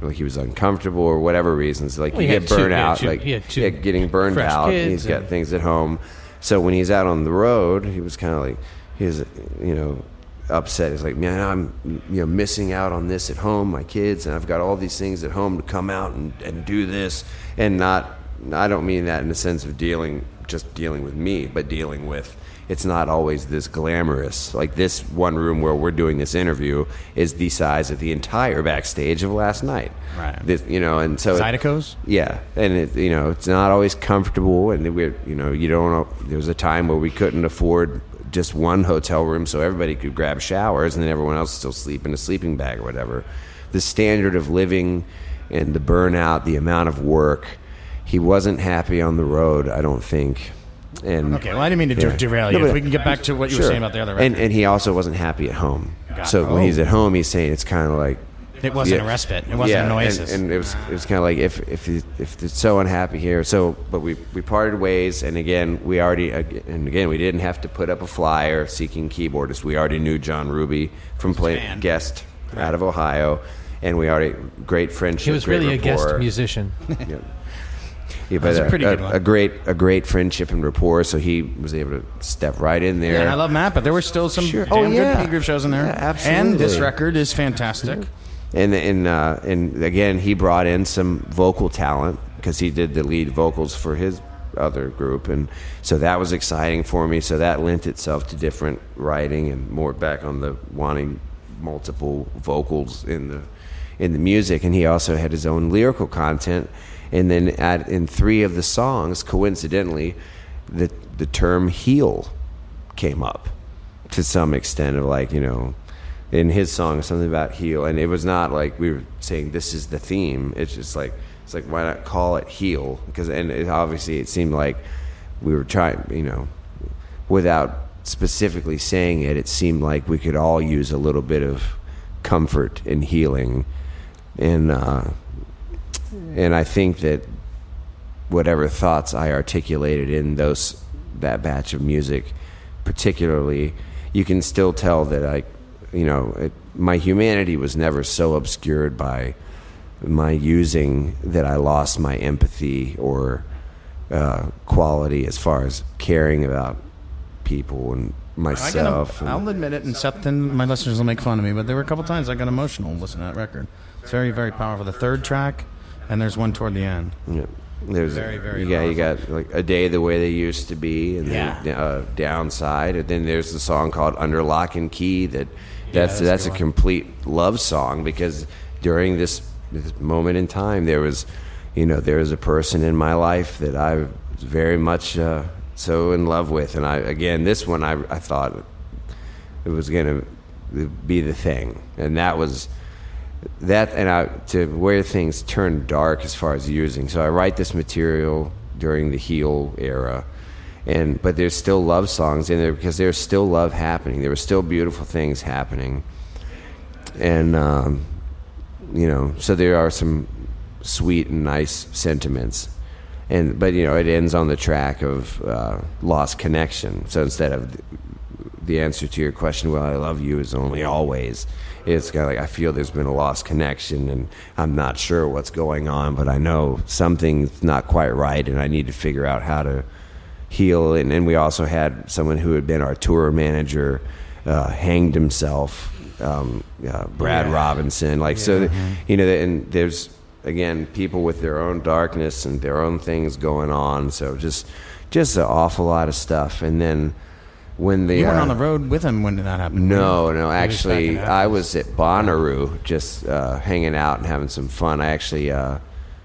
Like he was uncomfortable or whatever reasons. Like Well, you he get had two- burned out, two- like he had two yeah, getting burned out. He's got things at home. So when he's out on the road, he was kind of like he was, you know, upset. He's like, man, I'm you know missing out on this at home, my kids, and I've got all these things at home to come out and, and do this, and not. I don't mean that in the sense of dealing just dealing with me, but dealing with. It's not always this glamorous. Like this one room where we're doing this interview is the size of the entire backstage of last night. Right. This, you know, and so Zydeco's? yeah, and it, you know it's not always comfortable, and we, you know, you don't. know There was a time where we couldn't afford just one hotel room, so everybody could grab showers, and then everyone else still sleep in a sleeping bag or whatever. The standard of living and the burnout, the amount of work, he wasn't happy on the road. I don't think. And Okay, well, I didn't mean to Yeah. derail No, you. if we can get back to what you were saying about the other record. and and he also wasn't happy at home. Got so it. when Oh. he's at home, he's saying it's kind of like it wasn't yeah. a respite. It wasn't yeah, an and- oasis. And, it was it was kind of like if if if it's so unhappy here. So, but we we parted ways, and again we already and again we didn't have to put up a flyer seeking keyboardists. We already knew John Ruby from playing guest out of Ohio, and we already great friendship. He was really a guest musician. Yeah. Yeah, That's but a pretty a, good one. a great a great friendship and rapport. So he was able to step right in there. yeah, and I love Matt, but there were still some Sure. damn Oh, yeah. good P Groove shows in there. Yeah, absolutely. And this record is fantastic. And and uh, and again, he brought in some vocal talent because he did the lead vocals for his other group, and so that was exciting for me. So that lent itself to different writing and more back on the wanting multiple vocals in the in the music. And he also had his own lyrical content. And then at in three of the songs, coincidentally, the the term "heal" came up to some extent of like you know in his song something about heal and it was not like we were saying this is the theme. It's just like it's like why not call it heal because and it, obviously it seemed like we were trying you know without specifically saying it it seemed like we could all use a little bit of comfort and healing. And uh and I think that whatever thoughts I articulated in those that batch of music, particularly, you can still tell that I, you know, it, my humanity was never so obscured by my using that I lost my empathy or uh, quality as far as caring about people and I myself. got, I'll admit it, and Seth and my listeners will make fun of me, but there were a couple times I got emotional listening to that record. It's very, very powerful. The third track, and there's one toward the end. yeah. There's Very, very you got you got like a day the way they used to be, and then uh, downside, and then there's the song called Under Lock and Key that that's that's a that's, good a complete love song because during this, this moment in time there was, you know, there was a person in my life that I was very much uh, so in love with, and I again this one I I thought it was gonna be the thing, and that was that and I, to where things turned dark as far as using. So I write this material during the heel era, and but there's still love songs in there because there's still love happening. There were still beautiful things happening, and um, you know, so there are some sweet and nice sentiments. And but you know, it ends on the track of uh, lost connection. So instead of the answer to your question, well, I love you is only always. It's kind of like I feel there's been a lost connection, and I'm not sure what's going on, but I know something's not quite right, and I need to figure out how to heal. And then we also had someone who had been our tour manager uh, hanged himself, um, uh, Brad Robinson. Like so, you know, and there's again people with their own darkness and their own things going on. So just just an awful lot of stuff, and then when the You weren't uh, on the road with him when did that happened. no, no. You were back Actually, I was at Bonnaroo just uh, hanging out and having some fun. I actually, uh,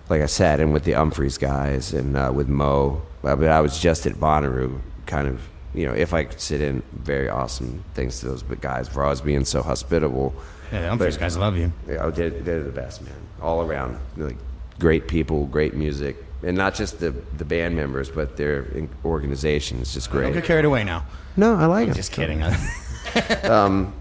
like I sat in with the Umphrey's guys and uh, with moe. Uh, But I was just at Bonnaroo, kind of, you know, if I could sit in, very awesome things to those big guys for always being so hospitable. Yeah, the Umphrey's But- guys love you. Yeah, oh, they're, they're the best, man. All around, like great people, great music, and not just the the band members, but their organization is just great. Don't get carried away now. No, I like it. Just kidding. um,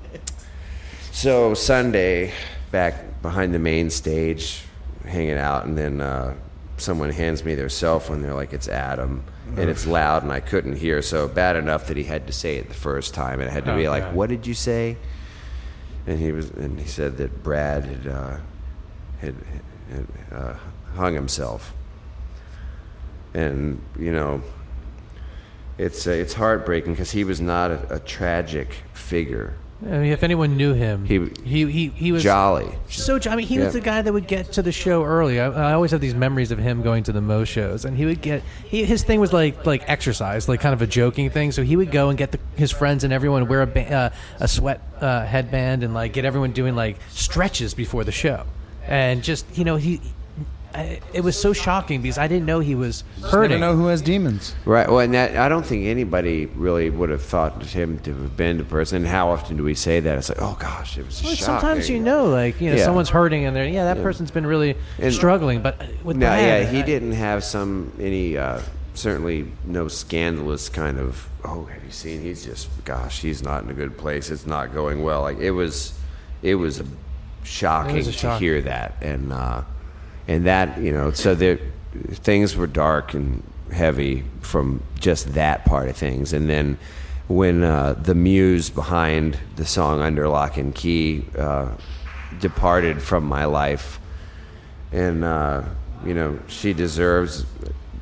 So Sunday, back behind the main stage, hanging out, and then uh, someone hands me their cell phone. They're like, "It's Adam," and it's loud, and I couldn't hear. So bad enough that he had to say it the first time, and it had to be Oh, like, God. "What did you say?" And he was, and he said that Brad had uh, had, had uh, hung himself, and you know. It's uh, it's heartbreaking because he was not a, a tragic figure. I mean, if anyone knew him, He- he he, he was Jolly. So I mean, he Yeah. was the guy that would get to the show early. I, I always have these memories of him going to the moe shows, and he would get he, his thing was like like exercise, like kind of a joking thing. So he would go and get the, his friends and everyone wear a ba- uh, a sweat uh, headband and like get everyone doing like stretches before the show, and just you know he. I, it was so shocking because I didn't know he was I hurting. don't know who has demons. Right. Well, and that, I don't think anybody really would have thought him to have been the person. And how often do we say that? It's like, oh gosh, it was Well, shocking. sometimes you know, like you know, Yeah. someone's hurting, and they're yeah, that person's been really And- struggling. But with No, Brad, yeah, he I- didn't have some any uh, certainly no scandalous kind of. Oh, have you seen? He's just gosh, he's not in a good place. It's not going well. Like it was, it was shocking It was a to hear that, and uh, and that you know, so there things were dark and heavy from just that part of things, and then when uh, the muse behind the song "Under Lock and Key" uh, departed from my life. And uh, you know she deserves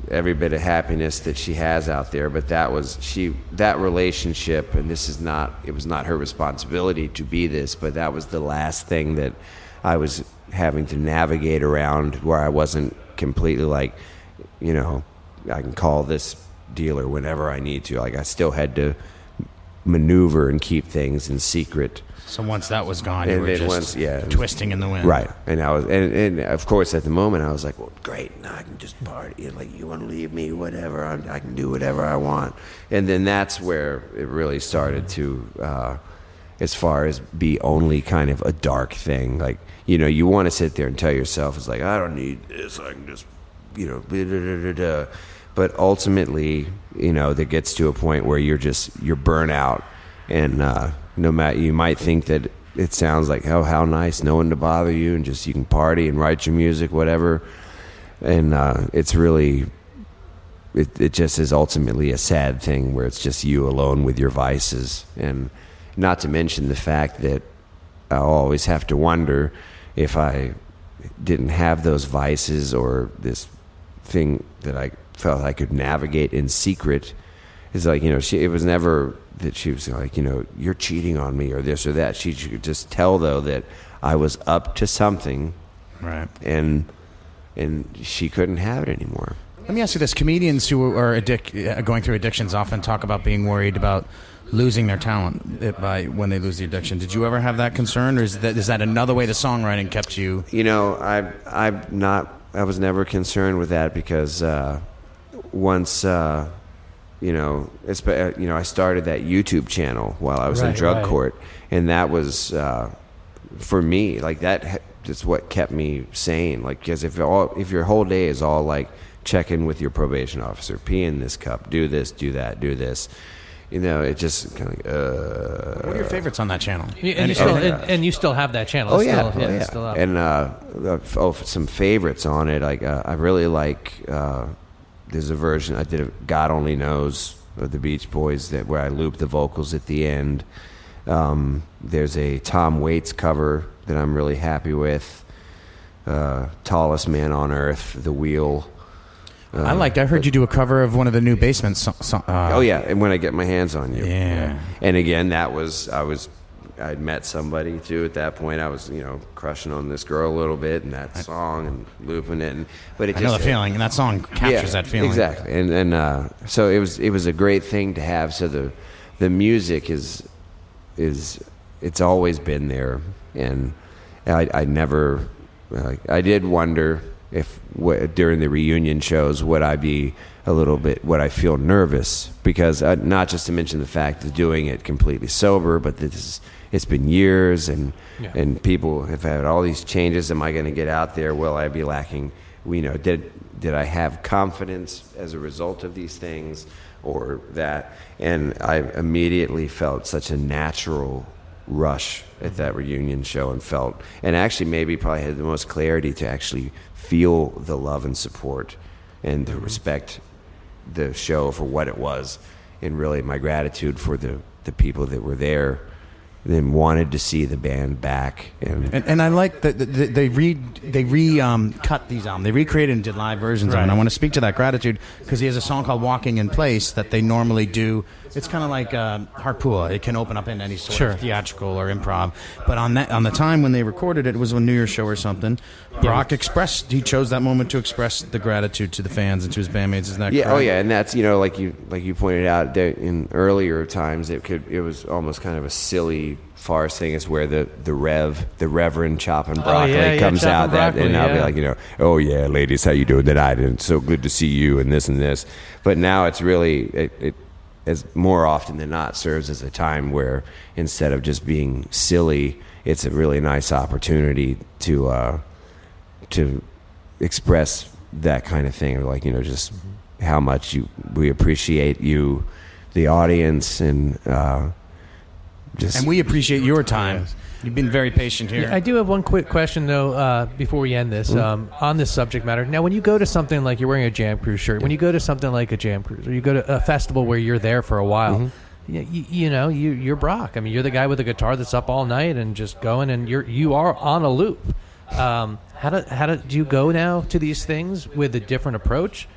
every bit of happiness that she has out there but that was she that relationship and this is not it was not her responsibility to be this but that was the last thing that i was having to navigate around where i wasn't completely like you know i can call this dealer whenever i need to like i still had to maneuver and keep things in secret So once that was gone, you And were just once- yeah. twisting in the wind. Right, and I was, and, and of course, at the moment, I was like, "Well, great, now I can just party. Like, you want to leave me, whatever. I'm, I can do whatever I want." And then that's where it really started to, uh, as far as be only kind of a dark thing. Like, you know, you want to sit there and tell yourself, "It's like I don't need this. I can just, you know." da, da, da, da, da." But ultimately, you know, there gets to a point where you're just you're burnt out, and uh, no matter you might think that it sounds like oh how nice, no one to bother you, and just you can party and write your music, whatever. And uh, it's really, it it just is ultimately a sad thing where it's just you alone with your vices, and not to mention the fact that I'll always have to wonder if I didn't have those vices or this thing that I felt I could navigate in secret is like you know she it was never that she was like you know you're cheating on me or this or that. She could just tell though that I was up to something Right. and and she couldn't have it anymore. Let me ask you this: comedians who are addic- uh, going through addictions often talk about being worried about losing their talent by when they lose the addiction. Did you ever have that concern, or is that is that another way the songwriting kept you? You know, I I'm not. I was never concerned with that because uh, once uh, you know, it's uh, you know, I started that YouTube channel while I was in drug right. court, and that was uh, for me like that. ha- Is what kept me sane. Like, because if all if your whole day is all like check in with your probation officer, pee in this cup, do this, do that, do this. You know, it just kind of. Uh, What are your favorites on that channel? You- and, Any- you still, anything? and, and you still have that channel. Oh yeah, still, oh, it's yeah. still up. and uh, uh, oh, some favorites on it. Like uh, I really like. Uh, there's a version I did. Of God only knows of the Beach Boys that where I loop the vocals at the end. Um, there's a Tom Waits cover that I'm really happy with. Uh, Tallest Man on Earth, The Wheel. I liked. I heard you do a cover of one of the new Basement. So, so, uh, Oh yeah, and when I get my hands on you. Yeah. And again, that was I was I'd met somebody too at that point. I was you know crushing on this girl a little bit and that song and looping it. And, but it I just know the feeling, and that song captures that feeling. exactly. And and uh, so it was it was a great thing to have. So the the music is is it's always been there, and I I never uh, I did wonder if w- during the reunion shows would I be a little bit would I feel nervous because uh, not just to mention the fact of doing it completely sober, but this is, it's been years and Yeah. and people have had all these changes. Am I going to get out there? Will I be lacking? You know, did did I have confidence as a result of these things or that? And I immediately felt such a natural rush at that reunion show and felt and actually maybe probably had the most clarity to actually feel the love and support and the mm-hmm. respect the show for what it was and really my gratitude for the the people that were there and wanted to see the band back and And, and I like that that- that they re they re um, cut these albums. They recreated and did live versions of them. And I want to speak to that gratitude because he has a song called "Walking in Place" that they normally do. It's kind of like uh, Harpua. It can open up into any sort Sure. of theatrical or improv. But on that on the time when they recorded it, it was a New Year's show or something. Brock expressed he chose that moment to express the gratitude to the fans and to his bandmates. Isn't that yeah, correct? oh yeah, and that's you know like you like you pointed out that in earlier times it could it was almost kind of a silly farce thing is where the the rev the reverend chopping broccoli Oh, yeah, yeah, comes out that broccoli, and I'll be like you know oh yeah ladies how you doing tonight? And it's so good to see you and this and this. But now it's really it, it as more often than not serves as a time where instead of just being silly it's a really nice opportunity to uh to express that kind of thing, or like you know, just how much you we appreciate you, the audience, and uh, just And we appreciate your time. You've been very patient here. Yeah, I do have one quick question though uh, before we end this um, on this subject matter. Now, when you go to something like you're wearing a Jam Cruise shirt, when you go to something like a Jam Cruise, or you go to a festival where you're there for a while, you, you, you know you, you're Brock. I mean, you're the guy with the guitar that's up all night and just going, and you're you are on a loop. Um, how do how do, do you go now to these things with a different approach?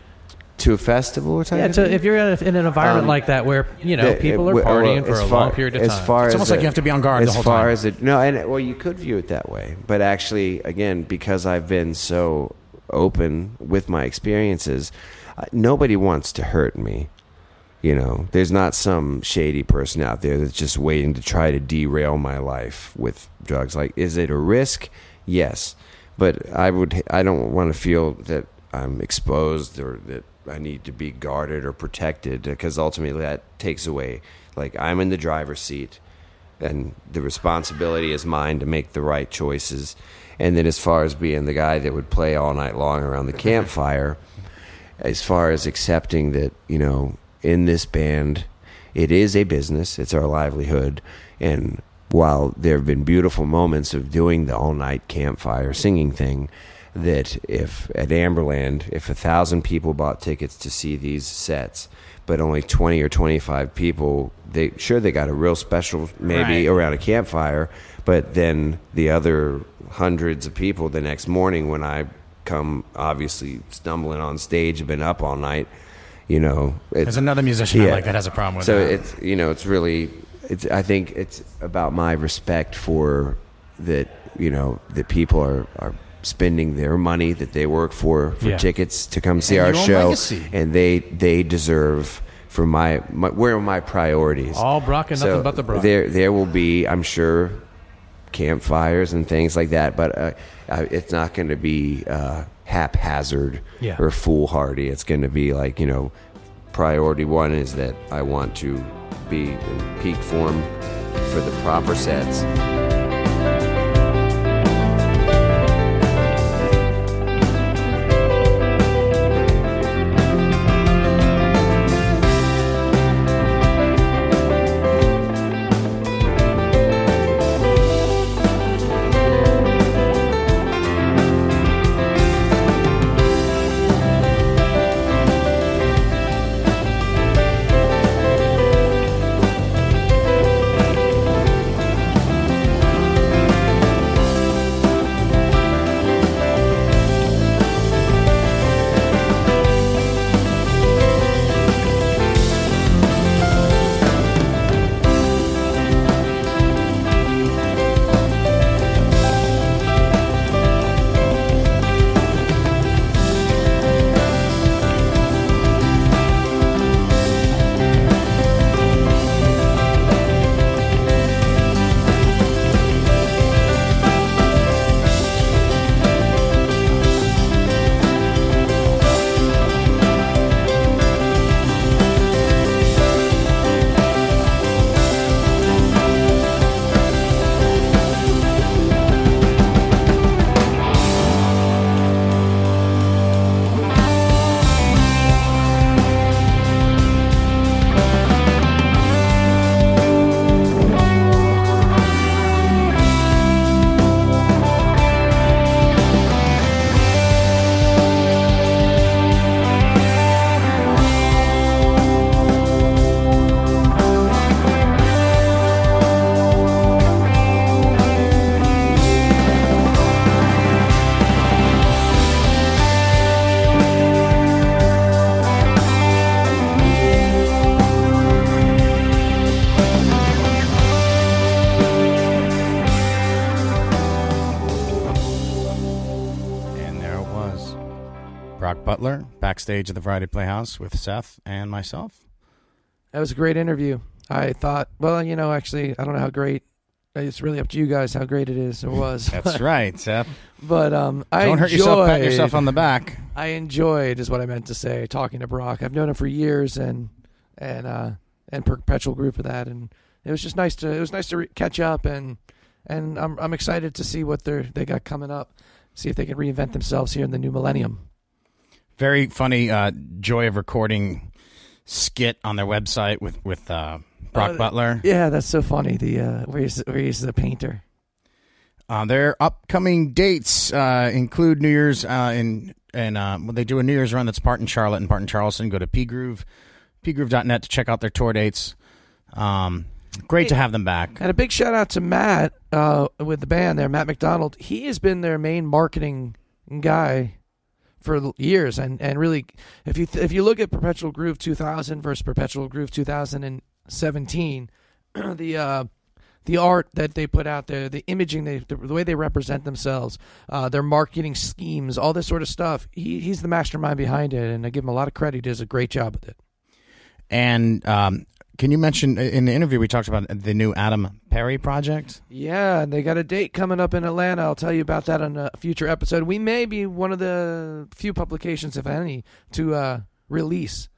To a festival or something. Yeah, so if you're in, a, in an environment Um, like that where you know the- people it- are well, partying for a far- long period of as time. Far It's as almost like you have to be on guard As the whole far time. as it, no, and well, you could view it that way, but actually, again, because I've been so open with my experiences, uh, nobody wants to hurt me. You know, there's not some shady person out there that's just waiting to try to derail my life with drugs. Like, is it a risk? Yes, but I would. I don't want to feel that I'm exposed or that I need to be guarded or protected because ultimately that takes away. Like, I'm in the driver's seat, and the responsibility is mine to make the right choices. And then, as far as being the guy that would play all night long around the campfire, as far as accepting that you know in this band it is a business it's our livelihood and while there have been beautiful moments of doing the all night campfire singing thing that if at amberland if a thousand people bought tickets to see these sets but only 20 or 25 people they sure they got a real special maybe Right. around a campfire but then the other hundreds of people the next morning when i come obviously stumbling on stage have been up all night you know it's, There's another musician I Yeah. like that has a problem with it. so that. it's you know it's really it's i think it's about my respect for that you know that people are are spending their money that they work for for Yeah. tickets to come see And our show, legacy. and they they deserve for my, my where are my priorities? All Brock and So nothing but the Brock. There there will be, I'm sure, campfires and things like that, but uh, it's not going to be uh, haphazard Yeah. or foolhardy. It's going to be like you know, priority one is that I want to be in peak form for the proper sets. Backstage at the Variety Playhouse with Seth and myself. That was a great interview. I thought, well, you know, actually, I don't know how great. It's really up to you guys how great it is or was. That's right, Seth. But um, I Don't hurt yourself. Pat yourself on the back. I enjoyed, is what I meant to say, talking to Brock. I've known him for years, and and uh, and Perpetual Groove for that, and it was just nice to it was nice to re- catch up, and and I'm I'm excited to see what they're they got coming up, see if they can reinvent themselves here in the new millennium. Very funny uh, joy of recording skit on their website with with uh, Brock Uh, Butler. Yeah, that's so funny. The uh, where he's where he's the painter. Uh, their upcoming dates uh, include New Year's uh, in and uh, well, they do a New Year's run that's part in Charlotte and part in Charleston. Go to pgroove, pgroove.net to check out their tour dates. Um, great to have them back. And a big shout out to Matt uh, with the band there, Matt McDonald. He has been their main marketing guy for years, and, and really, if you th- if you look at Perpetual Groove 2000 versus Perpetual Groove 2017, the uh, the art that they put out there, the imaging, they, the, the way they represent themselves, uh, their marketing schemes, all this sort of stuff. He, he's the mastermind behind it, and I give him a lot of credit. He does a great job with it. And um, can you mention in the interview we talked about the new Adam Perry project? Yeah, and they got a date coming up in Atlanta. I'll tell you about that on a future episode. We may be one of the few publications, if any, to uh, release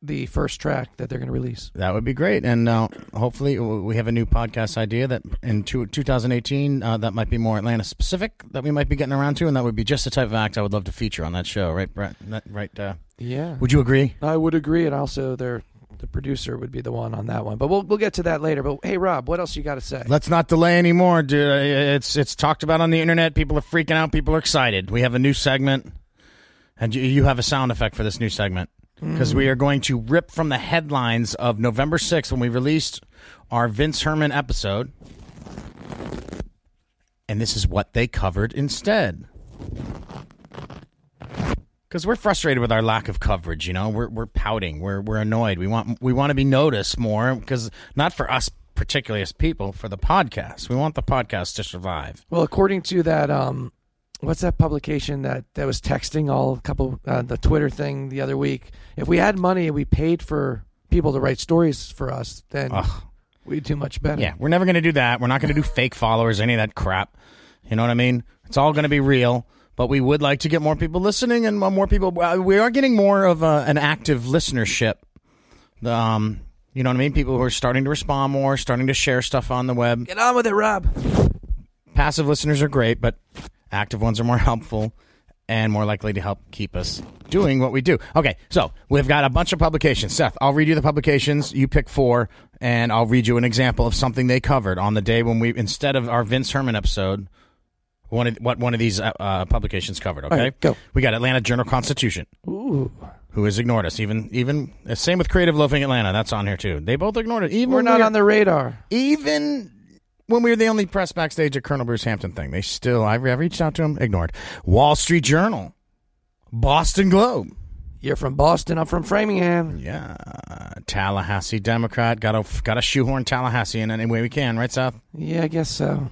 the first track that they're going to release. That would be great. And uh, hopefully, we have a new podcast idea that in two, 2018 uh, that might be more Atlanta specific that we might be getting around to, and that would be just the type of act I would love to feature on that show. Right, Brett? Right? Uh, Yeah, would you agree? I would agree, and also their the producer would be the one on that one. But we'll we'll get to that later. But hey, Rob, what else you got to say? Let's not delay anymore, dude. It's it's talked about on the internet. People are freaking out. People are excited. We have a new segment, and you, you have a sound effect for this new segment because we are going to rip from the headlines of November sixth when we released our Vince Herman episode, and this is what they covered instead. Because we're frustrated with our lack of coverage, you know, we're we're pouting, we're we're annoyed. We want we want to be noticed more because not for us particularly as people, for the podcast. We want the podcast to survive. Well, according to that um what's that publication that that was texting all a couple uh, the Twitter thing the other week? If we had money and we paid for people to write stories for us, then Ugh. we'd do much better. Yeah, we're never going to do that. We're not going to do fake followers, any of that crap. You know what I mean? It's all going to be real. But we would like to get more people listening and more people. uh, We are getting more of a, an active listenership. Um, you know what I mean? People who are starting to respond more, starting to share stuff on the web. Get on with it, Rob. Passive listeners are great, but active ones are more helpful and more likely to help keep us doing what we do. Okay, so we've got a bunch of publications. Seth, I'll read you the publications. You pick four, and I'll read you an example of something they covered on the day when we, instead of our Vince Herman episode, one of, what one of these uh, uh, publications covered. Okay, right, go. We got Atlanta Journal Constitution, Ooh, who has ignored us. Even even uh, same with Creative Loafing Atlanta. That's on here too. They both ignored it. Even we're not we on the radar. even when we were the only press backstage at Colonel Bruce Hampton thing, they still I, I reached out to them, ignored. Wall Street Journal, Boston Globe, You're from Boston. I'm from Framingham. yeah, Tallahassee Democrat. Got to got to shoehorn Tallahassee in any way we can, right, Seth? Yeah, I guess so.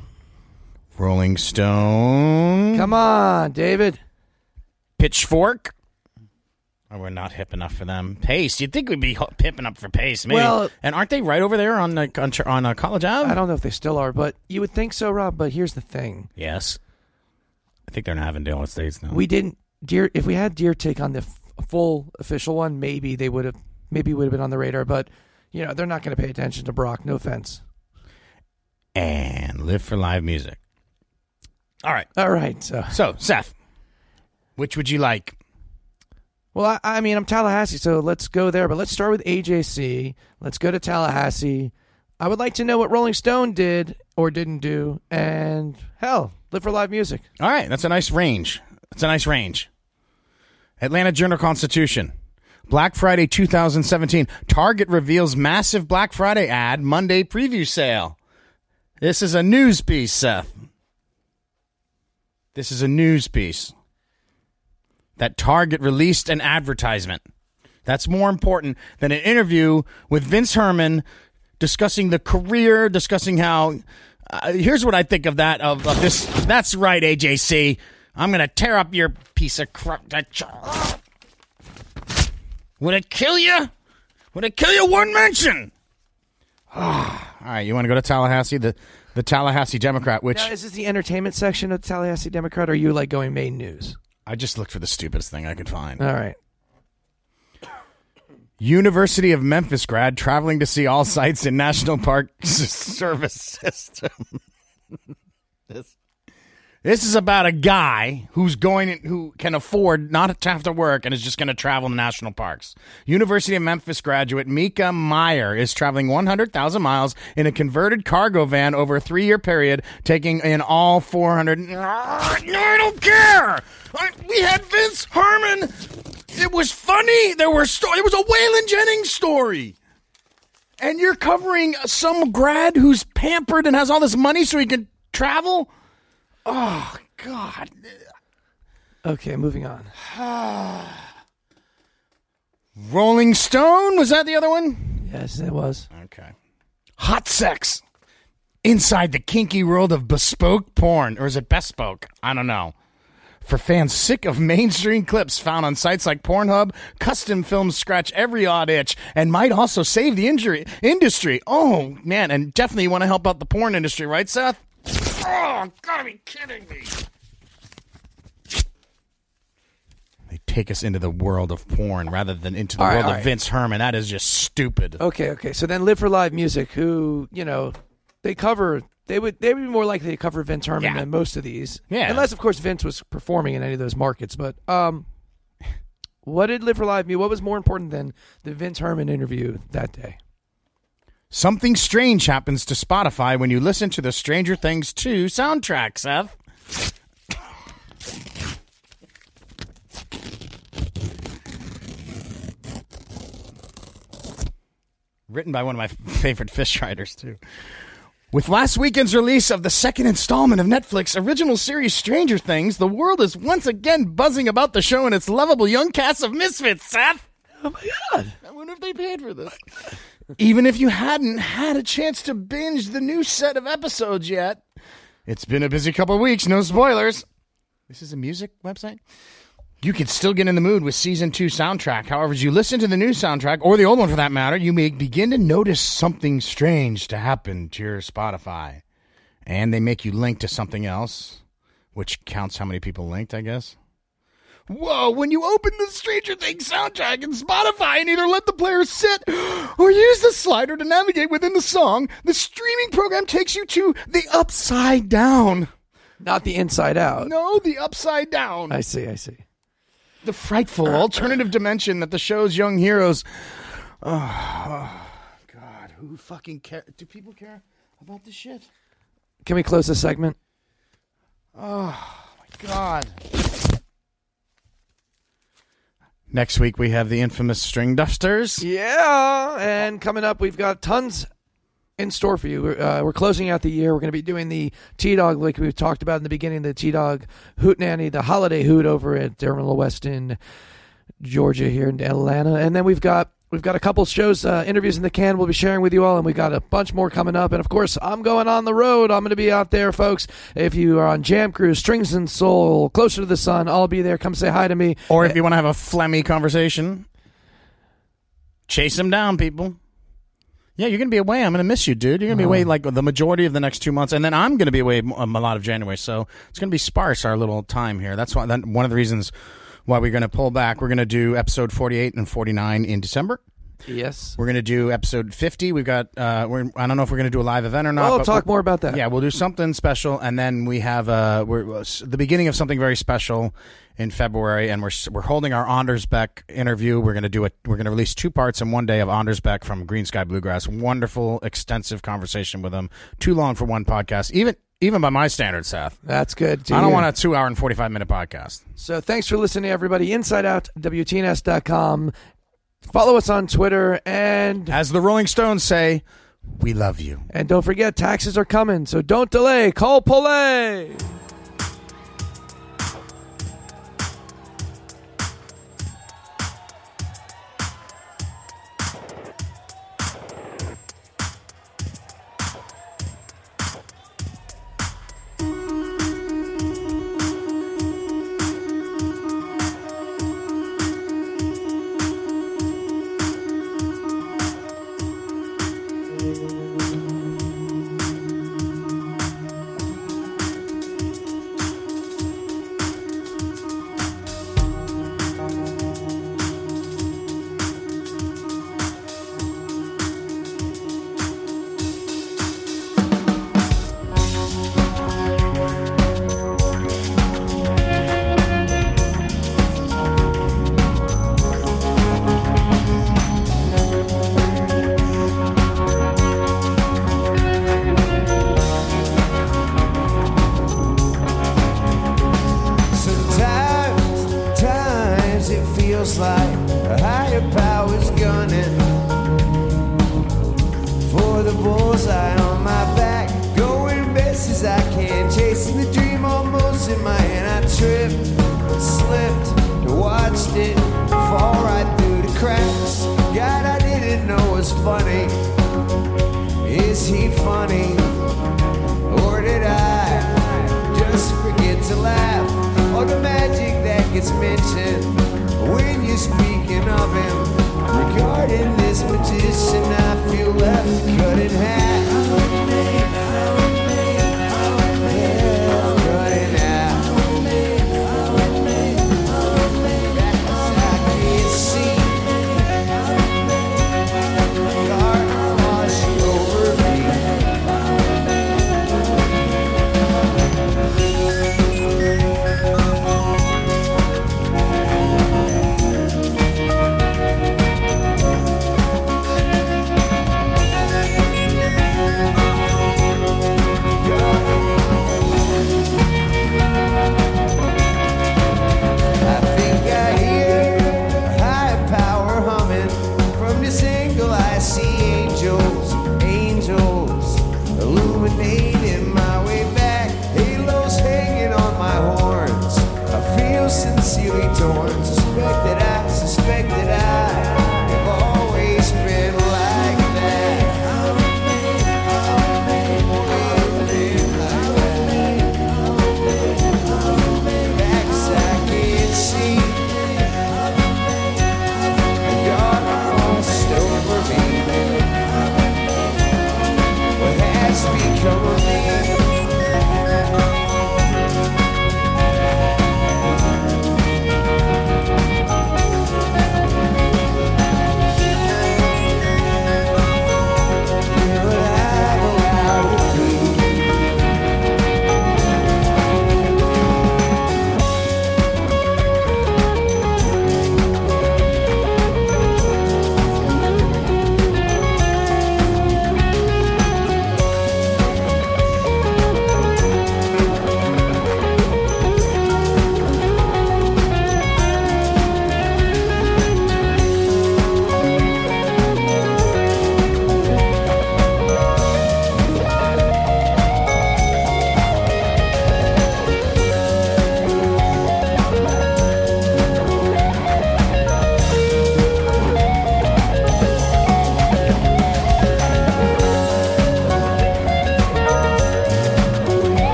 Rolling Stone, Come on, David. Pitchfork. Oh, we're not hip enough for them. Paste. You'd think we'd be ho- up for Paste, maybe. Well- and aren't they right over there on the on, on uh, College Ave? I don't know if they still are, but you would think so, Rob. But here's the thing: Yes, I think they're in Avondale Estates now. we didn't deer. If we had Deer take on the f- full official one, maybe they would have. Maybe would have been on the radar, but you know they're not going to pay attention to Brock. No offense. and live for live music. All right. All right. So, So, Seth, which would you like? well, I, I mean, I'm Tallahassee, so let's go there. But let's start with AJC. Let's go to Tallahassee. I would like to know what Rolling Stone did or didn't do, and hell, live for live music. All right, that's a nice range. That's a nice range. Atlanta Journal Constitution. Black Friday 2017. Target reveals massive Black Friday ad Monday preview sale. This is a news piece, Seth. This is a news piece. That Target released an advertisement. That's more important than an interview with Vince Herman discussing the career, discussing how. Uh, here's what I think of that of, of this. That's right, AJC. I'm gonna tear up your piece of crap. Would it kill you? Would it kill you? One mention. All right, you want to go to Tallahassee, the the Tallahassee Democrat, which Now, is this the entertainment section of Tallahassee Democrat, or are you like going main news? I just looked for the stupidest thing I could find. All right. University of Memphis grad traveling to see all sites in National Park Service System. this, this is about a guy who's going who can afford not to have to work and is just going to travel to national parks. University of Memphis graduate Mika Meyer is traveling 100,000 miles in a converted cargo van over a 3-year period taking in all 400 No, I don't care. I- We had Vince Herman it was funny. There were sto- it was a Waylon Jennings story. And you're covering some grad who's pampered and has all this money so he can travel? Oh god. Okay, moving on. Rolling Stone, was that the other one? Yes, it was. Okay. Hot sex inside the kinky world of bespoke porn or is it bespoke? I don't know. For fans sick of mainstream clips found on sites like Pornhub, custom films scratch every odd itch and might also save the injury industry. Oh man, and definitely you want to help out the porn industry, right, Seth? Oh, gotta be kidding me. They take us into the world of porn rather than into the All right, world all of right. Vince Herman. That is just stupid. Okay, okay. So then Live for Live Music, who, you know, they cover they would they would be more likely to cover Vince Herman Yeah. than most of these. Yeah. Unless of course Vince was performing in any of those markets. But um what did Live for Live mean? What was more important than the Vince Herman interview that day? Something strange happens to Spotify when you listen to the Stranger Things 2 soundtrack, Seth. Written by one of my favorite Phish writers, too. With last weekend's release of the second installment of Netflix original series Stranger Things, the world is once again buzzing about the show and its lovable young cast of misfits, Seth. Oh my god. I wonder if they paid for this. Even if you hadn't had a chance to binge the new set of episodes yet, it's been a busy couple weeks, no spoilers. This is a music website. You can still get in the mood with season two soundtrack. However, as you listen to the new soundtrack, or the old one for that matter, you may begin to notice something strange to happen to your Spotify. And they make you link to something else, which counts how many people linked, I guess. Whoa, when you open the Stranger Things soundtrack in Spotify and either let the player sit or use the slider to navigate within the song, the streaming program takes you to the upside down. Not the inside out. No, the upside down. I see. I see. the frightful alternative dimension that the show's young heroes. Oh, oh, God, who fucking care? Do people care about this shit? Can we close this segment? Oh, my God. Next week we have the Infamous Stringdusters. Yeah, and coming up, we've got tons in store for you. We're, uh, we're closing out the year. We're going to be doing the T Dog, like we talked about in the beginning, the T Dog Hoot Nanny, the holiday hoot over at Terminal West in Georgia here in Atlanta, and then we've got. We've got a couple shows, uh, interviews in the can. We'll be sharing with you all, and we've got a bunch more coming up. And of course, I'm going on the road. I'm going to be out there, folks. If you are on Jam Cruise, Strings and Soul, Closer to the Sun, I'll be there. Come say hi to me. Or if you want to have a phlegmy conversation, chase them down, people. Yeah, you're going to be away. I'm going to miss you, dude. You're going to be away like the majority of the next two months, and then I'm going to be away a lot of January. So it's going to be sparse our little time here. That's why that, one of the reasons why we're going to pull back. We're going to do episode 48 and 49 in December. Yes. We're going to do episode 50. We've got. Uh, we're, I don't know if we're going to do a live event or not. We'll but talk more about that. Yeah, we'll do something special, and then we have uh, we're uh, the beginning of something very special in February, and we're we're holding our Anders Beck interview. We're going to do it. We're going to release two parts in one day of Anders Beck from Greensky Bluegrass. Wonderful, extensive conversation with him. Too long for one podcast, even even by my standards, Seth. That's good. I don't hear. want a two hour and forty five minute podcast. So thanks for listening, everybody. Inside Out, WTNS.com. Follow us on Twitter and As the Rolling Stones say, we love you. and don't forget taxes are coming, so don't delay. Call Polay.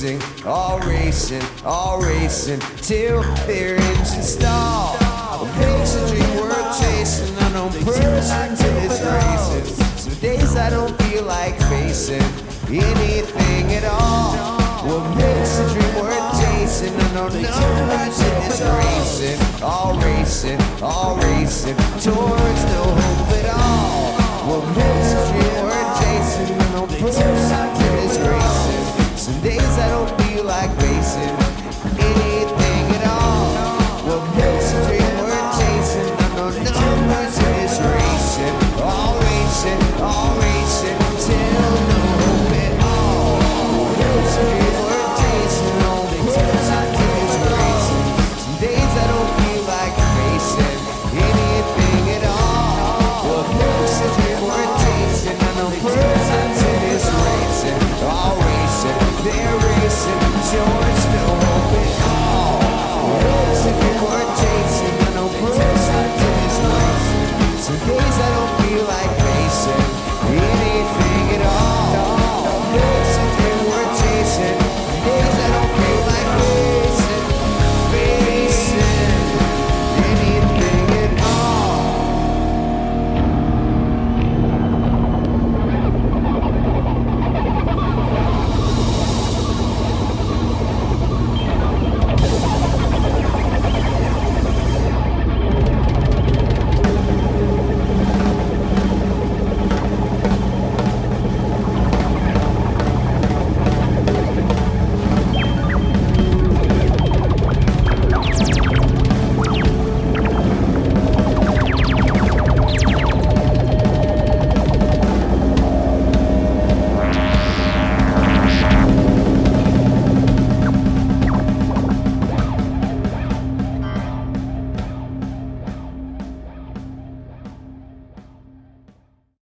Racing, all racing, all racing till their